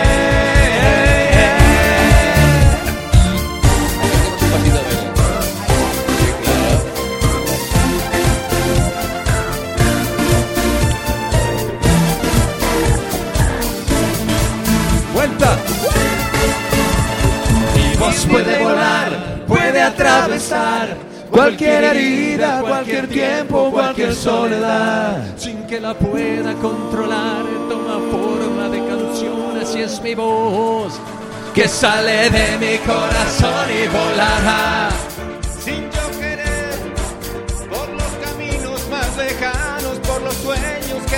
Cualquier herida, cualquier tiempo, cualquier soledad. Sin que la pueda controlar, toma forma de canción, así es mi voz. Que sale de mi corazón y volará. Sin yo querer, por los caminos más lejanos,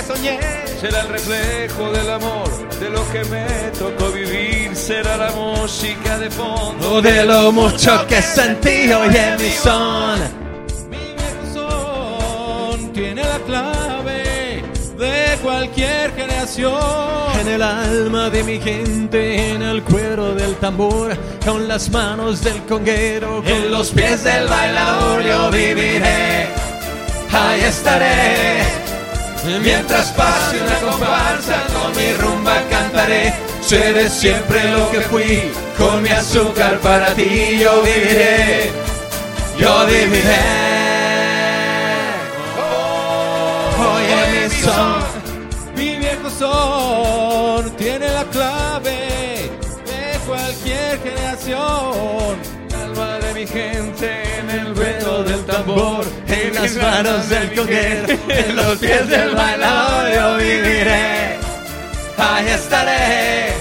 soñé. Será el reflejo del amor, de lo que me tocó vivir. Será la música de fondo, de lo mucho que sentí hoy en mi son. Son tiene la clave de cualquier generación. En el alma de mi gente, en el cuero del tambor, con las manos del conguero, En los pies del bailador yo viviré, ahí estaré. Mientras pase una comparsa con mi rumba cantaré. Seré siempre lo que fui, con mi azúcar para ti yo viviré. Yo viviré. Oye mi son. Mi viejo son tiene la clave de cualquier generación. Mi gente en el ruedo del tambor, en las manos del conguero, en los pies del bailador yo viviré, ahí estaré.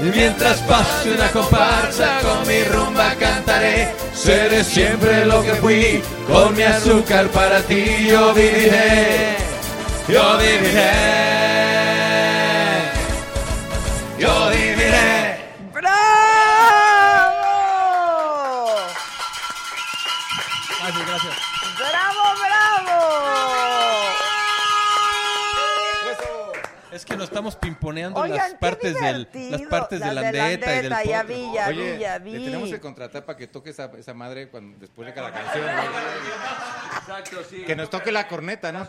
Mientras pase una comparsa con mi rumba cantaré, seré siempre lo que fui, con mi azúcar para ti yo viviré, yo viviré, estamos pimponeando Oigan, las partes del las partes de Las la de la andeta y del ya vi, ya Oye, vi, ya vi. le tenemos que contratar para que toque esa, esa madre cuando, después de cada canción. ¿no? Que nos toque la corneta, ¿no?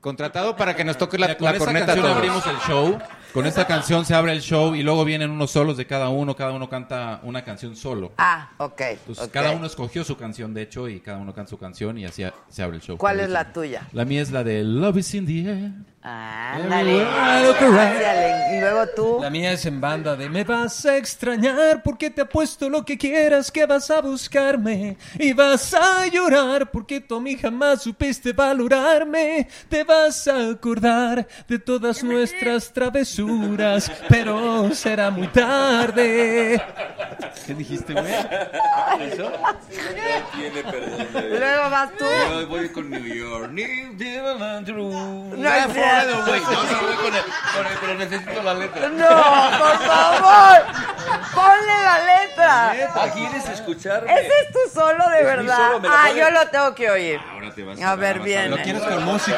Contratado para que nos toque la, Mira, con la esta corneta. canción todos. abrimos el show. Con esta canción se abre el show y luego vienen unos solos de cada uno. Cada uno canta una canción solo. Ah, ok. Entonces, ok. cada uno escogió su canción, de hecho, y cada uno canta su canción y así se abre el show. ¿Cuál es la tuya? La mía es la de Love is in the air. Ándale. Y luego tú. La mía es en banda de Me vas a extrañar porque te apuesto lo que quieras que vas a buscarme y vas a llorar porque tú a mí jamás supiste valorarme. Te vas a acordar de todas nuestras travesuras, pero será muy tarde. ¿Qué dijiste, güey? ¿Eso? tiene perdón. Luego vas tú. Yo voy con New York. New York. No cierto. güey. <laughs> No, no voy con el, con el, pero necesito la letra. No, por favor. Ponle la letra. Ah, ¿Quieres escucharme? ¿Ese es tu solo de Es verdad? solo, ah, yo lo tengo que oír. Ahora te vas A ver, bien. ¿Lo quieres con música?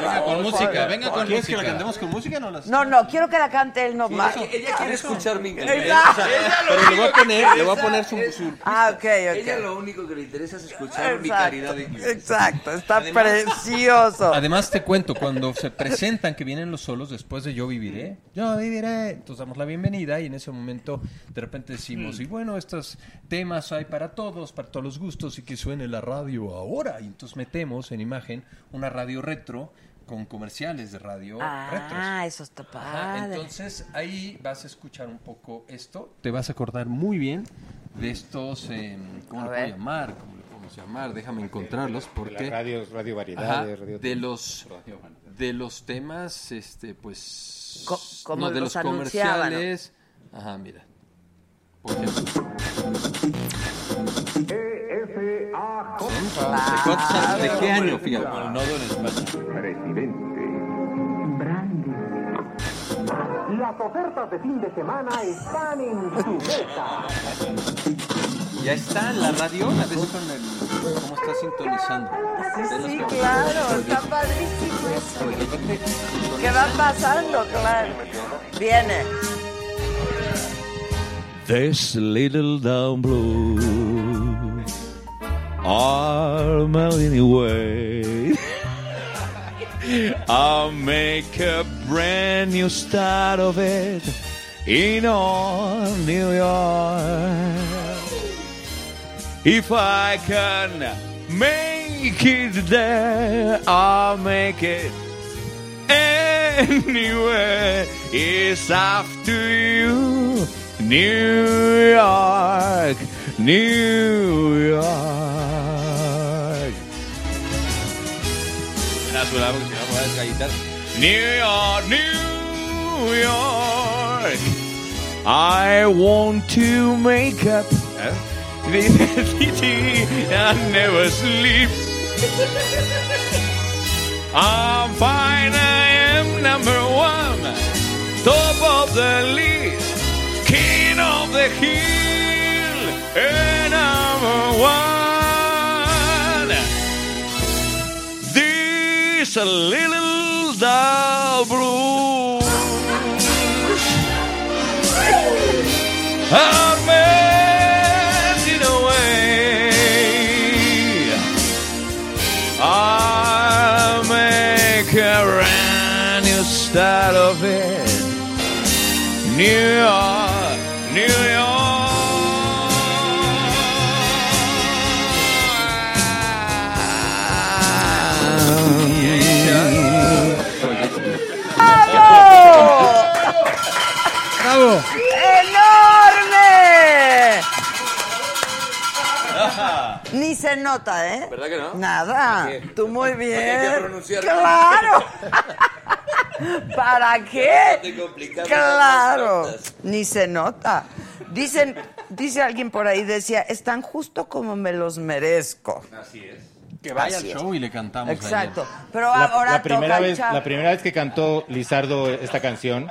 Venga con música, venga con ¿Quieres que música. la cantemos con música o no las No, no, quiero que la cante él nomás. Ella quiere escuchar mi Exacto. Pero le voy a poner, le voy a poner su, su- Ah, ok, ok. Ella lo único que le interesa es escuchar mi calidad de inglés. Exacto, está precioso. Además te cuento, cuando se presentan que vienen los solos después de Yo Viviré, Yo Viviré, entonces damos la bienvenida y en ese momento de repente decimos, y bueno, estos temas hay para todos, para todos los gustos y que suene la radio ahora. Y entonces metemos en imagen una radio retro con comerciales de radio retros. Ah, eso está Ajá, padre. entonces ahí vas a escuchar un poco esto. Te vas a acordar muy bien de estos, eh, ¿cómo A le ver. puedo llamar? ¿Cómo le podemos llamar? Déjame encontrarlos porque... Radios, radio Ajá, variedades, radio- de los de los temas este pues Co- como no, de los los anunciaban, ¿no? comerciales. Ajá mira. Por ejemplo. ¿De, cuántos años- ¿De qué año fíjate Como el nodo en España. Las ofertas de fin de semana están en su mesa. ya está en la radio a veces con el cómo está sintonizando Sí, los claro, está padrísimo eso. ¿Qué va pasando? Claro. Viene. This little down blue are melting away. <laughs> I'll make a brand new start of it in all New York. If I can make it there, I'll make it anywhere. It's up to you, New York, New York. Sola porque si no puedes gallitar. New York, New York. I want to make up with the city and never sleep. I'm fine, I am number one, top of the list, king of the hill, and number one. Little dull blues are melting away. I'll make a brand new start of it. New York, se nota, ¿eh? ¿Verdad que no? Nada. Tú muy <laughs> <laughs> ¿Para qué hay bien. que pronunciar? Claro. ¿Para qué? Claro. Ni se nota. Dicen, dice alguien por ahí, decía, están justo como me los merezco. Así es. que vaya Así al es. show y le cantamos. Exacto. Pero La, ahora la primera toca vez, la primera vez que cantó Lizardo esta canción,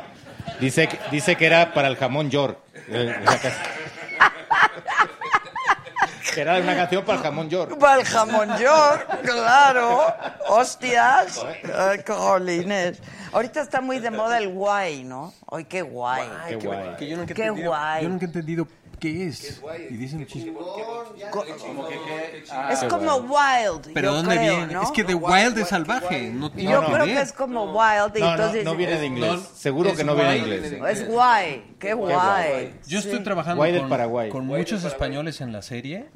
dice, que- dice que era para el jamón York. Que era una canción para el jamón York. Para el jamón york, claro. Hostias. Ay, jolines. Ahorita está muy de moda el guay, ¿no? Ay, qué guay. Qué guay. Que yo nunca he Qué entendido, guay. Yo nunca he entendido qué es. Y dicen muchísimo. Es como wild, Pero yo ¿dónde creo, viene? ¿no? Es que de wild es salvaje. No tiene Yo creo que es como wild y No, no, entonces... no viene de inglés. No, Seguro que no viene de inglés. Es guay, qué guay. Yo estoy trabajando con, Paraguay. con Guay muchos españoles en la serie.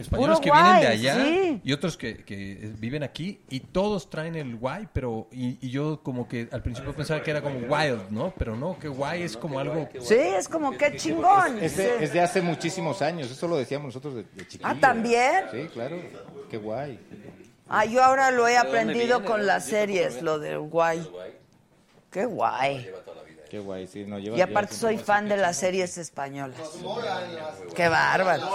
Españoles Puro que vienen de allá sí. y otros que, que viven aquí y todos traen el guay, pero y, y yo como que al principio pensaba que era como wild, ¿no? Pero no, que guay es como algo... Sí, es como qué chingón. Es de, es de hace muchísimos años, eso lo decíamos nosotros de, de chiquillos. Ah, ¿también? Sí, claro. Qué guay. Ah, yo ahora lo he ¿De dónde aprendido con las series, lo del guay. Qué guay. Qué guay, sí. No, lleva, Y aparte lleva soy fan de las series españolas. Qué bárbaro.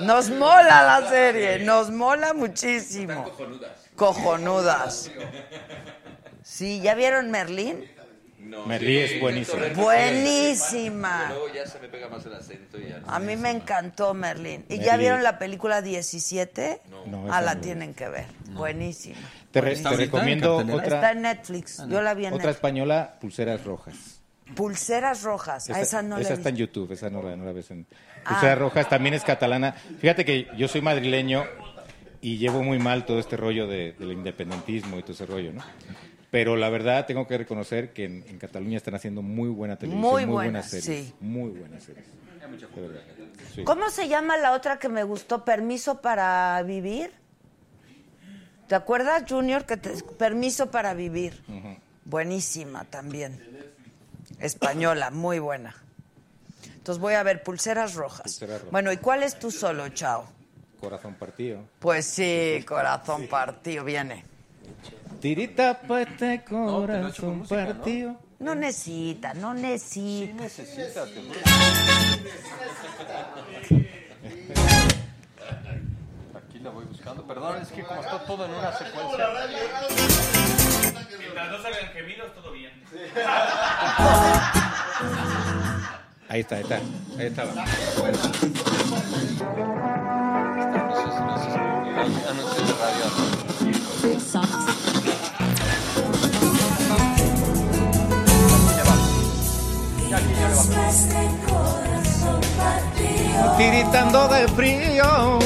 Nos mola la serie, nos mola muchísimo. Cojonudas. Sí, ¿ya vieron Merlín? Merlí es buenísimo. Buenísima. Luego ya se me pega más el acento y ya. A mí me encantó Merlín. ¿Y ya vieron la película 17? No, ah, la no. tienen que ver. Buenísima. Te, re- Buenísima. te recomiendo Está otra, en Netflix. Yo la vi en otra Netflix. española, Pulseras Rojas. Pulseras rojas. a esa no la he está en YouTube, esa no la, no la ves en... Ah. Pulseras Rojas también es catalana. Fíjate que yo soy madrileño y llevo muy mal todo este rollo de- del independentismo y todo ese rollo, ¿no? Pero la verdad tengo que reconocer que en, en Cataluña están haciendo muy buena televisión, Muy muy, buena, buenas series, sí. muy buenas series. De verdad. Sí. ¿Cómo se llama la otra que me gustó? ¿Permiso para vivir? ¿Te acuerdas, Junior? Que te- Permiso para vivir. Buenísima también. Española, muy buena. Entonces voy a ver Pulseras Rojas. Pulseras Rojas. Bueno, ¿y cuál es tu solo, Chao? Corazón partido. Pues sí, corazón partido, viene. Tirita pa' este corazón partido. No necesita, no necesita. <laughs> <laughs> Aquí la voy buscando. Perdón, es que como está todo en una secuencia. Mientras no salgan gemidos, todo bien. <laughs> Ahí está, ahí está. Ahí estaba. Anuncios de radio. Tiritando de frío.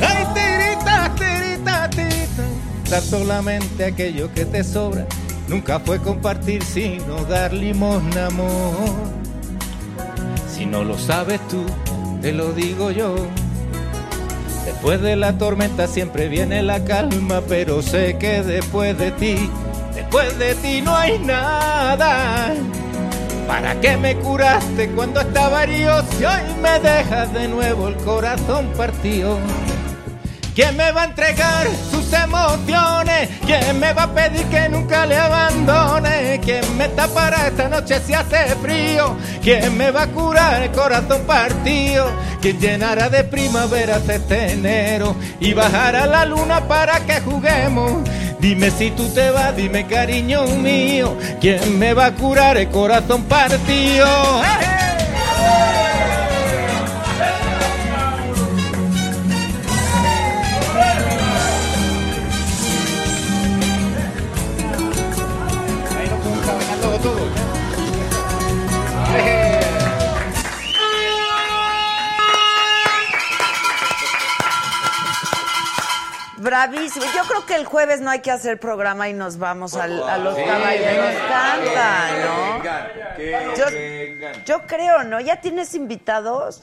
Ay, tirita, tirita, tirita. Dar solamente aquello que te sobra. Nunca fue compartir sino dar limosna, amor. Si no lo sabes tú, te lo digo yo. Después de la tormenta siempre viene la calma, pero sé que después de ti, después de ti no hay nada. ¿Para qué me curaste cuando estaba herido si hoy me dejas de nuevo el corazón partido? ¿Quién me va a entregar sus emociones? ¿Quién me va a pedir que nunca le abandone? ¿Quién me tapará esta noche si hace frío? ¿Quién me va a curar el corazón partido? ¿Quién llenará de primaveras este enero y bajará la luna para que juguemos? Dime si tú te vas, dime cariño mío, ¿quién me va a curar el corazón partido? ¡Eh! Bravísimo. Yo creo que el jueves no hay que hacer programa y nos vamos al- a los Sí, caballeros canta, que ¿no? que Yo, creo, ¿no? ¿Ya tienes invitados?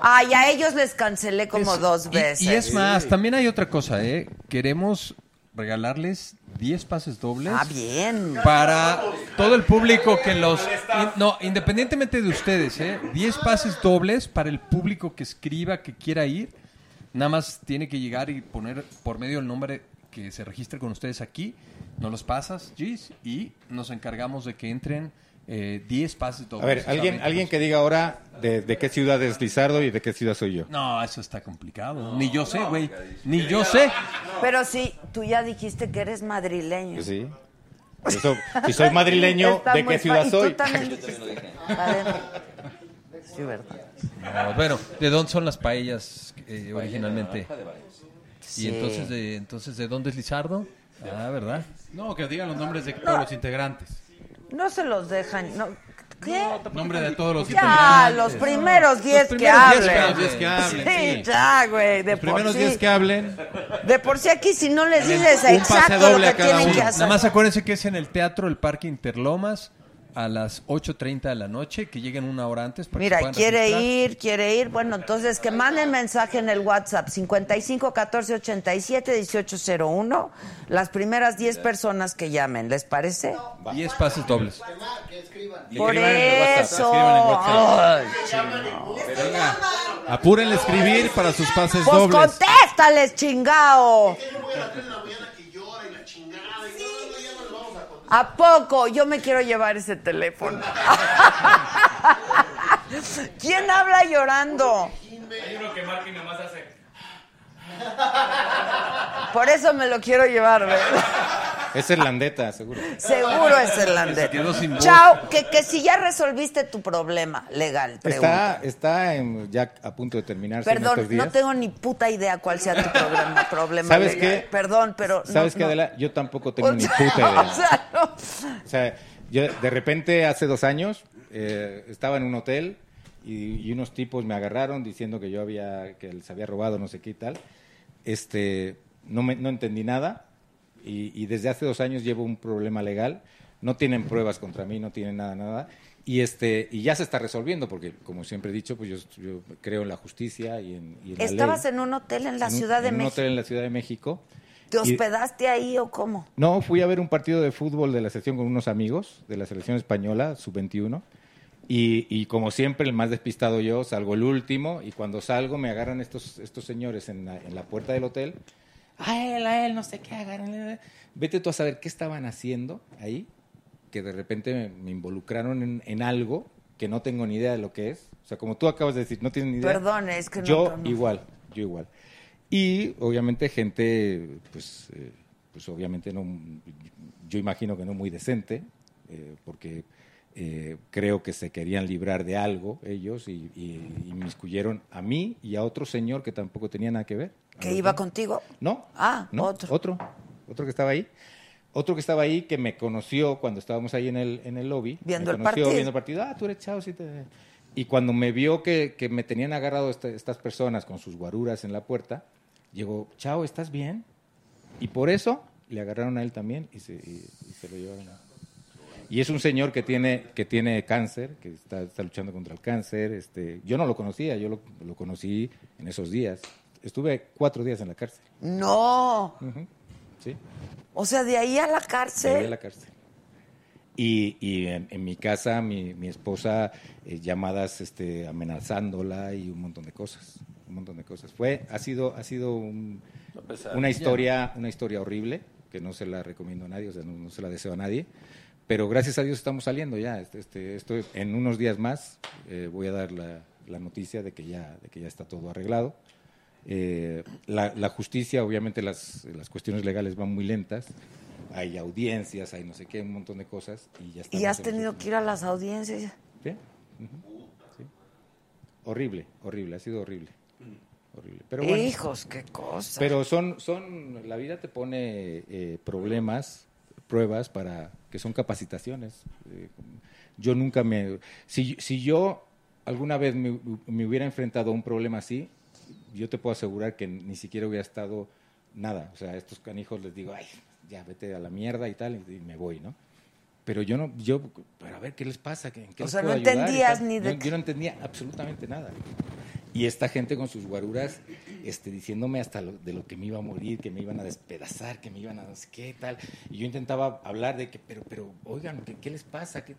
Ay, a ellos les cancelé como Es- dos y- veces. Y, es más, también hay otra cosa, ¿eh? Queremos regalarles 10 pases dobles. Ah, bien. Para todo el público que los... in- no, independientemente de ustedes, ¿eh? 10 pases dobles para el público que escriba, que quiera ir. Nada más tiene que llegar y poner por medio el nombre que se registre con ustedes aquí. Nos los pasas, Gis, y nos encargamos de que entren eh, 10 pases dobles. A ver, alguien, alguien que diga ahora de, de qué ciudad es Lizardo y de qué ciudad soy yo. No, eso está complicado. Ni yo sé, güey. Ni yo sé. Pero sí, tú ya dijiste que eres madrileño. Pues sí. Eso, si soy madrileño, <laughs> ¿de qué ciudad soy? también <laughs> dijiste. Vale. Sí, verdad. No, bueno, ¿de dónde son las paellas eh, originalmente? Sí. Y entonces de, entonces, ¿de dónde es Lizardo? Ah, ¿verdad? No, que digan los nombres de todos los integrantes. No se los dejan. No. ¿Qué? Nombre de todos los Ya, integrantes. los primeros 10 que hablen. que- los diez que hablen, Sí, sí. ya, güey. De Los por primeros sí. 10 que hablen. De por sí aquí, si no les dices exacto lo que tienen uno. que hacer. Nada más acuérdense que es en el Teatro El Parque Interlomas a las 8.30 de la noche, que lleguen una hora antes. Para que Mira, puedan quiere registrar. ir, quiere ir. Bueno, entonces que manden mensaje en el WhatsApp 55 14 87 18 01. Las primeras 10 personas que llamen, ¿les parece? 10 pases dobles. Por escriban WhatsApp, eso. apúrenle a escribir para sus pases Pues dobles. contéstales, chingao. ¿A poco? Yo me quiero llevar ese teléfono. <laughs> ¿Quién habla llorando? Hay uno que marca y nomás hace. Por eso me lo quiero llevar, ¿verdad? Es irlandeta, seguro. Seguro es irlandés. Se quedó sin voz. Chao, que, que si ya resolviste tu problema legal, pregunta. Está, está en- ya a punto de terminarse en Perdón, estos días. no tengo ni puta idea cuál sea tu problema, <laughs> problema ¿Sabes legal. qué? Perdón, pero no, ¿Sabes qué, no. Adela? Yo tampoco tengo O ni puta idea. <laughs> o sea, no. O sea, yo de repente hace dos años eh, estaba en un hotel y, y unos tipos me agarraron diciendo que yo había, que les había robado no sé qué y tal. Este, no, me- no entendí nada y, y desde hace dos años llevo un problema legal. No tienen pruebas contra mí, no tienen nada, nada. Y, este, y ya se está resolviendo porque, como siempre he dicho, pues yo, yo creo en la justicia y en, y en la Estabas ley. en un hotel en la En un- Ciudad de en un México. hotel en la Ciudad de México. ¿Te hospedaste ahí o cómo? no, fui a ver un partido de fútbol de la selección con unos amigos de la selección española, sub-21. Y, y como siempre, el más despistado yo, salgo el último. Y cuando salgo, me agarran estos, estos señores en la, en la puerta del hotel. A él, a él, no sé qué, agarran. Vete tú a saber qué estaban haciendo ahí. Que de repente me, me involucraron en, en algo que no tengo ni idea de lo que es. O sea, como tú acabas de decir, no tienes ni idea. Perdón, es que no- Yo igual, yo igual. Y obviamente gente, pues, eh, pues obviamente no, yo imagino que no muy decente, eh, porque eh, creo que se querían librar de algo ellos y, y inmiscuyeron a mí y a otro señor que tampoco tenía nada que ver. ¿Que iba contigo? No. Ah, no, otro. Otro, otro que estaba ahí. Otro que estaba ahí que me conoció cuando estábamos ahí en el, en el lobby. Viendo me el partido. Viendo el partido. Ah, tú eres chao, sí te... Y cuando me vio que, que me tenían agarrado este- estas personas con sus guaruras en la puerta, llegó, chao, ¿estás bien? Y por eso le agarraron a él también y se, y- y se lo llevaron. a- Y es un señor que tiene, que tiene cáncer, que está, está luchando contra el cáncer. Este, yo no lo conocía, yo lo, lo conocí en esos días. Estuve cuatro días en la cárcel. No. Sí, O sea, de ahí a la de cárcel. ahí a la cárcel. Y, y en, en mi casa, mi, mi esposa, eh, llamadas este, amenazándola y un montón de cosas. Un montón de cosas. Fue, ha sido, ha sido un- una historia, una historia horrible que no se la recomiendo a nadie, o sea, no, no se la deseo a nadie. Pero gracias a Dios estamos saliendo ya. Este, este, esto, en unos días más eh, voy a dar la, la noticia de que ya, de que ya está todo arreglado. Eh, la, la justicia, obviamente las, las cuestiones legales van muy lentas. Hay audiencias, hay no sé qué, un montón de cosas. Y ya Y has en tenido los- que ir a las audiencias. Sí. Horrible, horrible, ha sido horrible. horrible. Pero bueno, Hijos, qué cosa. pero son, son, la vida te pone eh, problemas, pruebas para que son capacitaciones. Eh, yo nunca me, si, si yo alguna vez me, me hubiera enfrentado a un problema así, yo te puedo asegurar que ni siquiera hubiera estado nada. O sea, a estos canijos les digo, ay, ya vete a la mierda y tal, y me voy, ¿no? Pero yo no, yo, pero a ver, ¿qué les pasa? ¿Qué, en qué O les sea, no ayudar entendías ni de yo no entendía absolutamente nada. Y esta gente con sus guaruras este, diciéndome hasta lo- de lo que me iba a morir, que me iban a despedazar, que me iban a no sé qué tal. Y yo intentaba hablar de que, pero, pero, oigan, ¿qué, qué les pasa? ¿Qué,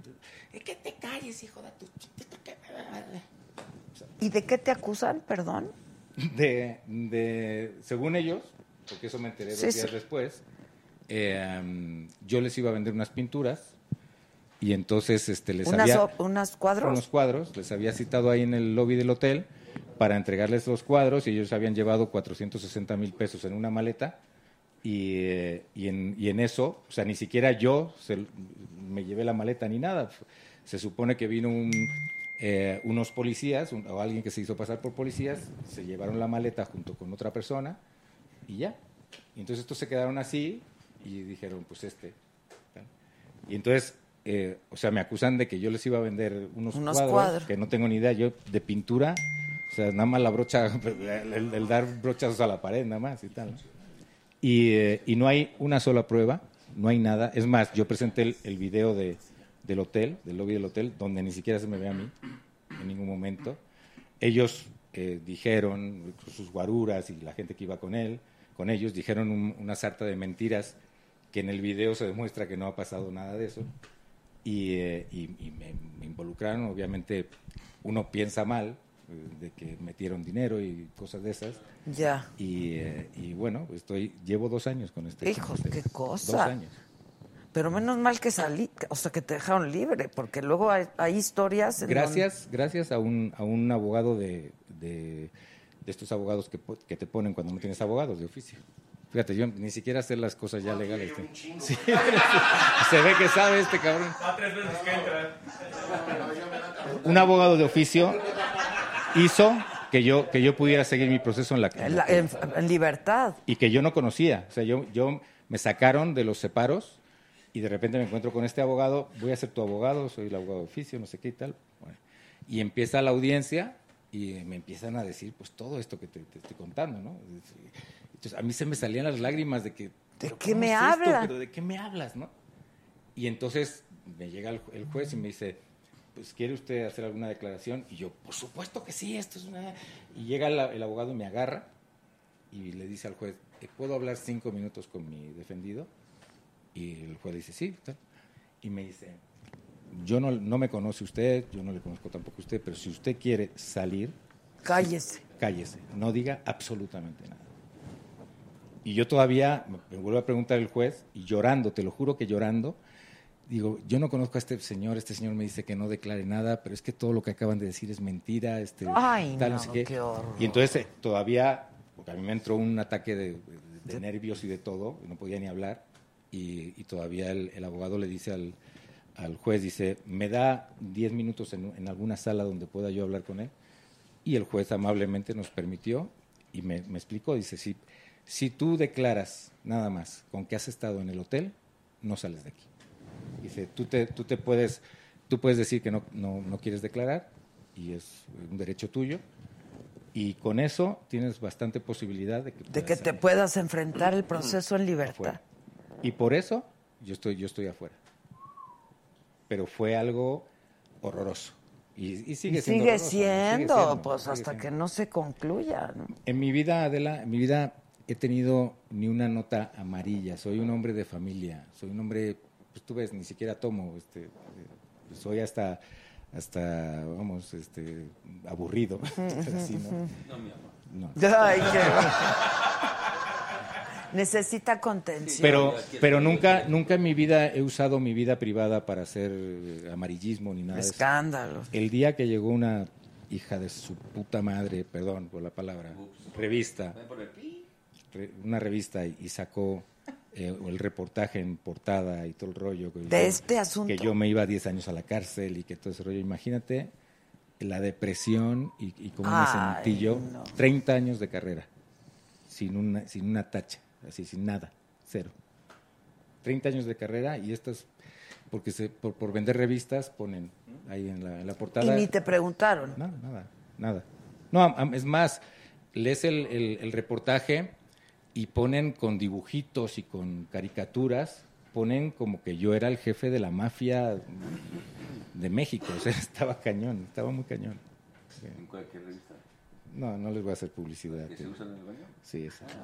que te calles, hijo de tu... ¿Y de qué te acusan, perdón? <laughs> De, de, según ellos, porque eso me enteré dos Sí, días sí. después, eh, um, yo les iba a vender unas pinturas y entonces este, les Unas, había... unos cuadros. unos cuadros, les había citado ahí en el lobby del hotel para entregarles los cuadros y ellos habían llevado 460 mil pesos en una maleta y, eh, y, en, y en eso, o sea, ni siquiera yo se- me llevé la maleta ni nada. Se supone que vino un, eh, unos policías un- o alguien que se hizo pasar por policías, se llevaron la maleta junto con otra persona y ya. Y entonces estos se quedaron así y dijeron, pues este. Y entonces, eh, o sea, me acusan de que yo les iba a vender unos, Unos cuadros, cuadros. que no tengo ni idea, yo de pintura, o sea, nada más la brocha, <laughs> el, el- el dar brochazos a la pared, nada más y tal. Y, eh, y no hay una sola prueba, no hay nada. Es más, yo presenté el, el video de, del hotel, del lobby del hotel, donde ni siquiera se me ve a mí en ningún momento. Ellos eh, dijeron, sus guaruras y la gente que iba con él, con ellos, dijeron un- una sarta de mentiras que en el video se demuestra que no ha pasado nada de eso. Y, eh, y- y me, me involucraron, obviamente uno piensa mal de que metieron dinero y cosas de esas. Ya. Y, eh, y bueno, estoy llevo dos años con este. Hijos, qué cosa. Dos años. Pero menos mal que salí, o sea, que te dejaron libre, porque luego hay, hay historias. en Gracias, gracias a un, a un abogado de, de, de estos abogados que, que te ponen cuando no tienes abogados de oficio. Fíjate, yo ni siquiera sé las cosas ya legales. <laughs> Sí. Se ve que sabe este cabrón. A tres veces que entra. Un abogado de oficio hizo que yo, que yo pudiera seguir mi proceso en la, En, la- en- en libertad. y que yo no conocía. O sea, yo, yo me sacaron de los separos y de repente me encuentro con este abogado, voy a ser tu abogado, soy el abogado de oficio, no sé qué y tal. Bueno, y empieza la audiencia y me empiezan a decir pues todo esto que te, te estoy contando, ¿no? Entonces a mí se me salían las lágrimas de que... ¿De "¿Pero qué me es? ¿Pero de qué me hablas, no? Y entonces me llega el, el juez y me dice, pues ¿quiere usted hacer alguna declaración? Y yo, por supuesto que sí, esto es una... Y llega el, el abogado y me agarra y le dice al juez, "¿Eh, ¿puedo hablar cinco minutos con mi defendido? Y el juez dice, sí. Y me dice, yo no, no me conoce usted, yo no le conozco tampoco a usted, pero si usted quiere salir, Cállese. cállese, no diga absolutamente nada. Y yo todavía, me, vuelve a preguntar el juez, y llorando, te lo juro que llorando, digo, yo no conozco a este señor, este señor me dice que no declare nada, pero es que todo lo que acaban de decir es mentira, este, Ay, tal, no, sé qué. qué. Y entonces eh, todavía, porque a mí me entró un ataque de, de- de nervios y de todo, y no podía ni hablar, y, y todavía el, el abogado le dice al, al juez, dice, me da 10 minutos en, en alguna sala donde pueda yo hablar con él. Y el juez amablemente nos permitió y me, me explicó, dice, si, si tú declaras nada más con que has estado en el hotel, no sales de aquí. Dice, tú te, tú te puedes, tú puedes decir que no, no, no quieres declarar y es un derecho tuyo. Y con eso tienes bastante posibilidad de que, De que te salir puedas enfrentar el proceso en libertad. afuera. Y por eso yo estoy, yo estoy afuera. Pero fue algo horroroso. Y, y sigue Y siendo. sigue horroroso. Sigue siendo, siendo, pues sigue hasta siendo. que no se concluya. ¿no? En mi vida, Adela, en mi vida he tenido ni una nota amarilla. Soy un hombre de familia. Soy un hombre, pues tú ves, ni siquiera tomo. Este, eh, soy hasta, hasta, vamos, este, aburrido. <laughs> Así, ¿no? No, mi amor. No. Ay, qué- <laughs> <laughs> Necesita contención. Pero, pero nunca, nunca en mi vida he usado mi vida privada para hacer eh, amarillismo ni nada. Escándalos. El día que llegó una hija de su puta madre, perdón por la palabra, revista, re- una revista y, y sacó eh, el reportaje en portada y todo el rollo. que- ¿De este asunto? Que yo me iba 10 años a la cárcel y que todo ese rollo. Imagínate la depresión y, y cómo me Ay, sentí yo. no. 30 años de carrera, sin una, sin una tacha, así, sin nada, cero. 30 años de carrera y estas, porque se, por, por vender revistas ponen ahí en la, en la Y portada. ni te preguntaron. Nada, nada, nada. No, es más, lees el, el- el reportaje y ponen con dibujitos y con caricaturas, ponen como que yo era el jefe de la mafia de México. O sea, <laughs> estaba cañón, estaba muy cañón. Sí. ¿En cualquier revista? No, no les voy a hacer publicidad. ¿Que se usan en el baño? Sí, exacto.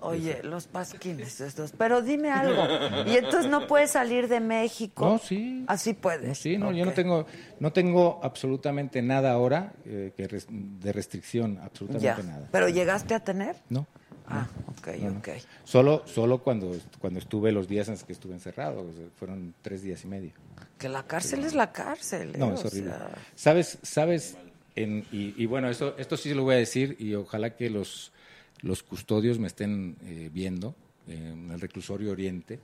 Oye, los pasquines estos. Pero dime algo. <laughs> Y entonces no puedes salir de México. No, sí. Así puedes. No, sí, no, yo no tengo, no tengo absolutamente nada ahora eh, que res- de restricción, absolutamente Ya. nada. ¿Pero llegaste a tener? No. Ah, ok, No, no. ok. Solo, solo cuando, cuando estuve los días en los que estuve encerrado, o sea, fueron tres días y medio. Que la cárcel es la cárcel. ¿eh? No, O es horrible. sea, Sabes, sabes, en, y, y bueno, eso, esto sí lo voy a decir y ojalá que los, los custodios me estén eh, viendo eh, en el reclusorio Oriente.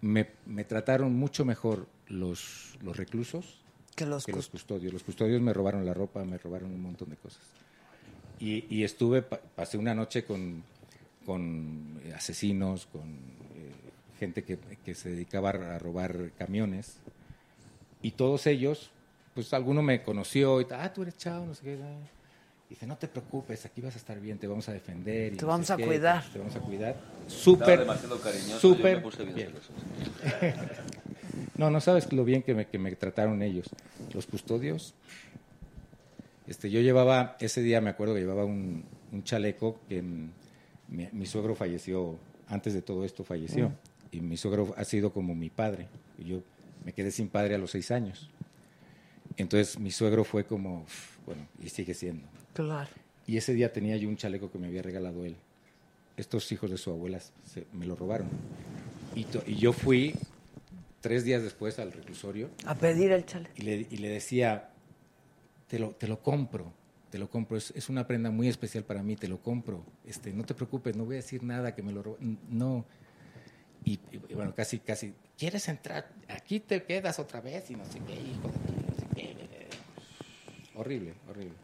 Me, me trataron mucho mejor los, los reclusos Que los los custodios. Los custodios me robaron la ropa, me robaron un montón de cosas. Y, y estuve, pa- pasé una noche con, con eh, asesinos, con eh, gente que, que se dedicaba a robar camiones. Y todos ellos, pues alguno me conoció y tal, ah, tú eres chao, no sé qué. ah". Dice, no te preocupes, aquí vas a estar bien, te vamos a defender. y Te no vamos a qué, cuidar. Te vamos a cuidar. Súper, súper. <laughs> No, no sabes lo bien que me, que me trataron ellos. Los custodios. Este, yo llevaba, ese día me acuerdo que llevaba un, un chaleco que mi, mi suegro falleció, antes de todo esto falleció. Mm. Y mi suegro ha sido como mi padre. Y yo me quedé sin padre a los seis años. Entonces mi suegro fue como, bueno, y sigue siendo. Claro. Y ese día tenía yo un chaleco que me había regalado él. Estos hijos de su abuela se- me lo robaron. Y, to- y yo fui tres días después al reclusorio A pedir el chale. y le, y le decía, te lo, te lo compro, te lo compro, es, es una prenda muy especial para mí, te lo compro, este, no te preocupes, no voy a decir nada que me lo no. Y, y bueno, casi, casi, ¿quieres entrar? Aquí te quedas otra vez y no sé qué, hijo de no sé qué. Horrible, horrible.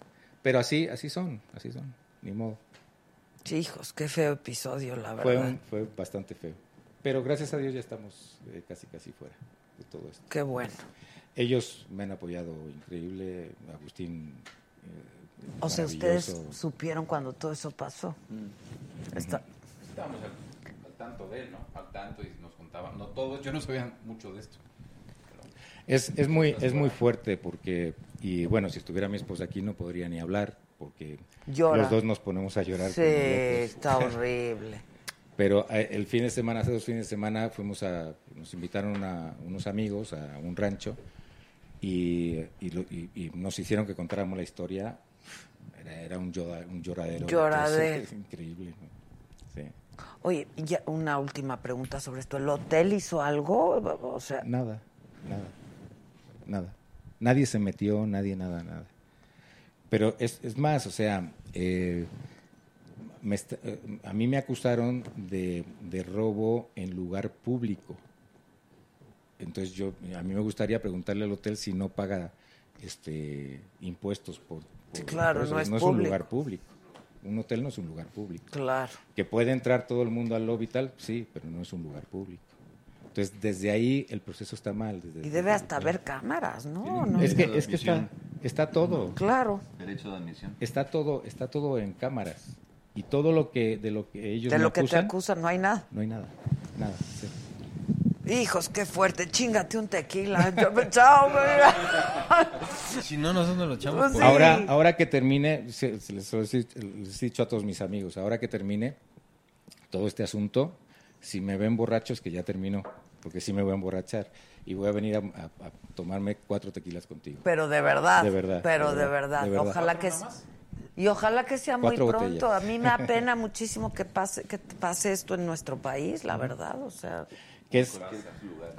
Pero así, así son, así son, ni modo. Hijos, qué feo episodio, la verdad. Fue, un- fue bastante feo. Pero gracias a Dios ya estamos eh, casi, casi fuera de todo esto. Qué bueno. Ellos me han apoyado increíble. Agustín. eh, O sea, ustedes supieron cuando todo eso pasó. Está- Estábamos al, al tanto de él, ¿no? Al tanto y nos contaban. No todos, yo no sabía mucho de esto. Es, es, muy, es muy fuerte porque, y bueno, si estuviera mi esposa aquí no podría ni hablar porque Llora. los dos nos ponemos a llorar. Sí, está <laughs> horrible. Pero eh, el fin de semana, hace dos fines de semana, fuimos a, nos invitaron a unos amigos a un rancho y, y, y- y nos hicieron que contáramos la historia. Era, era un, llora- un lloradero. Lloradero. <laughs> Increíble. Oye, ya una última pregunta sobre esto. ¿El hotel hizo algo? O sea, Nada, nada, nada. Nadie se metió, nadie, nada, nada. Pero es, es más, o sea, eh, me eh, a mí me acusaron de, de robo en lugar público. Entonces yo, a mí me gustaría preguntarle al hotel si no paga este impuestos por, por- claro, por eso. no es un lugar público. Un hotel no es un lugar público. Claro. Que puede entrar todo el mundo al lobby y tal, sí, pero no es un lugar público. Entonces, desde ahí el proceso está mal. desde- y debe hasta haber cámaras, ¿no? ¿No? es que, es que está, está todo. Claro. Derecho de admisión. Está todo, está todo en cámaras. Y todo lo que, de lo que ellos De me lo que te acusan, acusan no hay nada. no hay nada. Nada. sí. Hijos, qué fuerte. Chingate un tequila. Chao. <laughs> Si no, nosotros lo echamos Pues sí. Ahora, ahora que termine, se- se les, les he les he dicho a todos mis amigos, ahora que termine todo este asunto, si me ven borrachos, que ya terminó, porque sí me voy a emborrachar. Y voy a venir a, a- a tomarme cuatro tequilas contigo. Pero de verdad. De verdad, Pero de verdad, verdad. de verdad. Ojalá que y ojalá que sea muy pronto. botellas. A mí me apena <laughs> muchísimo que pase que pase esto en nuestro país, la verdad, o sea, Que es,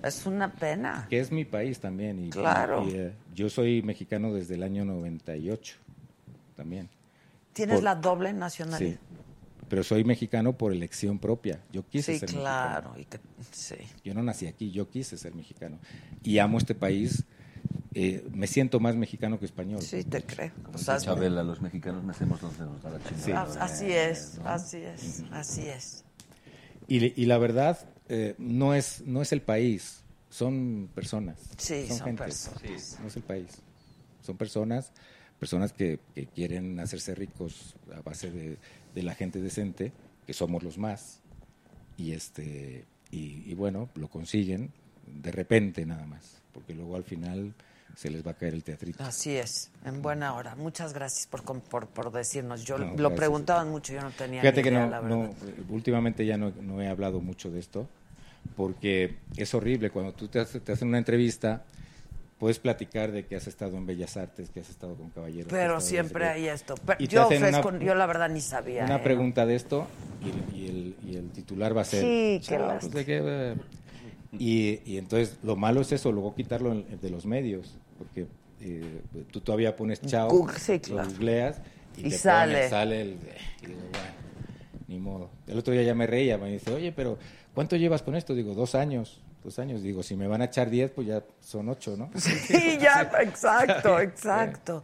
es una pena. que es mi país también. Y, Claro. y, eh, yo soy mexicano desde el año 98 también. Tienes Por- la doble nacionalidad. Sí. Pero soy mexicano por elección propia. Yo quise Sí, ser claro, mexicano. y que sí. Yo no nací aquí, yo quise ser mexicano. Y amo este país. eh, me siento más mexicano que español. Sí, te creo. Sea, Chabela, los mexicanos nacemos donde nos da la chingada. Ah, Así es, así es, así es. Y, y la verdad, eh, no, es, no es el país, son personas. Sí, son gentes. personas. no es el país. Son personas, personas que, que quieren hacerse ricos a base de, de la gente decente, que somos los más. Y, este, y, y bueno, lo consiguen de repente nada más, porque luego al final se les va a caer el teatrito. Así es, en buena hora. Muchas gracias por, por, por decirnos. Yo No, lo preguntaban mucho, yo no tenía Fíjate ni que no, la no, verdad. últimamente ya no, no he hablado mucho de esto, porque es horrible. Cuando tú te, te hacen una entrevista, puedes platicar de que has estado en Bellas Artes, que has estado con Caballeros. que Pero siempre hay esto. Pero Y te yo, ofrezco- una- yo la verdad ni sabía. Una ¿eh? pregunta de esto y, y el, y el titular va a ser... Sí, qué "Chao, lástima. pues, de qué, eh". y, y entonces lo malo es eso, luego quitarlo de los medios, porque eh, tú todavía pones chao, Google, sí, lo claro. googleas y, Y te sale. pone, sale el... Y digo, bueno, ni modo. El otro día ya me reía, me dice, oye, pero ¿cuánto llevas con esto? Digo, dos años. Dos años. Digo, si me van a echar diez, pues ya son ocho, ¿no? Sí, ya, <laughs> exacto, <laughs> exacto.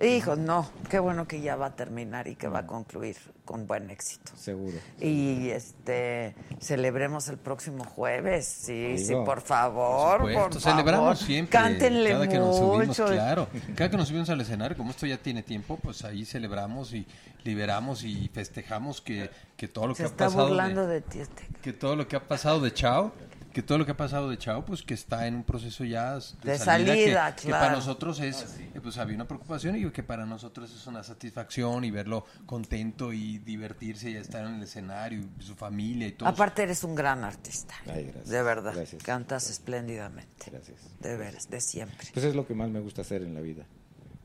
Hijos, no, qué bueno que ya va a terminar y que va a concluir con buen éxito. Seguro. Y este celebremos el próximo jueves, sí, sí, por favor, Por por, favor. celebramos siempre. Cántenle cada que nos subimos, mucho. claro. Cada que nos subimos al escenario, como esto ya tiene tiempo, pues ahí celebramos y liberamos y festejamos que, que todo lo Se que ha está pasado. burlando de ti este. que todo lo que ha pasado de Chao, que todo lo que ha pasado de Chao, pues que está en un proceso ya de, De salida, que, que para nosotros es, eh, pues había una preocupación y que para nosotros es una satisfacción y verlo contento y divertirse y estar en el escenario y su familia y todo. Aparte eres un gran artista. Ay, gracias. De verdad. Gracias. Cantas espléndidamente. Gracias. De veras, de siempre. Pues es lo que más me gusta hacer en la vida.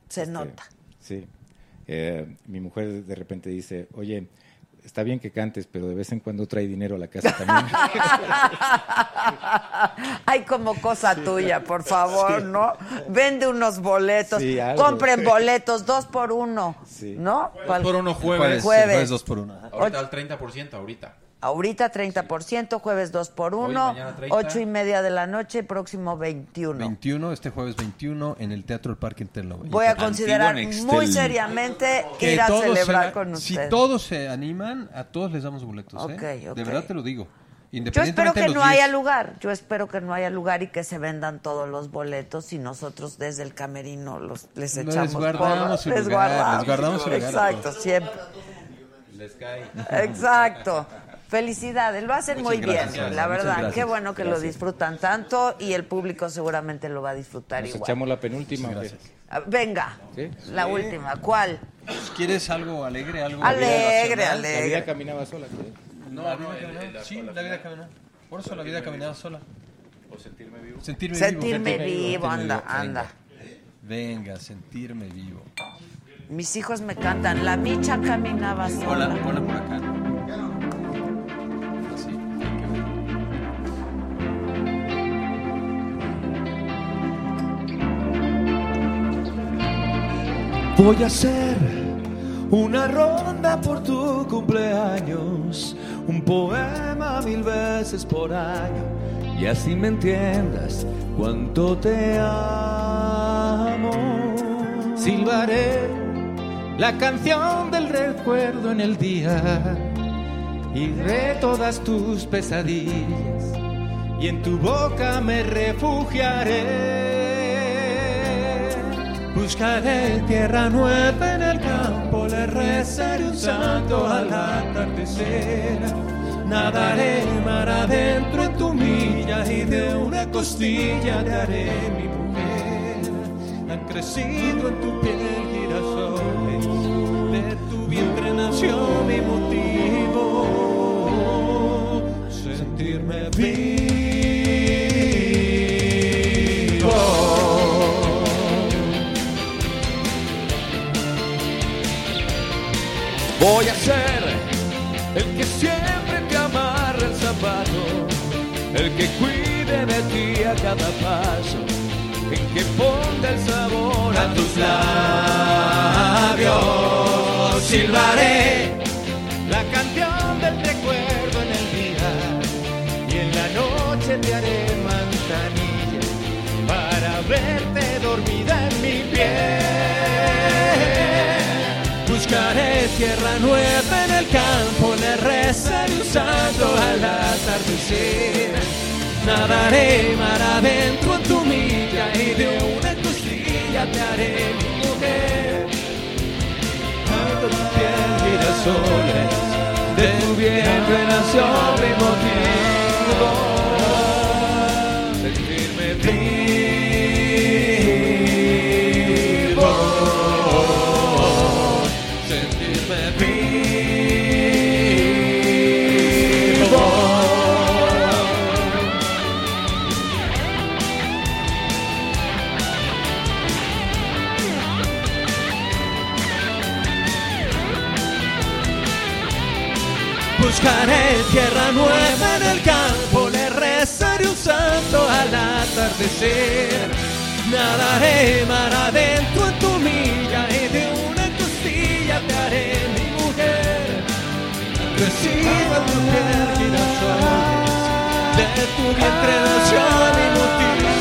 Se Este, nota. Sí. Eh, mi mujer de repente dice, oye, está bien que cantes, pero de vez en cuando trae dinero a la casa también. <laughs> Ay, como cosa tuya, por favor, Sí. ¿no? Vende unos boletos. Sí. Compren boletos, dos por uno. ¿No? Dos por uno jueves. Jueves. Ahorita al 30%, ahorita. Ahorita 30%, jueves 2 por Hoy, 1 mañana 30. 8 y media de la noche, próximo 21. 21, este jueves 21, en el Teatro del Parque Interlo. Voy a considerar muy seriamente Que ir a celebrar se- con Si ustedes. todos se animan, a todos les damos boletos. ¿eh? Ok, ok. De verdad te lo digo. Yo espero que no haya 10. lugar, yo espero que no haya lugar y que se vendan todos los boletos y nosotros desde el camerino los, les Les echamos guardamos porras. el Les lugar, guardamos. les guardamos el lugar Exacto, siempre. Les cae. Exacto. Felicidades, lo hacen Muchas muy gracias, bien, la verdad. Qué bueno que lo disfrutan tanto y el público seguramente lo va a disfrutar Nos igual. echamos la penúltima. Ah, Venga, ¿Sí? la Sí. última. ¿Cuál? ¿Quieres algo alegre? Algo Alegre, alegre. La vida caminaba sola. ¿qué? No, la vida caminaba. Sí, la vida caminaba. Por eso la vida caminaba sola. O sentirme vivo. Sentirme, Sentirme vivo. vivo, anda, Venga. anda. Venga, sentirme vivo. Mis hijos me cantan, la micha caminaba sola. Hola, hola por acá. Voy a hacer una ronda por tu cumpleaños, un poema mil veces por año, y así me entiendas cuánto te amo. Silbaré la canción del recuerdo en el día y de todas tus pesadillas y en tu boca me refugiaré. Buscaré tierra nueva en el campo, le rezaré un santo al atardecer. Nadaré mar adentro en tu milla y de una costilla te haré mi mujer. Han crecido en tu piel girasoles, de tu vientre nació mi motivo, sentirme vivo. Voy a ser el que siempre te amarra el zapato, el que cuide de ti a cada paso, el que ponga el sabor a tus labios. Silbaré la canción del recuerdo en el día y en la noche te haré manzanilla para verte dormida Buscaré tierra nueva en el campo, le rezaré un santo al atardecer. Nadaré mar adentro en tu milla y de una costilla te haré mi mujer. Canto tu piel girasoles, De tu vientre nació mi motivo. Sentirme vivo. Buscaré tierra nueva en el campo, le rezaré un santo al atardecer. Nadaré mar adentro en tu milla y de una costilla te haré mi mujer. Reciba tu piel girasoles, de tu vientre nació mi motivo.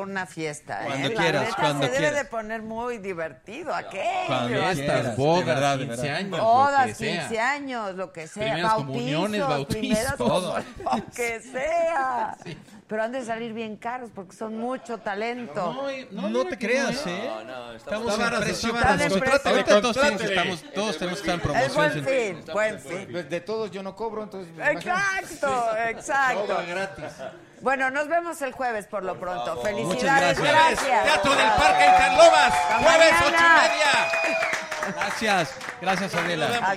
Una fiesta. ¿eh? Cuando La quieras, neta cuando se debe quieras. de poner muy divertido aquello. Cuando Así. quieras, de bodas, verdad, de 15 verdad. años, Bodas, lo que sea. 15 años, lo que sea. Primeras bautizos, comuniones, bautizos, primeras todo. <laughs> Lo que sea. Pero han de salir bien caros porque son mucho talento. No, te creas, ¿eh? Estamos Está en precio todos, estamos- todos tenemos que estar en Es promociones. buen fin, buen fin. De, de todos yo no cobro, entonces... Exacto, <laughs> exacto. Todo gratis. Bueno, nos vemos el jueves por lo pronto. Muchas Felicidades, gracias. gracias. Teatro del Parque en Carlobas, Hasta jueves ocho y media. Gracias, gracias Adela. Al